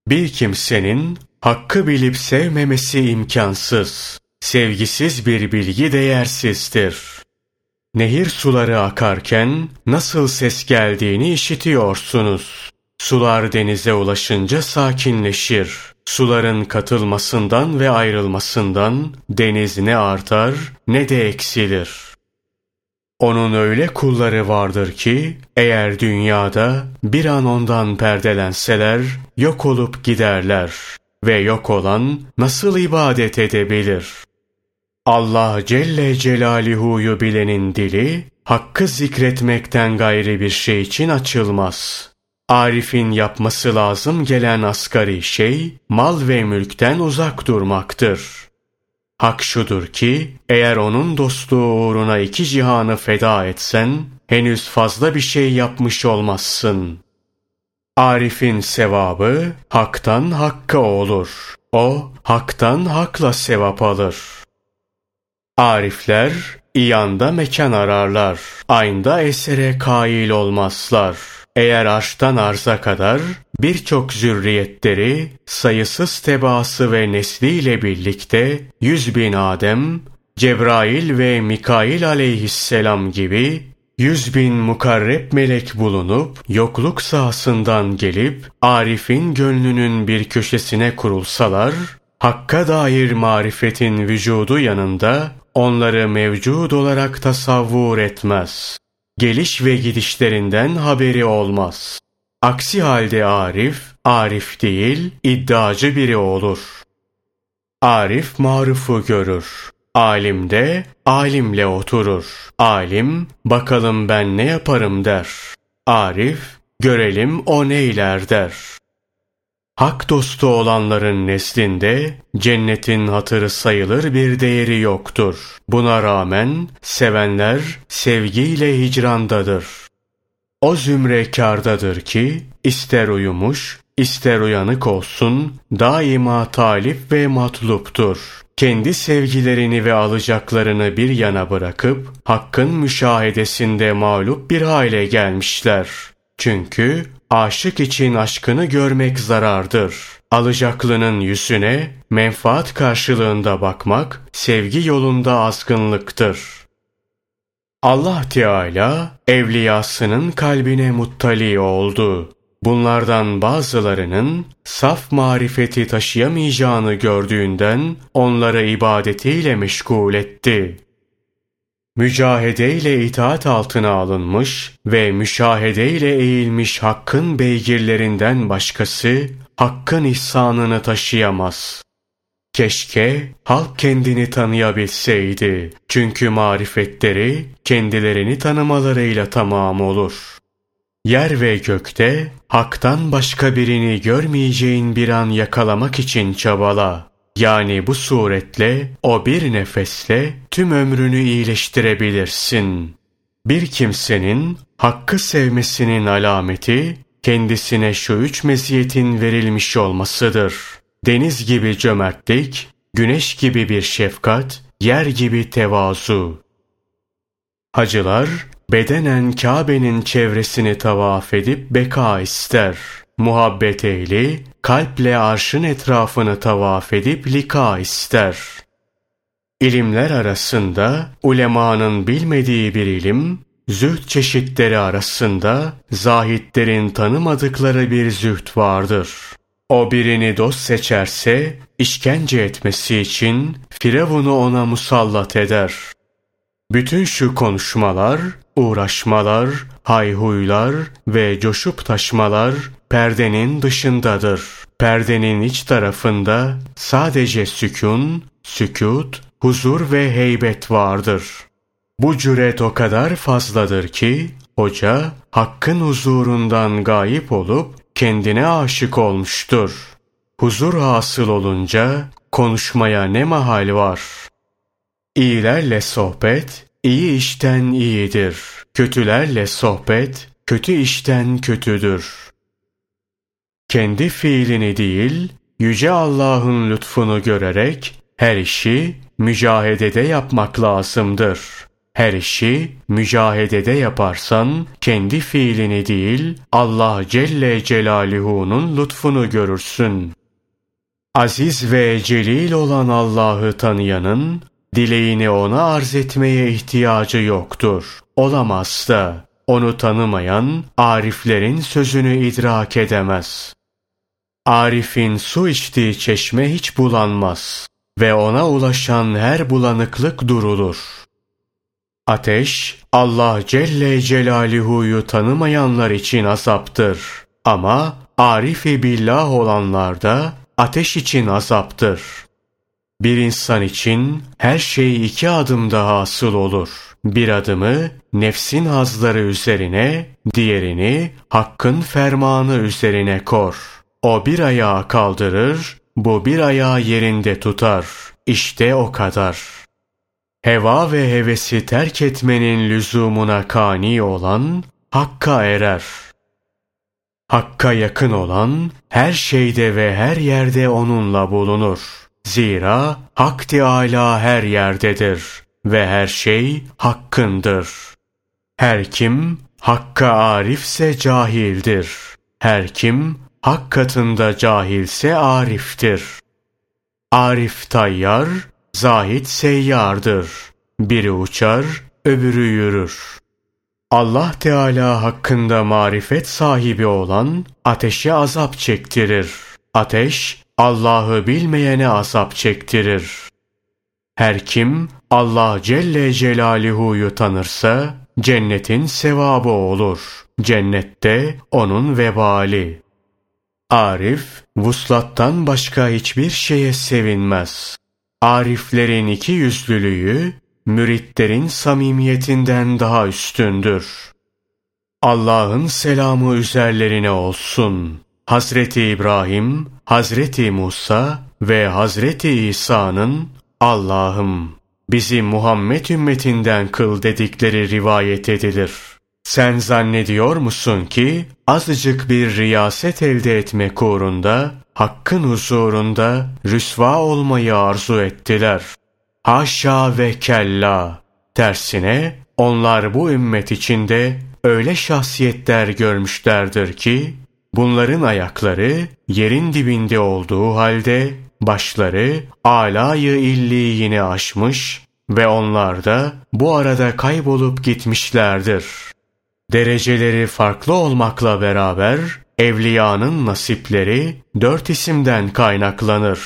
Bir kimsenin Hakkı bilip sevmemesi imkansız. Sevgisiz bir bilgi değersizdir. Nehir suları akarken nasıl ses geldiğini işitiyorsunuz. Sular denize ulaşınca sakinleşir. Suların katılmasından ve ayrılmasından deniz ne artar ne de eksilir. Onun öyle kulları vardır ki eğer dünyada bir an ondan perdelenseler yok olup giderler ve yok olan nasıl ibadet edebilir? Allah Celle Celaluhu'yu bilenin dili, hakkı zikretmekten gayri bir şey için açılmaz. Arif'in yapması lazım gelen asgari şey, mal ve mülkten uzak durmaktır. Hak şudur ki, eğer onun dostluğu uğruna iki cihanı feda etsen, henüz fazla bir şey yapmış olmazsın.'' Arif'in sevabı haktan hakka olur. O haktan hakla sevap alır. Arifler iyanda mekan ararlar. Aynda esere kail olmazlar. Eğer arştan arza kadar birçok zürriyetleri, sayısız tebaası ve nesliyle birlikte yüz bin Adem, Cebrail ve Mikail aleyhisselam gibi Yüz bin mukarreb melek bulunup yokluk sahasından gelip Arif'in gönlünün bir köşesine kurulsalar, Hakka dair marifetin vücudu yanında onları mevcud olarak tasavvur etmez. Geliş ve gidişlerinden haberi olmaz. Aksi halde Arif, Arif değil, iddiacı biri olur. Arif marufu görür. Alim de alimle oturur. Alim bakalım ben ne yaparım der. Arif görelim o neyler der. Hak dostu olanların neslinde cennetin hatırı sayılır bir değeri yoktur. Buna rağmen sevenler sevgiyle hicrandadır. O zümre kârdadır ki ister uyumuş, ister uyanık olsun daima talip ve matluptur kendi sevgilerini ve alacaklarını bir yana bırakıp hakkın müşahedesinde mağlup bir hale gelmişler. Çünkü aşık için aşkını görmek zarardır. Alacaklının yüzüne menfaat karşılığında bakmak sevgi yolunda azgınlıktır. Allah Teala evliyasının kalbine muttali oldu. Bunlardan bazılarının saf marifeti taşıyamayacağını gördüğünden onları ibadetiyle meşgul etti. Mücahedeyle itaat altına alınmış ve müşahedeyle eğilmiş hakkın beygirlerinden başkası hakkın ihsanını taşıyamaz. Keşke halk kendini tanıyabilseydi. Çünkü marifetleri kendilerini tanımalarıyla tamam olur. Yer ve gökte haktan başka birini görmeyeceğin bir an yakalamak için çabala. Yani bu suretle o bir nefesle tüm ömrünü iyileştirebilirsin. Bir kimsenin hakkı sevmesinin alameti kendisine şu üç meziyetin verilmiş olmasıdır. Deniz gibi cömertlik, güneş gibi bir şefkat, yer gibi tevazu. Hacılar bedenen Kabe'nin çevresini tavaf edip beka ister. Muhabbet ehli kalple arşın etrafını tavaf edip lika ister. İlimler arasında ulemanın bilmediği bir ilim, zühd çeşitleri arasında zahitlerin tanımadıkları bir zühd vardır. O birini dost seçerse işkence etmesi için Firavun'u ona musallat eder. Bütün şu konuşmalar, uğraşmalar, hayhuylar ve coşup taşmalar perdenin dışındadır. Perdenin iç tarafında sadece sükun, sükut, huzur ve heybet vardır. Bu cüret o kadar fazladır ki hoca hakkın huzurundan gayip olup kendine aşık olmuştur. Huzur hasıl olunca konuşmaya ne mahal var? İyilerle sohbet iyi işten iyidir. Kötülerle sohbet kötü işten kötüdür. Kendi fiilini değil, Yüce Allah'ın lütfunu görerek her işi mücahedede yapmak lazımdır. Her işi mücahedede yaparsan kendi fiilini değil Allah Celle Celaluhu'nun lütfunu görürsün. Aziz ve celil olan Allah'ı tanıyanın dileğini ona arz etmeye ihtiyacı yoktur. Olamaz da onu tanımayan ariflerin sözünü idrak edemez. Arif'in su içtiği çeşme hiç bulanmaz ve ona ulaşan her bulanıklık durulur. Ateş, Allah Celle Celaluhu'yu tanımayanlar için azaptır. Ama arifi billah olanlarda ateş için azaptır. Bir insan için her şey iki adımda hasıl olur. Bir adımı nefsin hazları üzerine, diğerini hakkın fermanı üzerine kor. O bir ayağı kaldırır, bu bir ayağı yerinde tutar. İşte o kadar. Heva ve hevesi terk etmenin lüzumuna kani olan, Hakka erer. Hakka yakın olan, her şeyde ve her yerde onunla bulunur. Zira Hak Teâlâ her yerdedir ve her şey Hakk'ındır. Her kim Hakk'a arifse cahildir. Her kim hak katında cahilse ariftir. Arif tayyar, zahit seyyardır. Biri uçar, öbürü yürür. Allah Teala hakkında marifet sahibi olan ateşe azap çektirir. Ateş Allah'ı bilmeyene azap çektirir. Her kim Allah Celle Celaluhu'yu tanırsa cennetin sevabı olur. Cennette onun vebali. Arif, vuslattan başka hiçbir şeye sevinmez. Ariflerin iki yüzlülüğü, müritlerin samimiyetinden daha üstündür. Allah'ın selamı üzerlerine olsun. Hazreti İbrahim, Hazreti Musa ve Hazreti İsa'nın Allah'ım bizi Muhammed ümmetinden kıl dedikleri rivayet edilir.'' Sen zannediyor musun ki azıcık bir riyaset elde etmek uğrunda hakkın huzurunda rüsva olmayı arzu ettiler. Haşa ve kella. Tersine onlar bu ümmet içinde öyle şahsiyetler görmüşlerdir ki bunların ayakları yerin dibinde olduğu halde başları alayı illiyini aşmış ve onlar da bu arada kaybolup gitmişlerdir.'' Dereceleri farklı olmakla beraber evliyanın nasipleri dört isimden kaynaklanır.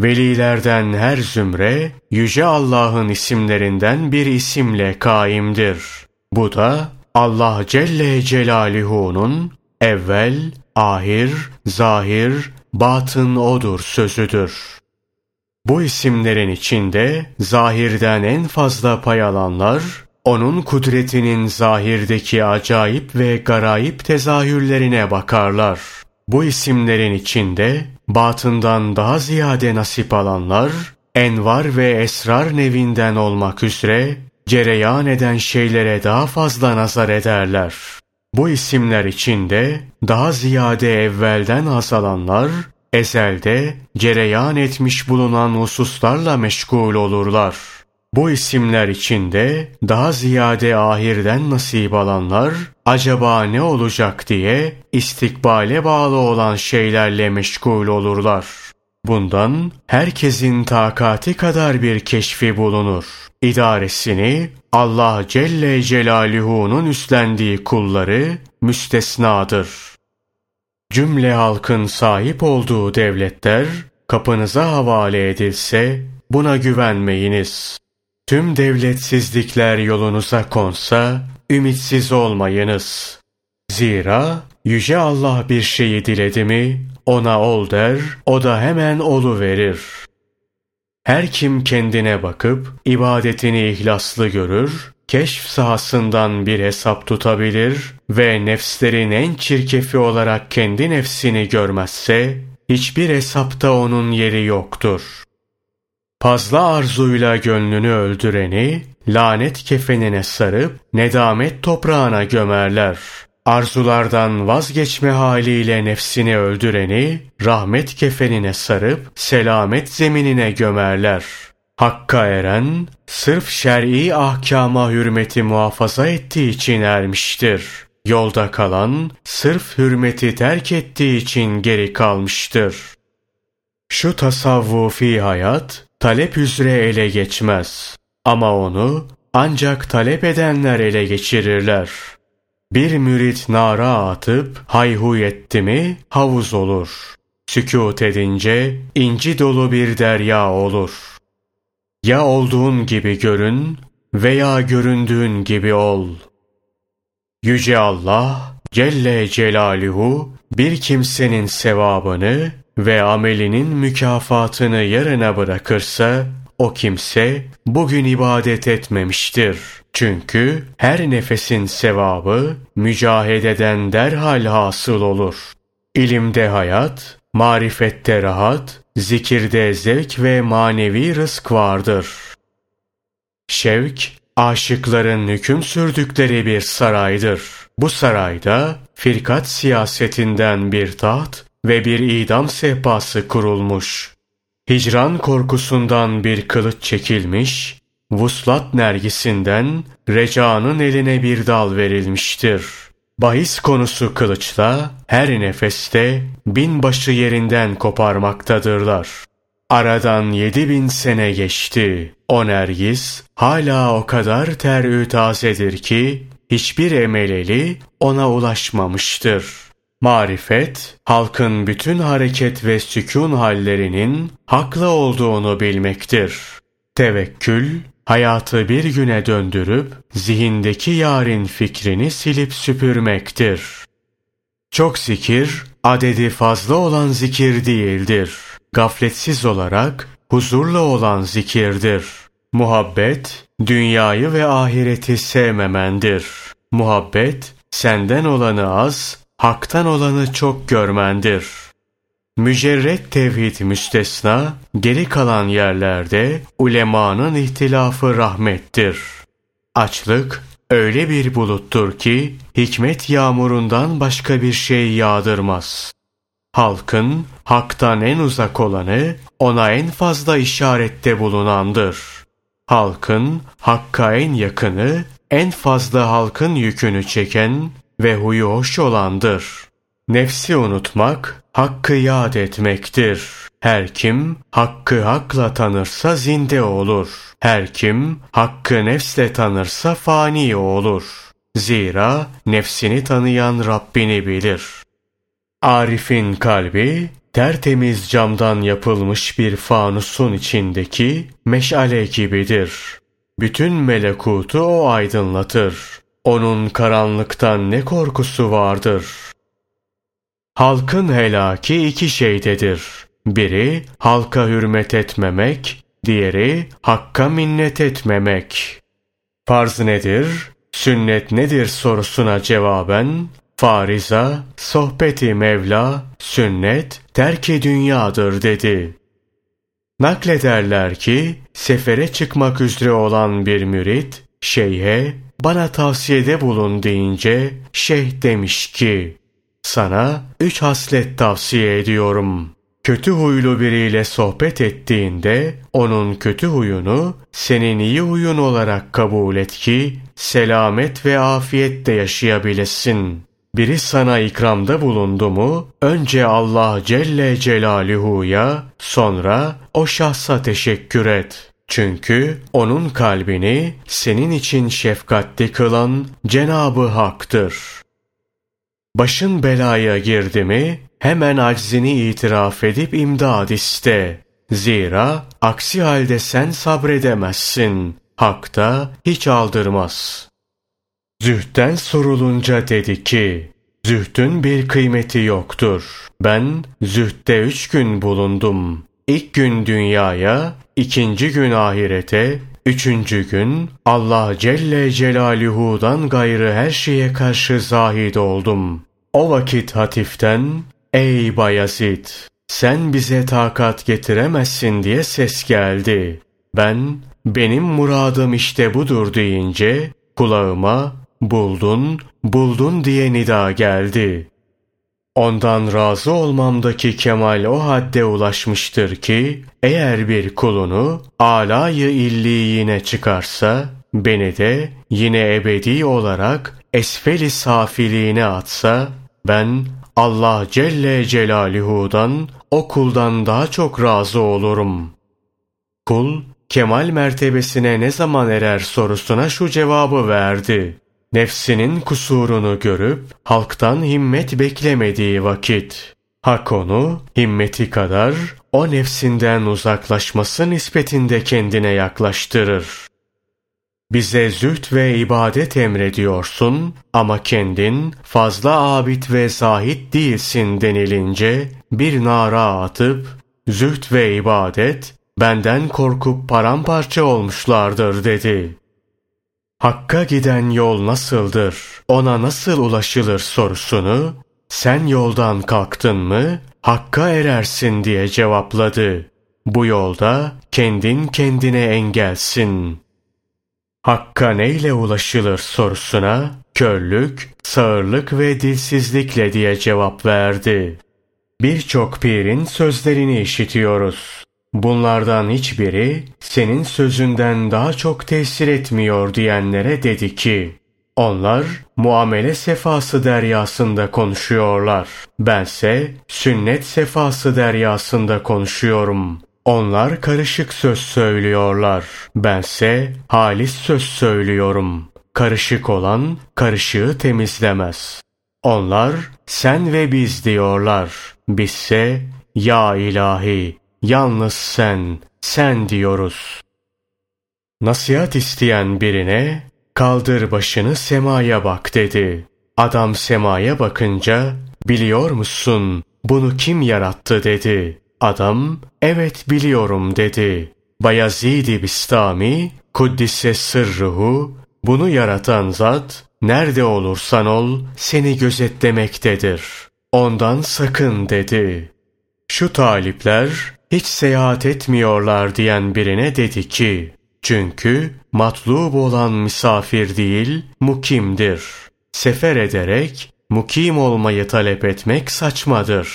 Velilerden her zümre Yüce Allah'ın isimlerinden bir isimle kaimdir. Bu da Allah Celle Celaluhu'nun evvel, ahir, zahir, batın odur sözüdür. Bu isimlerin içinde zahirden en fazla pay alanlar onun kudretinin zahirdeki acayip ve garayip tezahürlerine bakarlar. Bu isimlerin içinde batından daha ziyade nasip alanlar, envar ve esrar nevinden olmak üzere cereyan eden şeylere daha fazla nazar ederler. Bu isimler içinde daha ziyade evvelden azalanlar, ezelde cereyan etmiş bulunan hususlarla meşgul olurlar. Bu isimler içinde daha ziyade ahirden nasip alanlar, acaba ne olacak diye istikbale bağlı olan şeylerle meşgul olurlar. Bundan herkesin takati kadar bir keşfi bulunur. İdaresini Allah Celle Celaluhu'nun üstlendiği kulları müstesnadır. Cümle halkın sahip olduğu devletler kapınıza havale edilse buna güvenmeyiniz. Tüm devletsizlikler yolunuza konsa ümitsiz olmayınız. Zira Yüce Allah bir şeyi diledi mi ona ol der, o da hemen olu verir. Her kim kendine bakıp ibadetini ihlaslı görür, keşf sahasından bir hesap tutabilir ve nefslerin en çirkefi olarak kendi nefsini görmezse, hiçbir hesapta onun yeri yoktur. Fazla arzuyla gönlünü öldüreni, lanet kefenine sarıp nedamet toprağına gömerler.'' Arzulardan vazgeçme haliyle nefsini öldüreni, rahmet kefenine sarıp selamet zeminine gömerler. Hakka eren, sırf şer'i ahkama hürmeti muhafaza ettiği için ermiştir. Yolda kalan, sırf hürmeti terk ettiği için geri kalmıştır. Şu tasavvufi hayat, talep üzere ele geçmez. Ama onu ancak talep edenler ele geçirirler.'' Bir mürit nara atıp hayhuy etti mi havuz olur. Sükut edince inci dolu bir derya olur. Ya olduğun gibi görün veya göründüğün gibi ol. Yüce Allah Celle Celaluhu bir kimsenin sevabını ve amelinin mükafatını yarına bırakırsa o kimse bugün ibadet etmemiştir.'' Çünkü her nefesin sevabı mücahededen derhal hasıl olur. İlimde hayat, marifette rahat, zikirde zevk ve manevi rızk vardır. Şevk, aşıkların hüküm sürdükleri bir saraydır. Bu sarayda firkat siyasetinden bir taht ve bir idam sehpası kurulmuş. Hicran korkusundan bir kılıç çekilmiş, Vuslat nergisinden Reca'nın eline bir dal verilmiştir. Bahis konusu kılıçla her nefeste binbaşı yerinden koparmaktadırlar. Aradan yedi bin sene geçti. O nergis hala o kadar terü tazedir ki hiçbir emeleli ona ulaşmamıştır. Marifet, halkın bütün hareket ve sükun hallerinin haklı olduğunu bilmektir. Tevekkül, hayatı bir güne döndürüp zihindeki yarın fikrini silip süpürmektir. Çok zikir, adedi fazla olan zikir değildir. Gafletsiz olarak huzurla olan zikirdir. Muhabbet, dünyayı ve ahireti sevmemendir. Muhabbet, senden olanı az, haktan olanı çok görmendir.'' Mücerret tevhid müstesna, geri kalan yerlerde ulemanın ihtilafı rahmettir. Açlık öyle bir buluttur ki hikmet yağmurundan başka bir şey yağdırmaz. Halkın haktan en uzak olanı ona en fazla işarette bulunandır. Halkın hakka en yakını en fazla halkın yükünü çeken ve huyu hoş olandır.'' Nefsi unutmak, hakkı yad etmektir. Her kim hakkı hakla tanırsa zinde olur. Her kim hakkı nefsle tanırsa fani olur. Zira nefsini tanıyan Rabbini bilir. Arif'in kalbi tertemiz camdan yapılmış bir fanusun içindeki meşale gibidir. Bütün melekutu o aydınlatır. Onun karanlıktan ne korkusu vardır?'' Halkın helaki iki şeydedir. Biri halka hürmet etmemek, diğeri hakka minnet etmemek. Farz nedir? Sünnet nedir sorusuna cevaben Fariza, sohbeti Mevla, sünnet, terki dünyadır dedi. Naklederler ki, sefere çıkmak üzere olan bir mürit, şeyhe, bana tavsiyede bulun deyince, şeyh demiş ki, sana üç haslet tavsiye ediyorum. Kötü huylu biriyle sohbet ettiğinde, onun kötü huyunu, senin iyi huyun olarak kabul et ki, selamet ve afiyette yaşayabilesin. Biri sana ikramda bulundu mu, önce Allah Celle Celaluhu'ya, sonra o şahsa teşekkür et. Çünkü onun kalbini senin için şefkatli kılan Cenabı Hak'tır. Başın belaya girdi mi, hemen aczini itiraf edip imdad iste. Zira aksi halde sen sabredemezsin. Hak da hiç aldırmaz.'' Zühten sorulunca dedi ki, Zühtün bir kıymeti yoktur. Ben zühtte üç gün bulundum. İlk gün dünyaya, ikinci gün ahirete, üçüncü gün Allah Celle Celaluhu'dan gayrı her şeye karşı zahid oldum. O vakit hatiften, ey Bayezid, sen bize takat getiremezsin diye ses geldi. Ben, benim muradım işte budur deyince, kulağıma buldun, buldun diye nida geldi. Ondan razı olmamdaki kemal o hadde ulaşmıştır ki, eğer bir kulunu alayı illiyine çıkarsa, beni de yine ebedi olarak esfeli safiliğine atsa, ben Allah Celle Celaluhu'dan o kuldan daha çok razı olurum. Kul, kemal mertebesine ne zaman erer sorusuna şu cevabı verdi nefsinin kusurunu görüp halktan himmet beklemediği vakit hak onu himmeti kadar o nefsinden uzaklaşması nispetinde kendine yaklaştırır. Bize züht ve ibadet emrediyorsun ama kendin fazla abid ve zahit değilsin denilince bir nara atıp züht ve ibadet benden korkup paramparça olmuşlardır dedi. Hakka giden yol nasıldır, ona nasıl ulaşılır sorusunu, sen yoldan kalktın mı, Hakka erersin diye cevapladı. Bu yolda kendin kendine engelsin. Hakka neyle ulaşılır sorusuna, körlük, sağırlık ve dilsizlikle diye cevap verdi. Birçok pirin sözlerini işitiyoruz. Bunlardan hiçbiri senin sözünden daha çok tesir etmiyor diyenlere dedi ki, onlar muamele sefası deryasında konuşuyorlar. Bense sünnet sefası deryasında konuşuyorum. Onlar karışık söz söylüyorlar. Bense halis söz söylüyorum. Karışık olan karışığı temizlemez. Onlar sen ve biz diyorlar. Bizse ya ilahi Yalnız sen, sen diyoruz. Nasihat isteyen birine kaldır başını semaya bak dedi. Adam semaya bakınca biliyor musun bunu kim yarattı dedi. Adam evet biliyorum dedi. Bayezid-i Bistami Kuddise sırruhu bunu yaratan zat nerede olursan ol seni gözetlemektedir. Ondan sakın dedi. Şu talipler hiç seyahat etmiyorlar diyen birine dedi ki, çünkü matlub olan misafir değil, mukimdir. Sefer ederek mukim olmayı talep etmek saçmadır.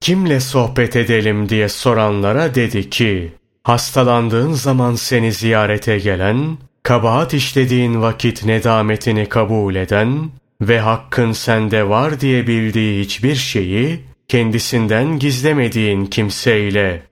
Kimle sohbet edelim diye soranlara dedi ki, hastalandığın zaman seni ziyarete gelen, kabahat işlediğin vakit nedametini kabul eden ve hakkın sende var diye bildiği hiçbir şeyi kendisinden gizlemediğin kimseyle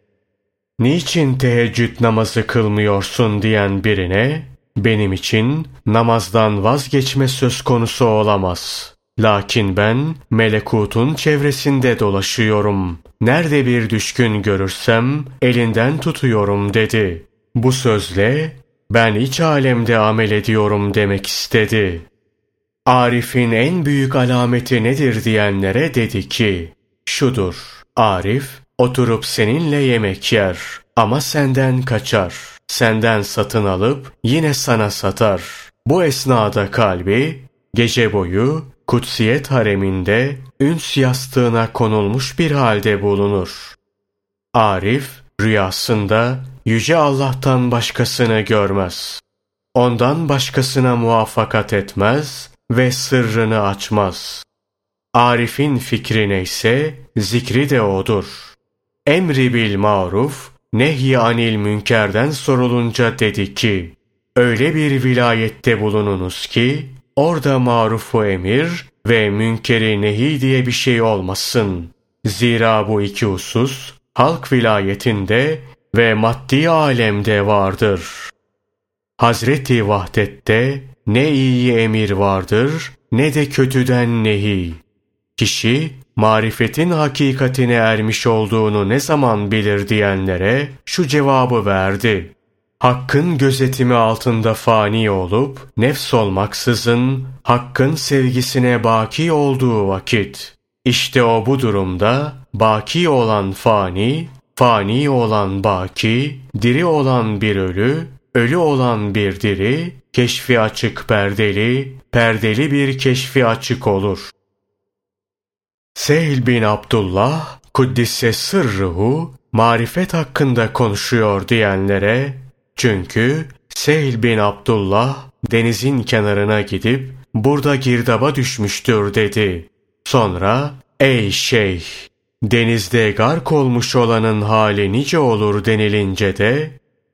niçin teheccüd namazı kılmıyorsun diyen birine benim için namazdan vazgeçme söz konusu olamaz. Lakin ben melekutun çevresinde dolaşıyorum. Nerede bir düşkün görürsem elinden tutuyorum dedi. Bu sözle ben iç alemde amel ediyorum demek istedi. Arif'in en büyük alameti nedir diyenlere dedi ki, Şudur, Arif, oturup seninle yemek yer ama senden kaçar. Senden satın alıp yine sana satar. Bu esnada kalbi gece boyu kutsiyet hareminde üns yastığına konulmuş bir halde bulunur. Arif rüyasında yüce Allah'tan başkasını görmez. Ondan başkasına muvaffakat etmez ve sırrını açmaz. Arif'in fikri neyse zikri de odur. Emri bil maruf, nehy anil münkerden sorulunca dedi ki, öyle bir vilayette bulununuz ki, orada marufu emir ve münkeri nehi diye bir şey olmasın. Zira bu iki husus, halk vilayetinde ve maddi alemde vardır. Hazreti Vahdet'te ne iyi emir vardır ne de kötüden nehi. Kişi marifetin hakikatine ermiş olduğunu ne zaman bilir diyenlere şu cevabı verdi. Hakkın gözetimi altında fani olup, nefs olmaksızın, Hakk'ın sevgisine baki olduğu vakit. İşte o bu durumda, baki olan fani, fani olan baki, diri olan bir ölü, ölü olan bir diri, keşfi açık perdeli, perdeli bir keşfi açık olur. Sehil bin Abdullah, Kuddisse sırruhu, marifet hakkında konuşuyor diyenlere, çünkü Sehil bin Abdullah denizin kenarına gidip burada girdaba düşmüştür dedi. Sonra ey şeyh denizde gark olmuş olanın hali nice olur denilince de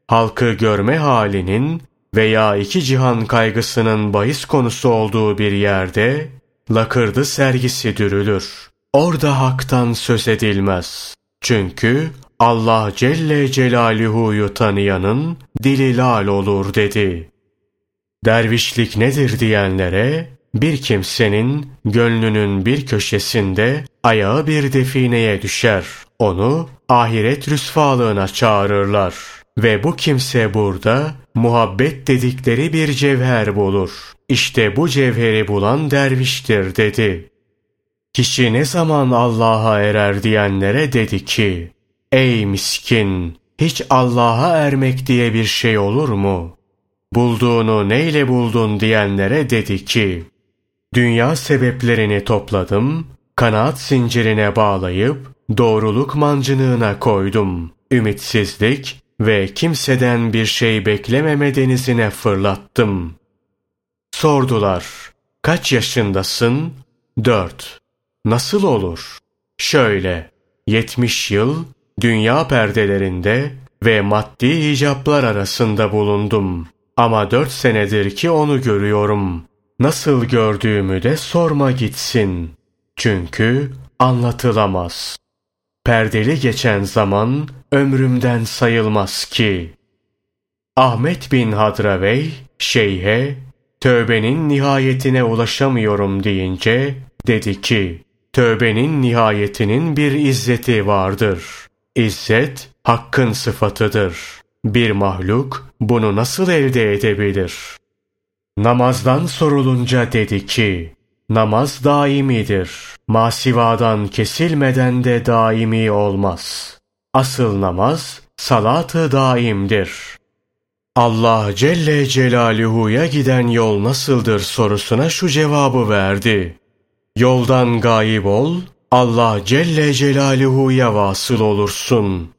halkı görme halinin veya iki cihan kaygısının bahis konusu olduğu bir yerde lakırdı sergisi dürülür. Orada haktan söz edilmez. Çünkü Allah Celle Celaluhu'yu tanıyanın dili lal olur dedi. Dervişlik nedir diyenlere bir kimsenin gönlünün bir köşesinde ayağı bir defineye düşer. Onu ahiret rüsvalığına çağırırlar. Ve bu kimse burada muhabbet dedikleri bir cevher bulur. İşte bu cevheri bulan derviştir dedi. Kişi ne zaman Allah'a erer diyenlere dedi ki, Ey miskin! Hiç Allah'a ermek diye bir şey olur mu? Bulduğunu neyle buldun diyenlere dedi ki, Dünya sebeplerini topladım, kanaat zincirine bağlayıp, doğruluk mancınığına koydum. Ümitsizlik ve kimseden bir şey beklememe denizine fırlattım. Sordular, kaç yaşındasın? Dört. Nasıl olur? Şöyle, yetmiş yıl dünya perdelerinde ve maddi icaplar arasında bulundum. Ama dört senedir ki onu görüyorum. Nasıl gördüğümü de sorma gitsin. Çünkü anlatılamaz. Perdeli geçen zaman ömrümden sayılmaz ki. Ahmet bin Hadravey, şeyhe, tövbenin nihayetine ulaşamıyorum deyince dedi ki, tövbenin nihayetinin bir izzeti vardır. İzzet, hakkın sıfatıdır. Bir mahluk bunu nasıl elde edebilir? Namazdan sorulunca dedi ki, namaz daimidir. Masivadan kesilmeden de daimi olmaz. Asıl namaz salatı daimdir. Allah Celle Celaluhu'ya giden yol nasıldır sorusuna şu cevabı verdi. Yoldan gayip ol, Allah Celle Celaluhu'ya vasıl olursun.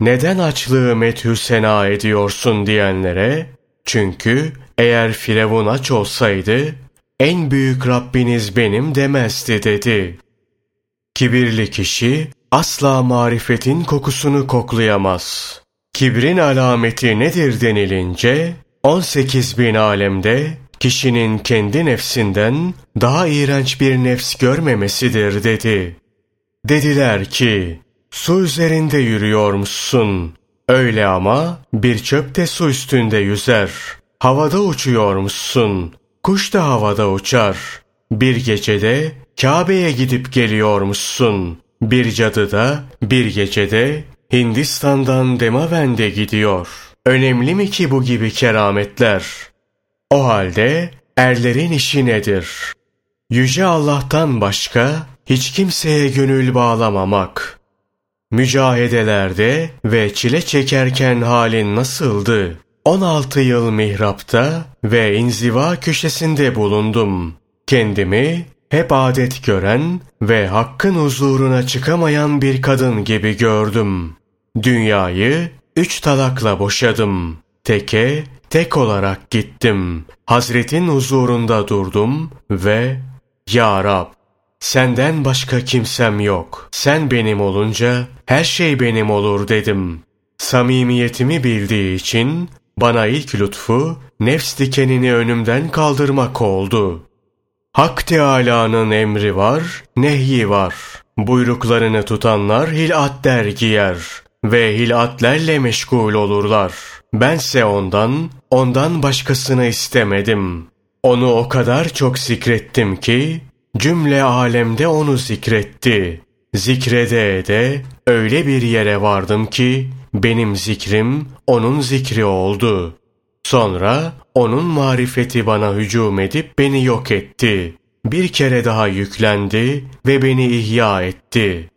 Neden açlığı methü sena ediyorsun diyenlere, çünkü eğer Firavun aç olsaydı, en büyük Rabbiniz benim demezdi dedi. Kibirli kişi asla marifetin kokusunu koklayamaz. Kibrin alameti nedir denilince, 18 bin alemde kişinin kendi nefsinden daha iğrenç bir nefs görmemesidir dedi. Dediler ki, su üzerinde yürüyormuşsun. Öyle ama bir çöp de su üstünde yüzer. Havada uçuyormuşsun. Kuş da havada uçar. Bir gecede Kabe'ye gidip geliyormuşsun. Bir cadı da bir gecede Hindistan'dan Demavend'e gidiyor. Önemli mi ki bu gibi kerametler? O halde erlerin işi nedir? Yüce Allah'tan başka hiç kimseye gönül bağlamamak. Mücahedelerde ve çile çekerken halin nasıldı? 16 yıl mihrapta ve inziva köşesinde bulundum. Kendimi hep adet gören ve hakkın huzuruna çıkamayan bir kadın gibi gördüm. Dünyayı üç talakla boşadım. Teke, tek olarak gittim. Hazretin huzurunda durdum ve Ya Rab, senden başka kimsem yok. Sen benim olunca her şey benim olur dedim. Samimiyetimi bildiği için bana ilk lütfu nefs dikenini önümden kaldırmak oldu. Hak Teâlâ'nın emri var, nehyi var. Buyruklarını tutanlar hilatler giyer ve hilatlerle meşgul olurlar. Bense ondan, ondan başkasını istemedim. Onu o kadar çok zikrettim ki, cümle alemde onu zikretti. Zikrede ede öyle bir yere vardım ki, benim zikrim onun zikri oldu. Sonra onun marifeti bana hücum edip beni yok etti. Bir kere daha yüklendi ve beni ihya etti.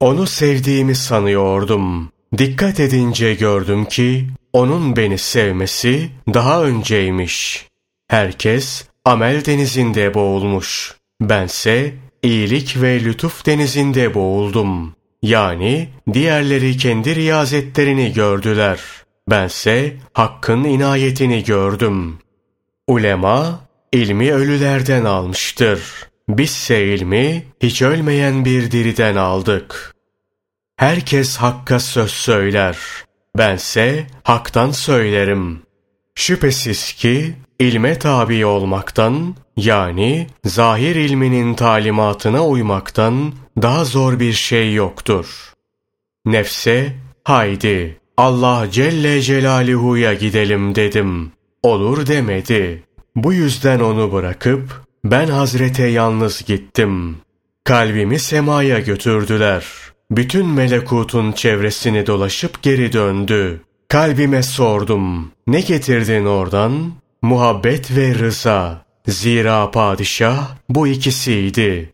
Onu sevdiğimi sanıyordum. Dikkat edince gördüm ki onun beni sevmesi daha önceymiş. Herkes amel denizinde boğulmuş. Bense iyilik ve lütuf denizinde boğuldum. Yani diğerleri kendi riyazetlerini gördüler. Bense hakkın inayetini gördüm. Ulema ilmi ölülerden almıştır. Bizse ilmi hiç ölmeyen bir diriden aldık. Herkes hakka söz söyler. Bense haktan söylerim. Şüphesiz ki ilme tabi olmaktan yani zahir ilminin talimatına uymaktan daha zor bir şey yoktur. Nefse haydi Allah Celle Celaluhu'ya gidelim dedim. Olur demedi. Bu yüzden onu bırakıp ben Hazrete yalnız gittim. Kalbimi semaya götürdüler. Bütün melekutun çevresini dolaşıp geri döndü. Kalbime sordum. Ne getirdin oradan? Muhabbet ve rıza. Zira padişah bu ikisiydi.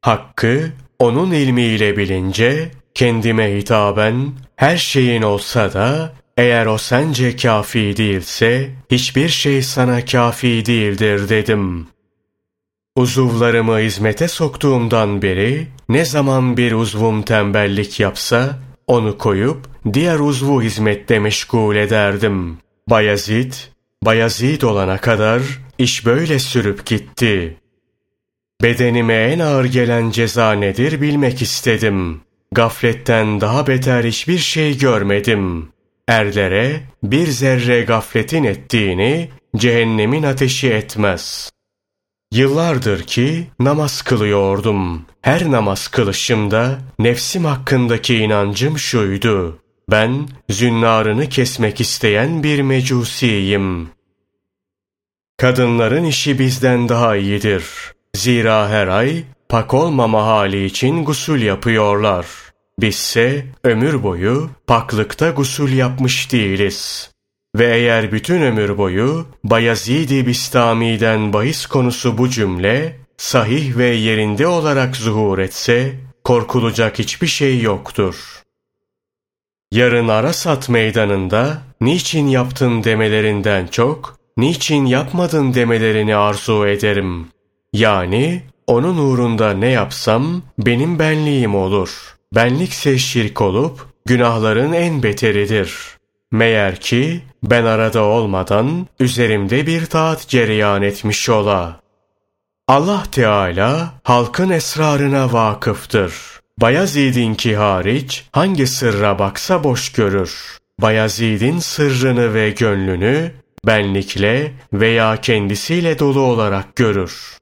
Hakkı onun ilmiyle bilince kendime hitaben her şeyin olsa da eğer o sence kafi değilse hiçbir şey sana kafi değildir dedim. Uzuvlarımı hizmete soktuğumdan beri ne zaman bir uzvum tembellik yapsa onu koyup diğer uzvu hizmette meşgul ederdim. Bayezid, Bayezid olana kadar iş böyle sürüp gitti. Bedenime en ağır gelen ceza nedir bilmek istedim. Gafletten daha beter hiçbir şey görmedim. Erlere bir zerre gafletin ettiğini cehennemin ateşi etmez. Yıllardır ki namaz kılıyordum. Her namaz kılışımda nefsim hakkındaki inancım şuydu. Ben zünnarını kesmek isteyen bir mecusiyim. Kadınların işi bizden daha iyidir. Zira her ay pak olmama hali için gusül yapıyorlar. Bizse ömür boyu paklıkta gusül yapmış değiliz. Ve eğer bütün ömür boyu Bayezid-i Bistami'den bahis konusu bu cümle sahih ve yerinde olarak zuhur etse korkulacak hiçbir şey yoktur. Yarın Arasat meydanında niçin yaptın demelerinden çok niçin yapmadın demelerini arzu ederim. Yani onun uğrunda ne yapsam benim benliğim olur. Benlikse şirk olup günahların en beteridir. Meğer ki ben arada olmadan üzerimde bir taat cereyan etmiş ola. Allah Teala halkın esrarına vakıftır. Bayezid'inki hariç hangi sırra baksa boş görür. Bayezid'in sırrını ve gönlünü benlikle veya kendisiyle dolu olarak görür.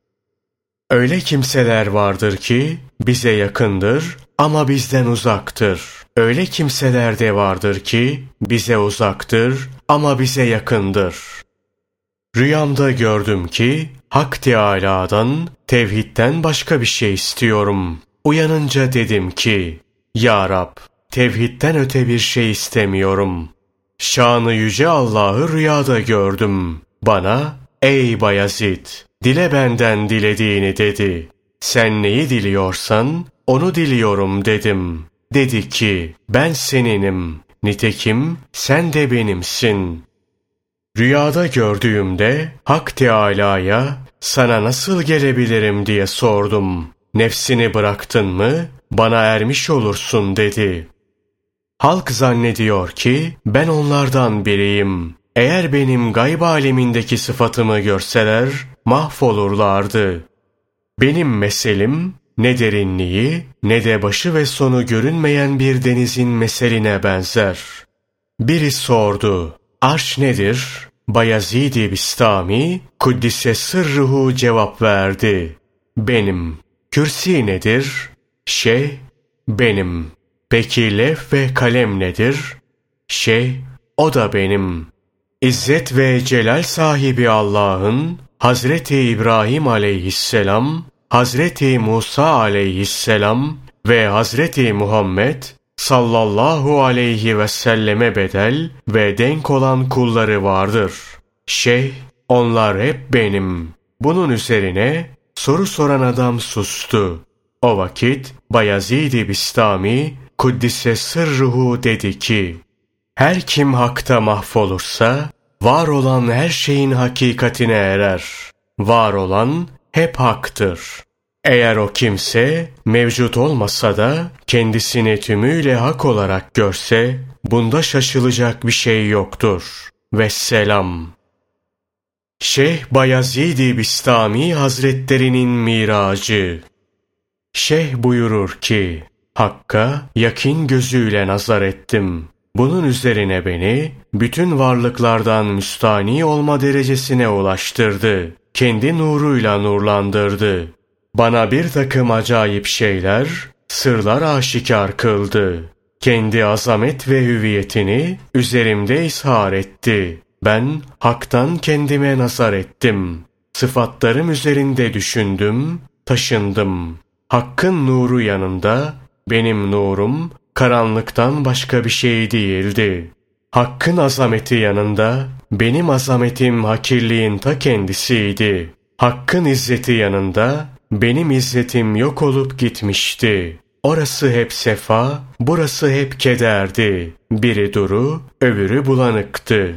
Öyle kimseler vardır ki bize yakındır ama bizden uzaktır. Öyle kimseler de vardır ki bize uzaktır ama bize yakındır. Rüyamda gördüm ki Hak Teâlâ'dan, tevhidden başka bir şey istiyorum. Uyanınca dedim ki, Ya Rab, tevhidden öte bir şey istemiyorum. Şanı yüce Allah'ı rüyada gördüm. Bana, ey Bayezid, dile benden dilediğini dedi. Sen neyi diliyorsan, onu diliyorum dedim. dedi ki ben seninim. Nitekim sen de benimsin. Rüyada gördüğümde Hak Teâlâ'ya sana nasıl gelebilirim diye sordum. Nefsini bıraktın mı bana ermiş olursun dedi. Halk zannediyor ki ben onlardan biriyim. Eğer benim gayb alemindeki sıfatımı görseler mahvolurlardı. Benim meselim ne derinliği ne de başı ve sonu görünmeyen bir denizin meseline benzer. Biri sordu, arş nedir? Bayezid-i Bistami, Kuddise sırruhu cevap verdi. Benim. Kürsi nedir? Şey, benim. Peki lef ve kalem nedir? Şey, o da benim. İzzet ve celal sahibi Allah'ın Hazreti İbrahim aleyhisselam, Hazreti Musa aleyhisselam ve Hazreti Muhammed sallallahu aleyhi ve selleme bedel ve denk olan kulları vardır. Şeyh, onlar hep benim. Bunun üzerine soru soran adam sustu. O vakit Bayezid-i Bistami Kuddise sırruhu dedi ki, her kim hakta mahvolursa, var olan her şeyin hakikatine erer. Var olan hep haktır. Eğer o kimse mevcut olmasa da kendisini tümüyle hak olarak görse, bunda şaşılacak bir şey yoktur. Vesselam. Şeyh Bayezid-i Bistami Hazretlerinin miracı. Şeyh buyurur ki, Hakka yakin gözüyle nazar ettim. Bunun üzerine beni bütün varlıklardan müstani olma derecesine ulaştırdı. Kendi nuruyla nurlandırdı. Bana bir takım acayip şeyler, sırlar aşikar kıldı. Kendi azamet ve hüviyetini üzerimde ishar etti. Ben haktan kendime nazar ettim. Sıfatlarım üzerinde düşündüm, taşındım. Hakkın nuru yanında benim nurum karanlıktan başka bir şey değildi. Hakkın azameti yanında benim azametim hakirliğin ta kendisiydi. Hakkın izzeti yanında benim izzetim yok olup gitmişti. Orası hep sefa, burası hep kederdi. Biri duru, öbürü bulanıktı.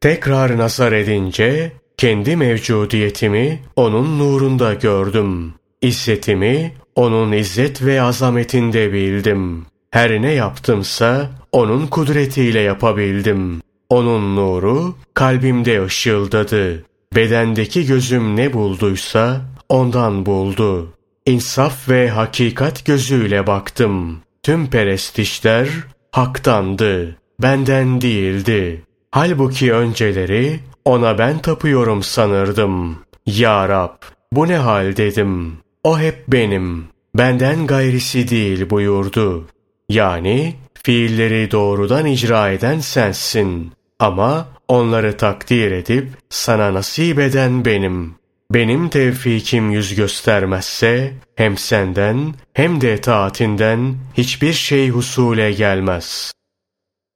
Tekrar nazar edince kendi mevcudiyetimi onun nurunda gördüm. İzzetimi onun izzet ve azametinde bildim. Her ne yaptımsa onun kudretiyle yapabildim. Onun nuru kalbimde ışıldadı. Bedendeki gözüm ne bulduysa ondan buldu. İnsaf ve hakikat gözüyle baktım. Tüm perestişler haktandı, benden değildi. Halbuki önceleri ona ben tapıyorum sanırdım. Ya Rab, bu ne hal dedim. O hep benim, benden gayrisi değil buyurdu. Yani fiilleri doğrudan icra eden sensin. Ama onları takdir edip sana nasip eden benim. Benim tevfikim yüz göstermezse hem senden hem de taatinden hiçbir şey husule gelmez.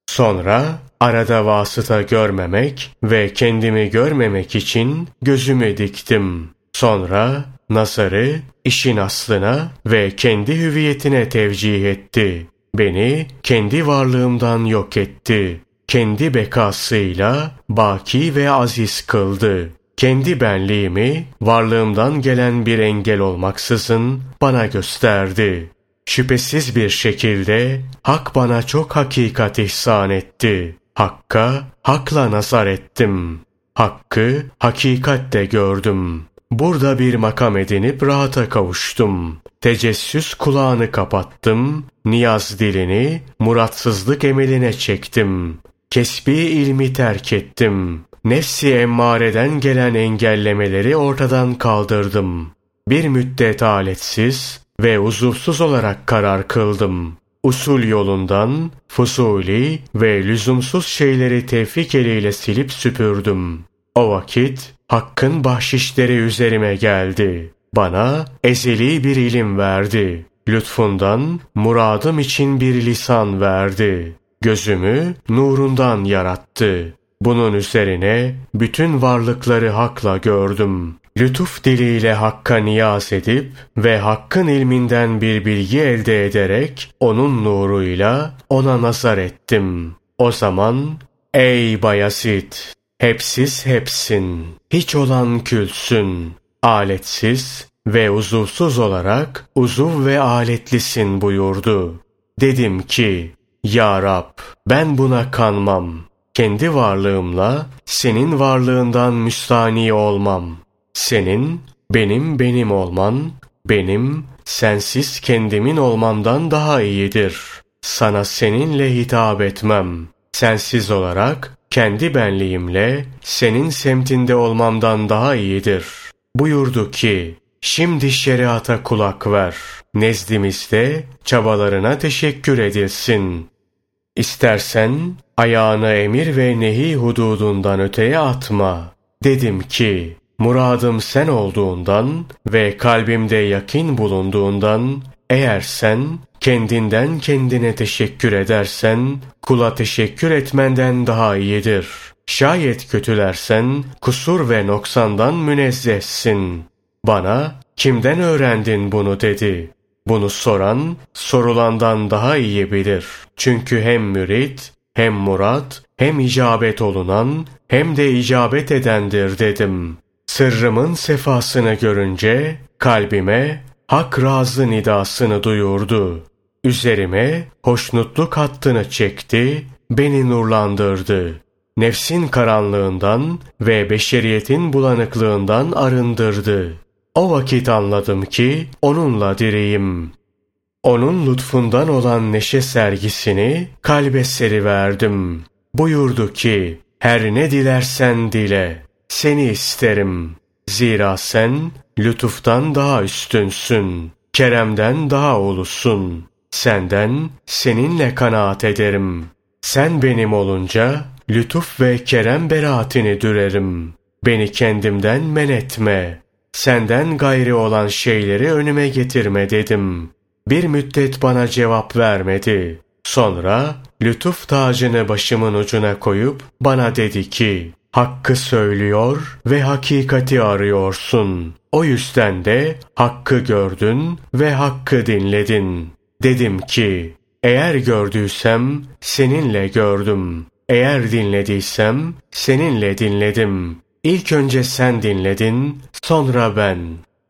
Sonra arada vasıta görmemek ve kendimi görmemek için gözümü diktim. Sonra nazarı işin aslına ve kendi hüviyetine tevcih etti. Beni kendi varlığımdan yok etti. Kendi bekasıyla baki ve aziz kıldı. Kendi benliğimi varlığımdan gelen bir engel olmaksızın bana gösterdi. Şüphesiz bir şekilde hak bana çok hakikat ihsan etti. Hakka hakla nazar ettim. Hakkı hakikatte gördüm. Burada bir makam edinip rahata kavuştum. Tecessüs kulağını kapattım, niyaz dilini muratsızlık emeline çektim. Kesbi ilmi terk ettim. Nefsi emmareden gelen engellemeleri ortadan kaldırdım. Bir müddet aletsiz ve uzuvsuz olarak karar kıldım. Usul yolundan fusuli ve lüzumsuz şeyleri tevfik eliyle silip süpürdüm. O vakit Hakkın bahşişleri üzerime geldi. Bana ezeli bir ilim verdi. Lütfundan muradım için bir lisan verdi. Gözümü nurundan yarattı. Bunun üzerine bütün varlıkları hakla gördüm. lütuf diliyle Hakk'a niyaz edip ve Hakk'ın ilminden bir bilgi elde ederek onun nuruyla ona nazar ettim. O zaman ey Bayezid hepsiz hepsin, hiç olan külsün, aletsiz ve uzuvsuz olarak uzuv ve aletlisin buyurdu. Dedim ki, Ya Rab ben buna kanmam. Kendi varlığımla senin varlığından müstani olmam. Senin, benim benim olman, benim sensiz kendimin olmamdan daha iyidir. Sana seninle hitap etmem. Sensiz olarak kendi benliğimle senin semtinde olmamdan daha iyidir. Buyurdu ki, şimdi şeriata kulak ver. Nezdimizde çabalarına teşekkür edilsin. İstersen ayağını emir ve nehi hududundan öteye atma. Dedim ki, muradım sen olduğundan ve kalbimde yakin bulunduğundan eğer sen kendinden kendine teşekkür edersen kula teşekkür etmenden daha iyidir. Şayet kötülersen kusur ve noksandan münezzehsin. Bana kimden öğrendin bunu dedi. Bunu soran sorulandan daha iyi bilir. Çünkü hem mürit hem murat hem icabet olunan hem de icabet edendir dedim. Sırrımın sefasını görünce kalbime hak razı nidasını duyurdu. Üzerime hoşnutluk hattını çekti, beni nurlandırdı. Nefsin karanlığından ve beşeriyetin bulanıklığından arındırdı. O vakit anladım ki onunla diriyim. Onun lütfundan olan neşe sergisini kalbe seriverdim. Buyurdu ki, her ne dilersen dile, seni isterim. Zira sen lütuftan daha üstünsün, keremden daha ulusun. Senden seninle kanaat ederim. Sen benim olunca lütuf ve kerem beraatini dürerim. Beni kendimden men etme. Senden gayri olan şeyleri önüme getirme dedim. Bir müddet bana cevap vermedi. Sonra lütuf tacını başımın ucuna koyup bana dedi ki, Hakkı söylüyor ve hakikati arıyorsun. O yüzden de hakkı gördün ve hakkı dinledin. Dedim ki, eğer gördüysem seninle gördüm. Eğer dinlediysem seninle dinledim. İlk önce sen dinledin, sonra ben.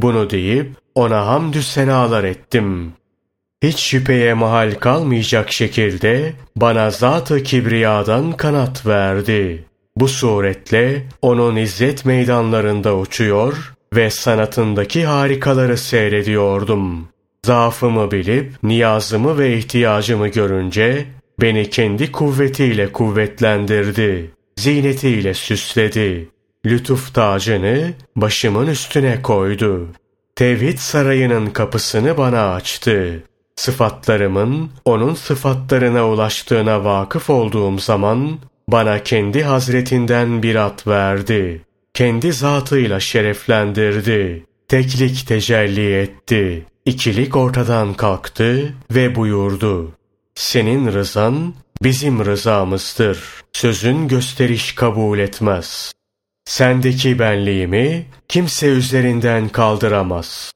Bunu deyip ona hamdü senalar ettim. Hiç şüpheye mahal kalmayacak şekilde bana zat-ı kibriyadan kanat verdi. Bu suretle onun izzet meydanlarında uçuyor ve sanatındaki harikaları seyrediyordum. Zaafımı bilip niyazımı ve ihtiyacımı görünce beni kendi kuvvetiyle kuvvetlendirdi. Zinetiyle süsledi. Lütuf tacını başımın üstüne koydu. Tevhid sarayının kapısını bana açtı. Sıfatlarımın onun sıfatlarına ulaştığına vakıf olduğum zaman bana kendi hazretinden bir at verdi. Kendi zatıyla şereflendirdi. Teklik tecelli etti. İkilik ortadan kalktı ve buyurdu. Senin rızan bizim rızamızdır. Sözün gösteriş kabul etmez. Sendeki benliğimi kimse üzerinden kaldıramaz.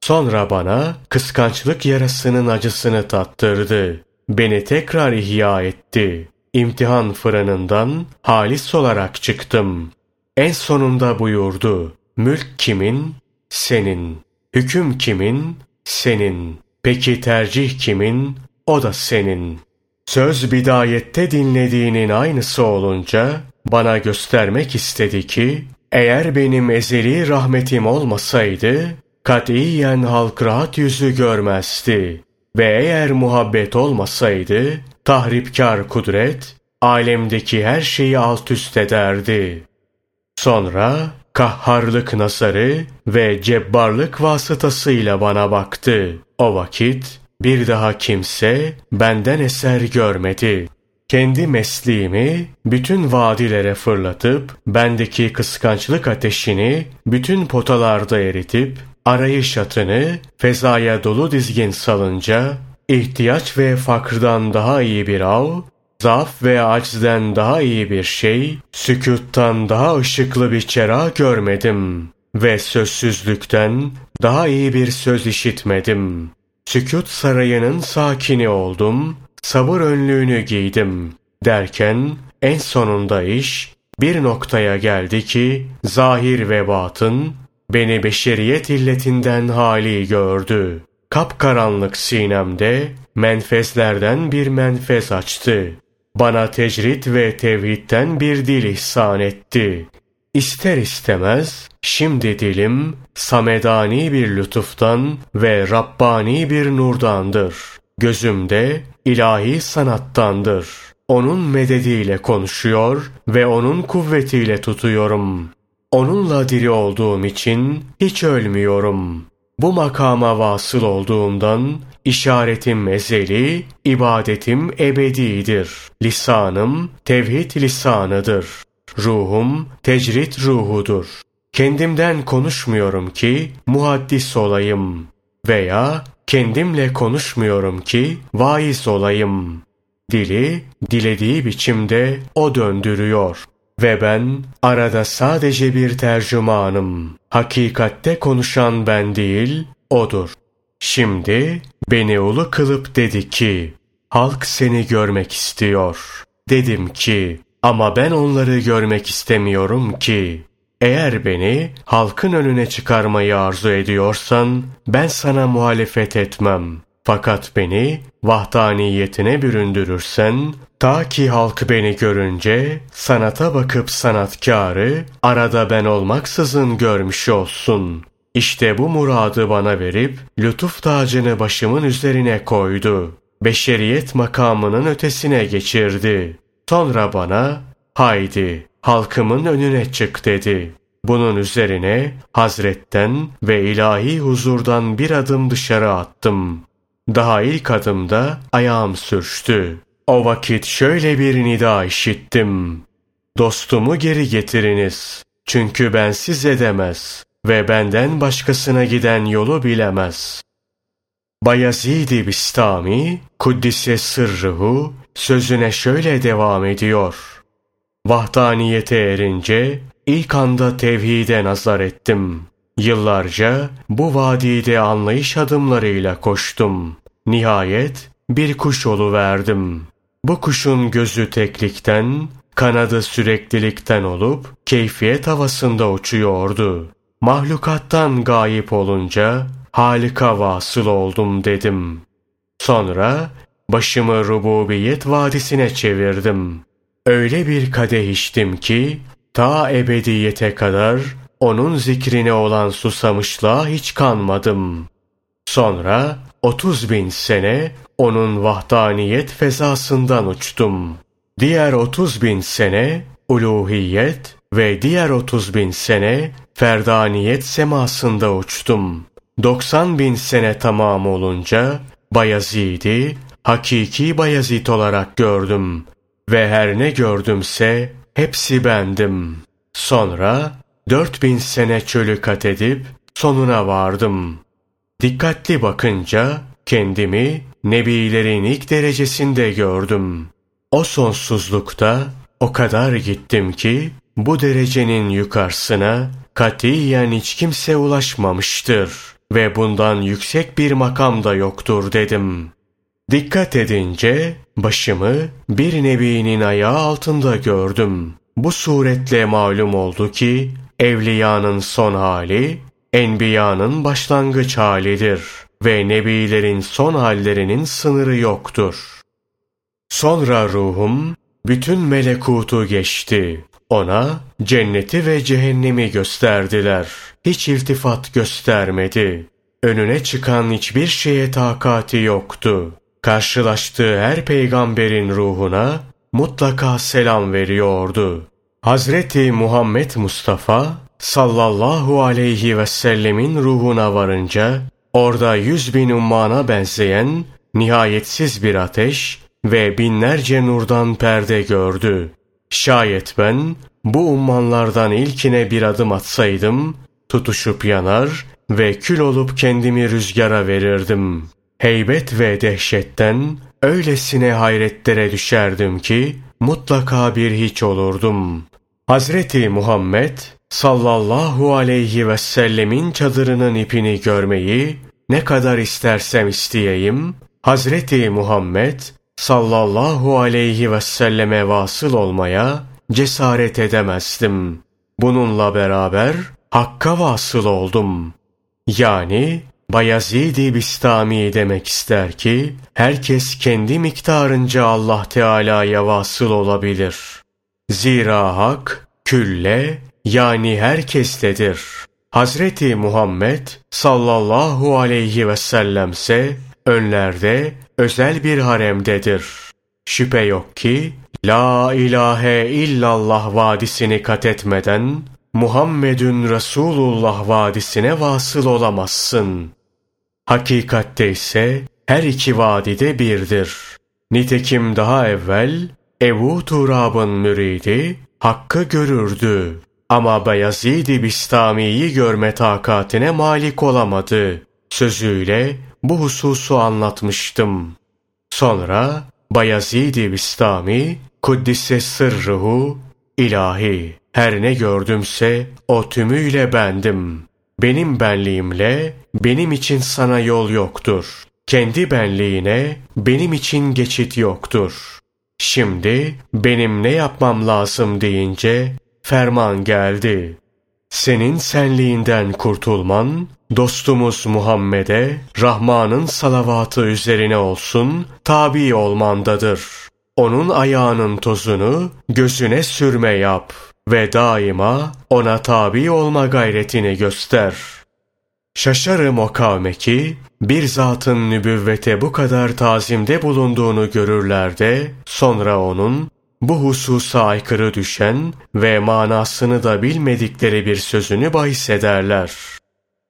Sonra bana kıskançlık yarasının acısını tattırdı. Beni tekrar ihya etti. İmtihan fırınından halis olarak çıktım. En sonunda buyurdu. Mülk kimin? Senin. Hüküm kimin? Senin. Peki tercih kimin? O da senin. Söz bidayette dinlediğinin aynısı olunca bana göstermek istedi ki eğer benim ezeli rahmetim olmasaydı katiyen halk rahat yüzü görmezdi. Ve eğer muhabbet olmasaydı tahripkar kudret alemdeki her şeyi alt üst ederdi. Sonra kahharlık nasarı ve cebbarlık vasıtasıyla bana baktı. O vakit bir daha kimse benden eser görmedi. Kendi mesleğimi bütün vadilere fırlatıp bendeki kıskançlık ateşini bütün potalarda eritip arayış atını fezaya dolu dizgin salınca ihtiyaç ve fakrdan daha iyi bir av Zaf ve aczden daha iyi bir şey, sükuttan daha ışıklı bir çera görmedim. ve sözsüzlükten daha iyi bir söz işitmedim. Sükut sarayının sakini oldum, sabır önlüğünü giydim derken en sonunda iş bir noktaya geldi ki zahir ve batın beni beşeriyet illetinden hali gördü. Kapkaranlık sinemde menfezlerden bir menfez açtı. Bana tecrit ve tevhidten bir dil ihsan etti. İster istemez şimdi dilim samedani bir lütuftan ve Rabbani bir nurdandır. Gözümde ilahi sanattandır. Onun medediyle konuşuyor ve onun kuvvetiyle tutuyorum. Onunla diri olduğum için hiç ölmüyorum. Bu makama vasıl olduğumdan işaretim ezeli, ibadetim ebedidir. Lisanım tevhid lisanıdır. Ruhum tecrit ruhudur. Kendimden konuşmuyorum ki muhaddis olayım veya kendimle konuşmuyorum ki vaiz olayım. Dili dilediği biçimde o döndürüyor. Ve ben arada sadece bir tercümanım. Hakikatte konuşan ben değil, odur. Şimdi beni ulu kılıp dedi ki, halk seni görmek istiyor. Dedim ki, ama ben onları görmek istemiyorum ki. Eğer beni halkın önüne çıkarmayı arzu ediyorsan, ben sana muhalefet etmem. Fakat beni vahdaniyetine büründürürsen, ta ki halk beni görünce sanata bakıp sanatkarı arada ben olmaksızın görmüş olsun. İşte bu muradı bana verip lütuf tacını başımın üzerine koydu. Beşeriyet makamının ötesine geçirdi. Sonra bana haydi halkımın önüne çık dedi. Bunun üzerine Hazretten ve ilahi huzurdan bir adım dışarı attım. Daha ilk adımda ayağım sürçtü. O vakit şöyle bir nida işittim. Dostumu geri getiriniz. Çünkü ben siz edemez ve benden başkasına giden yolu bilemez. Bayezid-i Bistami, Kuddise Sırrıhu, sözüne şöyle devam ediyor. Vahdaniyete erince ilk anda tevhide nazar ettim. Yıllarca bu vadide anlayış adımlarıyla koştum. Nihayet bir kuş verdim. Bu kuşun gözü teklikten, kanadı süreklilikten olup keyfiyet havasında uçuyordu. Mahlukattan gayip olunca halika vasıl oldum dedim. Sonra başımı rububiyet vadisine çevirdim. Öyle bir kadeh içtim ki ta ebediyete kadar onun zikrine olan susamışlığa hiç kanmadım. Sonra otuz bin sene onun vahdaniyet fezasından uçtum. Diğer otuz bin sene uluhiyet ve diğer otuz bin sene ferdaniyet semasında uçtum. Doksan bin sene tamam olunca Bayezid'i hakiki Bayezid olarak gördüm ve her ne gördümse hepsi bendim. Sonra dört bin sene çölü kat edip sonuna vardım. Dikkatli bakınca kendimi nebilerin ilk derecesinde gördüm. O sonsuzlukta o kadar gittim ki bu derecenin yukarısına katiyen hiç kimse ulaşmamıştır ve bundan yüksek bir makam da yoktur dedim. Dikkat edince başımı bir nebinin ayağı altında gördüm. Bu suretle malum oldu ki evliyanın son hali enbiyanın başlangıç halidir ve nebilerin son hallerinin sınırı yoktur. Sonra ruhum bütün melekutu geçti. Ona cenneti ve cehennemi gösterdiler. Hiç iltifat göstermedi. Önüne çıkan hiçbir şeye takati yoktu. Karşılaştığı her peygamberin ruhuna mutlaka selam veriyordu. Hazreti Muhammed Mustafa sallallahu aleyhi ve sellemin ruhuna varınca orada yüz bin ummana benzeyen nihayetsiz bir ateş ve binlerce nurdan perde gördü. Şayet ben bu ummanlardan ilkine bir adım atsaydım, tutuşup yanar ve kül olup kendimi rüzgara verirdim. Heybet ve dehşetten öylesine hayretlere düşerdim ki mutlaka bir hiç olurdum. Hazreti Muhammed sallallahu aleyhi ve sellemin çadırının ipini görmeyi ne kadar istersem isteyeyim, Hazreti Muhammed sallallahu aleyhi ve selleme vasıl olmaya cesaret edemezdim. Bununla beraber Hakk'a vasıl oldum. Yani Bayezid-i Bistami demek ister ki, herkes kendi miktarınca Allah Teala'ya vasıl olabilir. Zira Hak, külle, yani herkestedir. Hazreti Muhammed sallallahu aleyhi ve sellemse önlerde özel bir haremdedir. Şüphe yok ki La ilahe illallah vadisini kat etmeden Muhammedun Resulullah vadisine vasıl olamazsın. Hakikatte ise her iki vadide birdir. Nitekim daha evvel Ebu Turab'ın müridi hakkı görürdü. Ama Beyazid-i Bistami'yi görme takatine malik olamadı. Sözüyle bu hususu anlatmıştım. Sonra Bayezid-i Bistami, Kuddise sırruhu, ilahi, her ne gördümse o tümüyle bendim. Benim benliğimle benim için sana yol yoktur. Kendi benliğine benim için geçit yoktur. Şimdi benim ne yapmam lazım deyince ferman geldi. Senin senliğinden kurtulman, dostumuz Muhammed'e, Rahman'ın salavatı üzerine olsun, tabi olmandadır. Onun ayağının tozunu gözüne sürme yap ve daima ona tabi olma gayretini göster. Şaşarım o kavme ki, bir zatın nübüvvete bu kadar tazimde bulunduğunu görürler de, sonra onun bu hususa aykırı düşen ve manasını da bilmedikleri bir sözünü bahsederler.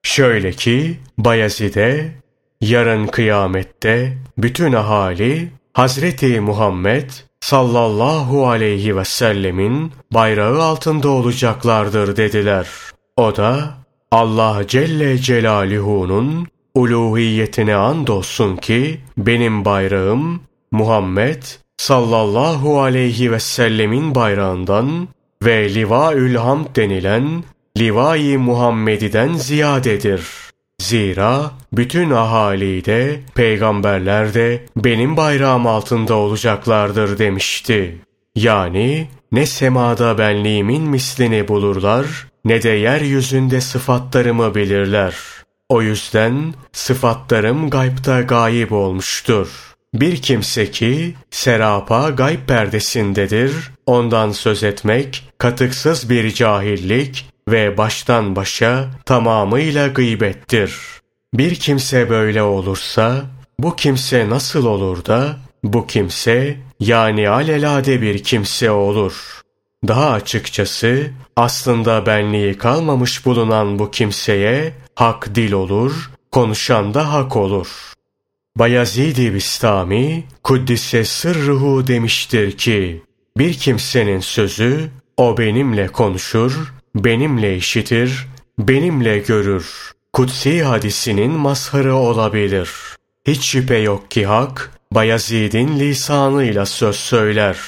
Şöyle ki Bayezid'e yarın kıyamette bütün ahali Hazreti Muhammed sallallahu aleyhi ve sellemin bayrağı altında olacaklardır dediler. O da Allah Celle Celaluhu'nun uluhiyetine andolsun ki benim bayrağım Muhammed sallallahu aleyhi ve sellemin bayrağından ve Livaül Hamd denilen Livai Muhammedi'den ziyadedir. Zira bütün ahali de peygamberler de benim bayrağım altında olacaklardır demişti. Yani ne semada benliğimin mislini bulurlar ne de yeryüzünde sıfatlarımı bilirler. O yüzden sıfatlarım gaybta gayip olmuştur.'' Bir kimse ki serapa gayb perdesindedir, ondan söz etmek katıksız bir cahillik ve baştan başa tamamıyla gıybettir. Bir kimse böyle olursa, bu kimse nasıl olur da, bu kimse yani alelade bir kimse olur. Daha açıkçası aslında benliği kalmamış bulunan bu kimseye hak dil olur, konuşan da hak olur.'' Bayezid-i Bistami, Kuddise sırruhu demiştir ki, bir kimsenin sözü, o benimle konuşur, benimle işitir, benimle görür. Kutsi hadisinin mazharı olabilir. Hiç şüphe yok ki hak, Bayezid'in lisanıyla söz söyler.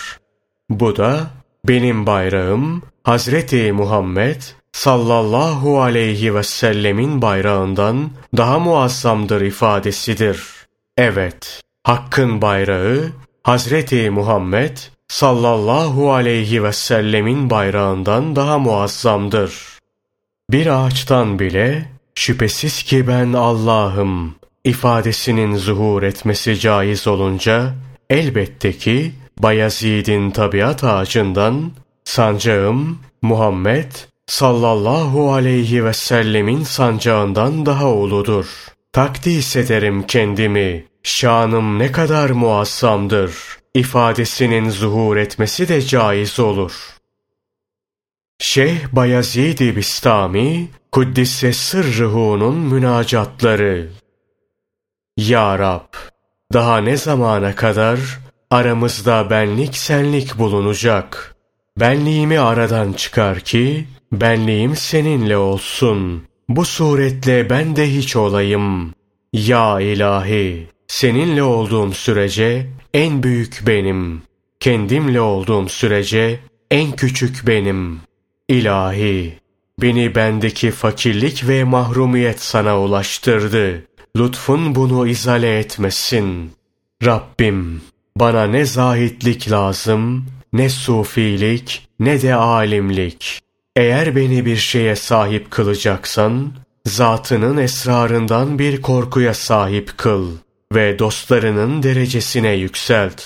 Bu da benim bayrağım Hazreti Muhammed sallallahu aleyhi ve sellemin bayrağından daha muazzamdır ifadesidir.'' Evet, Hakk'ın bayrağı Hazreti Muhammed sallallahu aleyhi ve sellemin bayrağından daha muazzamdır. Bir ağaçtan bile şüphesiz ki ben Allah'ım ifadesinin zuhur etmesi caiz olunca elbette ki Bayezid'in tabiat ağacından sancağım Muhammed sallallahu aleyhi ve sellemin sancağından daha uludur. Takdis ederim kendimi şanım ne kadar muassamdır ifadesinin zuhur etmesi de caiz olur. Şeyh Bayezid-i Bistami, Kuddisse Sırrıhu'nun münacatları. Ya Rab, daha ne zamana kadar aramızda benlik senlik bulunacak? Benliğimi aradan çıkar ki, benliğim seninle olsun. Bu suretle ben de hiç olayım. Ya ilahi, Seninle olduğum sürece en büyük benim. Kendimle olduğum sürece en küçük benim. İlahi, Beni bendeki fakirlik ve mahrumiyet sana ulaştırdı. Lütfun bunu izale etmesin. Rabbim bana ne zahitlik lazım, ne sufilik, ne de alimlik. Eğer beni bir şeye sahip kılacaksan, zatının esrarından bir korkuya sahip kıl ve dostlarının derecesine yükselt.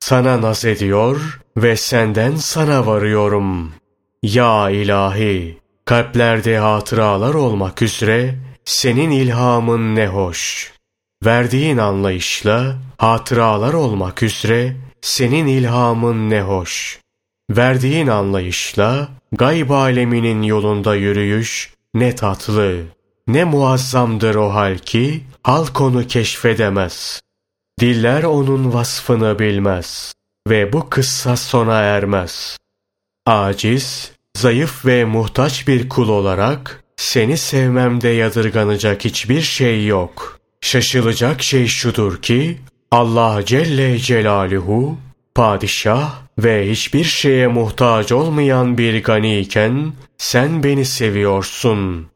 Sana naz ediyor ve senden sana varıyorum. Ya ilahi, kalplerde hatıralar olmak üzere senin ilhamın ne hoş. Verdiğin anlayışla hatıralar olmak üzere senin ilhamın ne hoş. Verdiğin anlayışla gayb aleminin yolunda yürüyüş ne tatlı, ne muazzamdır o hal ki halk onu keşfedemez. Diller onun vasfını bilmez ve bu kıssa sona ermez. Aciz, zayıf ve muhtaç bir kul olarak seni sevmemde yadırganacak hiçbir şey yok. Şaşılacak şey şudur ki Allah Celle Celaluhu padişah ve hiçbir şeye muhtaç olmayan bir gani iken sen beni seviyorsun.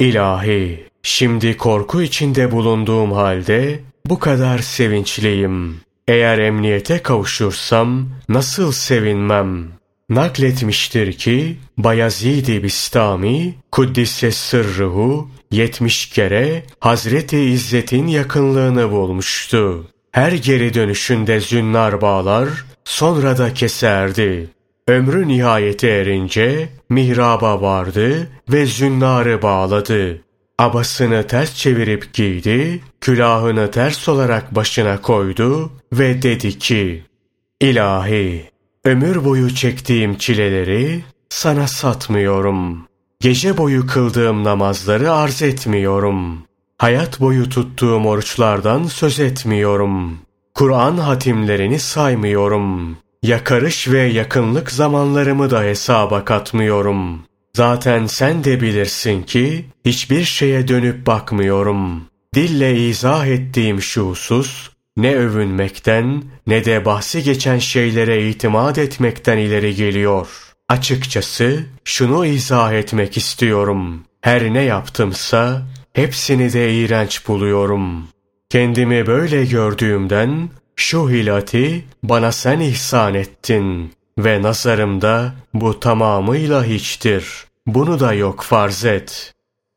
İlahi, şimdi korku içinde bulunduğum halde bu kadar sevinçliyim. Eğer emniyete kavuşursam nasıl sevinmem? Nakletmiştir ki Bayezid-i Bistami Kuddise sırruhu yetmiş kere Hazreti İzzet'in yakınlığını bulmuştu. Her geri dönüşünde zünnar bağlar, sonra da keserdi. Ömrü nihayete erince mihraba vardı ve zünnarı bağladı. Abasını ters çevirip giydi, külahını ters olarak başına koydu ve dedi ki, İlahi, ömür boyu çektiğim çileleri sana satmıyorum. Gece boyu kıldığım namazları arz etmiyorum. Hayat boyu tuttuğum oruçlardan söz etmiyorum. Kur'an hatimlerini saymıyorum. Yakarış ve yakınlık zamanlarımı da hesaba katmıyorum. Zaten sen de bilirsin ki hiçbir şeye dönüp bakmıyorum. Dille izah ettiğim şu husus, ne övünmekten ne de bahsi geçen şeylere itimat etmekten ileri geliyor. Açıkçası şunu izah etmek istiyorum. Her ne yaptımsa hepsini de iğrenç buluyorum. Kendimi böyle gördüğümden şu hilati bana sen ihsan ettin ve nazarımda bu tamamıyla hiçtir. Bunu da yok farz et.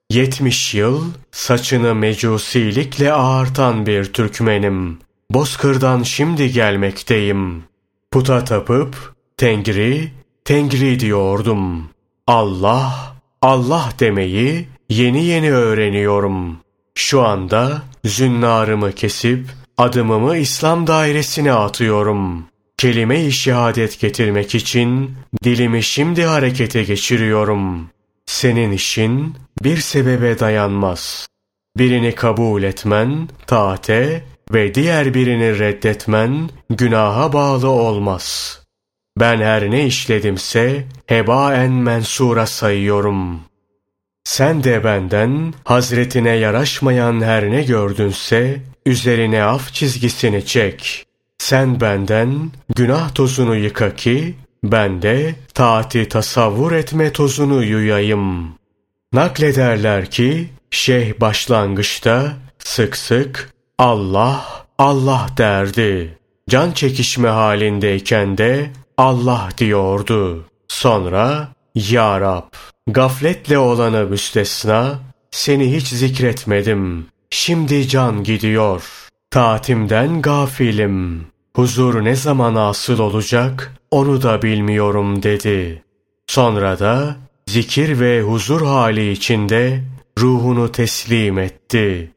Yetmiş yıl saçını mecusilikle ağartan bir Türkmenim. Bozkır'dan şimdi gelmekteyim. Puta tapıp Tengri, Tengri diyordum. Allah, Allah demeyi yeni yeni öğreniyorum. Şu anda zünnarımı kesip adımımı İslam dairesine atıyorum. Kelime-i şehadet getirmek için dilimi şimdi harekete geçiriyorum. Senin işin bir sebebe dayanmaz. Birini kabul etmen taate ve diğer birini reddetmen günaha bağlı olmaz. Ben her ne işledimse hebaen mensura sayıyorum. Sen de benden hazretine yaraşmayan her ne gördünse üzerine af çizgisini çek. Sen benden günah tozunu yıka ki ben de taati tasavvur etme tozunu yuyayım. Naklederler ki şeyh başlangıçta sık sık Allah Allah derdi. Can çekişme halindeyken de Allah diyordu. Sonra Ya Rab gafletle olanı müstesna seni hiç zikretmedim. Şimdi can gidiyor. Taatimden gafilim. Huzur ne zaman asıl olacak onu da bilmiyorum dedi. Sonra da zikir ve huzur hali içinde ruhunu teslim etti.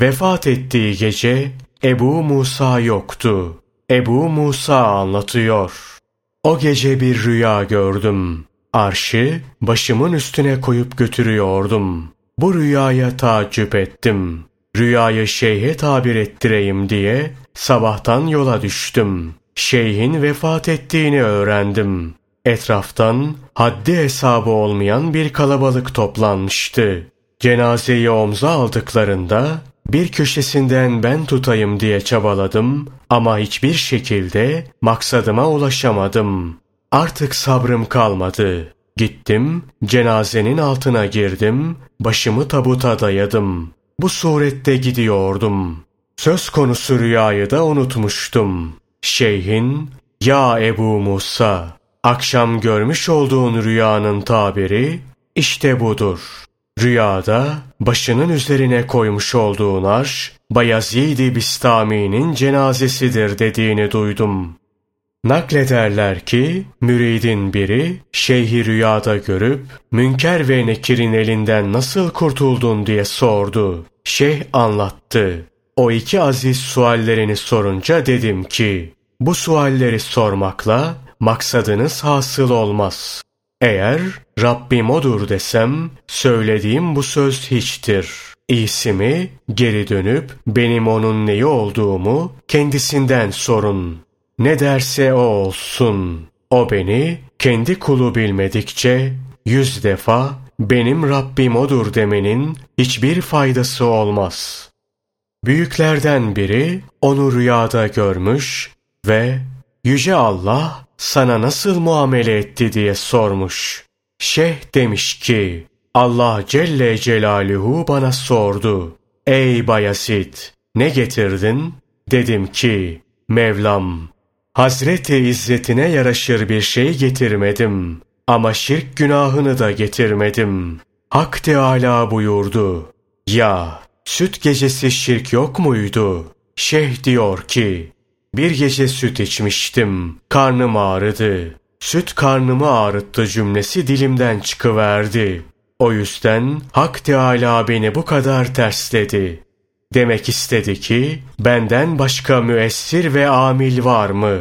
Vefat ettiği gece Ebu Musa yoktu. Ebu Musa anlatıyor. O gece bir rüya gördüm. Arşı başımın üstüne koyup götürüyordum. Bu rüyaya tacip ettim. Rüyayı şeyhe tabir ettireyim diye sabahtan yola düştüm. Şeyhin vefat ettiğini öğrendim. Etraftan haddi hesabı olmayan bir kalabalık toplanmıştı. Cenazeyi omza aldıklarında bir köşesinden ben tutayım diye çabaladım ama hiçbir şekilde maksadıma ulaşamadım. Artık sabrım kalmadı. Gittim, cenazenin altına girdim, başımı tabuta dayadım. Bu surette gidiyordum. Söz konusu rüyayı da unutmuştum. Şeyhin, ya Ebu Musa, akşam görmüş olduğun rüyanın tabiri işte budur. Rüyada başının üzerine koymuş olduğun arş, Bayezid-i Bistami'nin cenazesidir dediğini duydum. Naklederler ki müridin biri şeyhi rüyada görüp Münker ve Nekir'in elinden nasıl kurtuldun diye sordu. Şeyh anlattı. O iki aziz suallerini sorunca dedim ki bu sualleri sormakla maksadınız hasıl olmaz. Eğer Rabbim odur desem söylediğim bu söz hiçtir. İyisi mi geri dönüp benim onun neyi olduğumu kendisinden sorun. Ne derse o olsun. O beni kendi kulu bilmedikçe yüz defa benim Rabbim odur demenin hiçbir faydası olmaz. Büyüklerden biri onu rüyada görmüş ve Yüce Allah sana nasıl muamele etti diye sormuş. Şeyh demiş ki Allah Celle Celaluhu bana sordu. Ey Bayasit ne getirdin? Dedim ki Mevlam Hazreti İzzetine yaraşır bir şey getirmedim. Ama şirk günahını da getirmedim. Hak Teâlâ buyurdu. Ya, süt gecesi şirk yok muydu? Şeyh diyor ki, bir gece süt içmiştim, karnım ağrıdı. Süt karnımı ağrıttı cümlesi dilimden çıkıverdi. O yüzden Hak Teâlâ beni bu kadar tersledi. Demek istedi ki benden başka müessir ve amil var mı?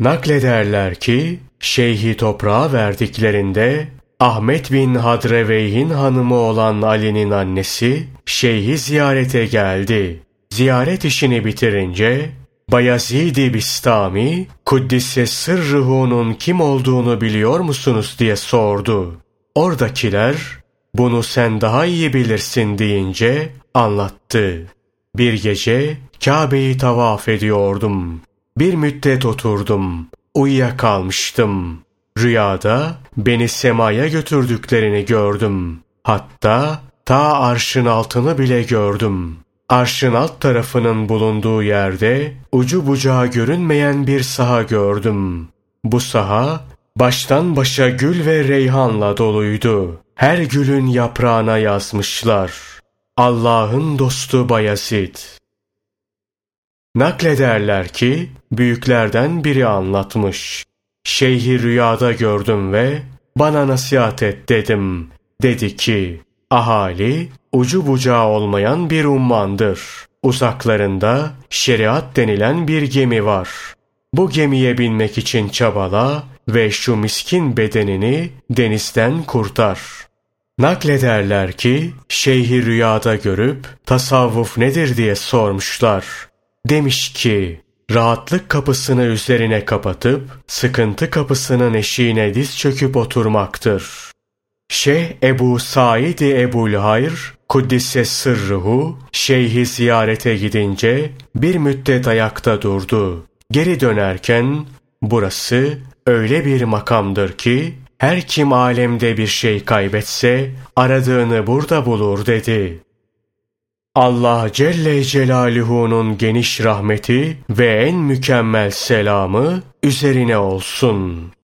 Naklederler ki şeyhi toprağa verdiklerinde Ahmet bin Hadreveyh'in hanımı olan Ali'nin annesi şeyhi ziyarete geldi. Ziyaret işini bitirince Bayezid-i Bistami Kuddise Sırrıhu'nun kim olduğunu biliyor musunuz diye sordu. Oradakiler bunu sen daha iyi bilirsin deyince anlattı. Bir gece Kabe'yi tavaf ediyordum. Bir müddet oturdum. Uyuyakalmıştım. Rüyada beni semaya götürdüklerini gördüm. Hatta ta arşın altını bile gördüm. Arşın alt tarafının bulunduğu yerde ucu bucağı görünmeyen bir saha gördüm. Bu saha baştan başa gül ve reyhanla doluydu. Her gülün yaprağına yazmışlar. Allah'ın dostu Bayezid. Naklederler ki büyüklerden biri anlatmış. Şeyhi rüyada gördüm ve bana nasihat et dedim. Dedi ki ahali ucu bucağı olmayan bir ummandır. Uzaklarında şeriat denilen bir gemi var. Bu gemiye binmek için çabala ve şu miskin bedenini denizden kurtar. Naklederler ki şeyhi rüyada görüp tasavvuf nedir diye sormuşlar. Demiş ki rahatlık kapısını üzerine kapatıp sıkıntı kapısının eşiğine diz çöküp oturmaktır. Şeyh Ebu Said Ebul Hayr Kuddise sırruhu şeyhi ziyarete gidince bir müddet ayakta durdu. Geri dönerken burası öyle bir makamdır ki her kim alemde bir şey kaybetse aradığını burada bulur dedi. Allah Celle Celaluhu'nun geniş rahmeti ve en mükemmel selamı üzerine olsun.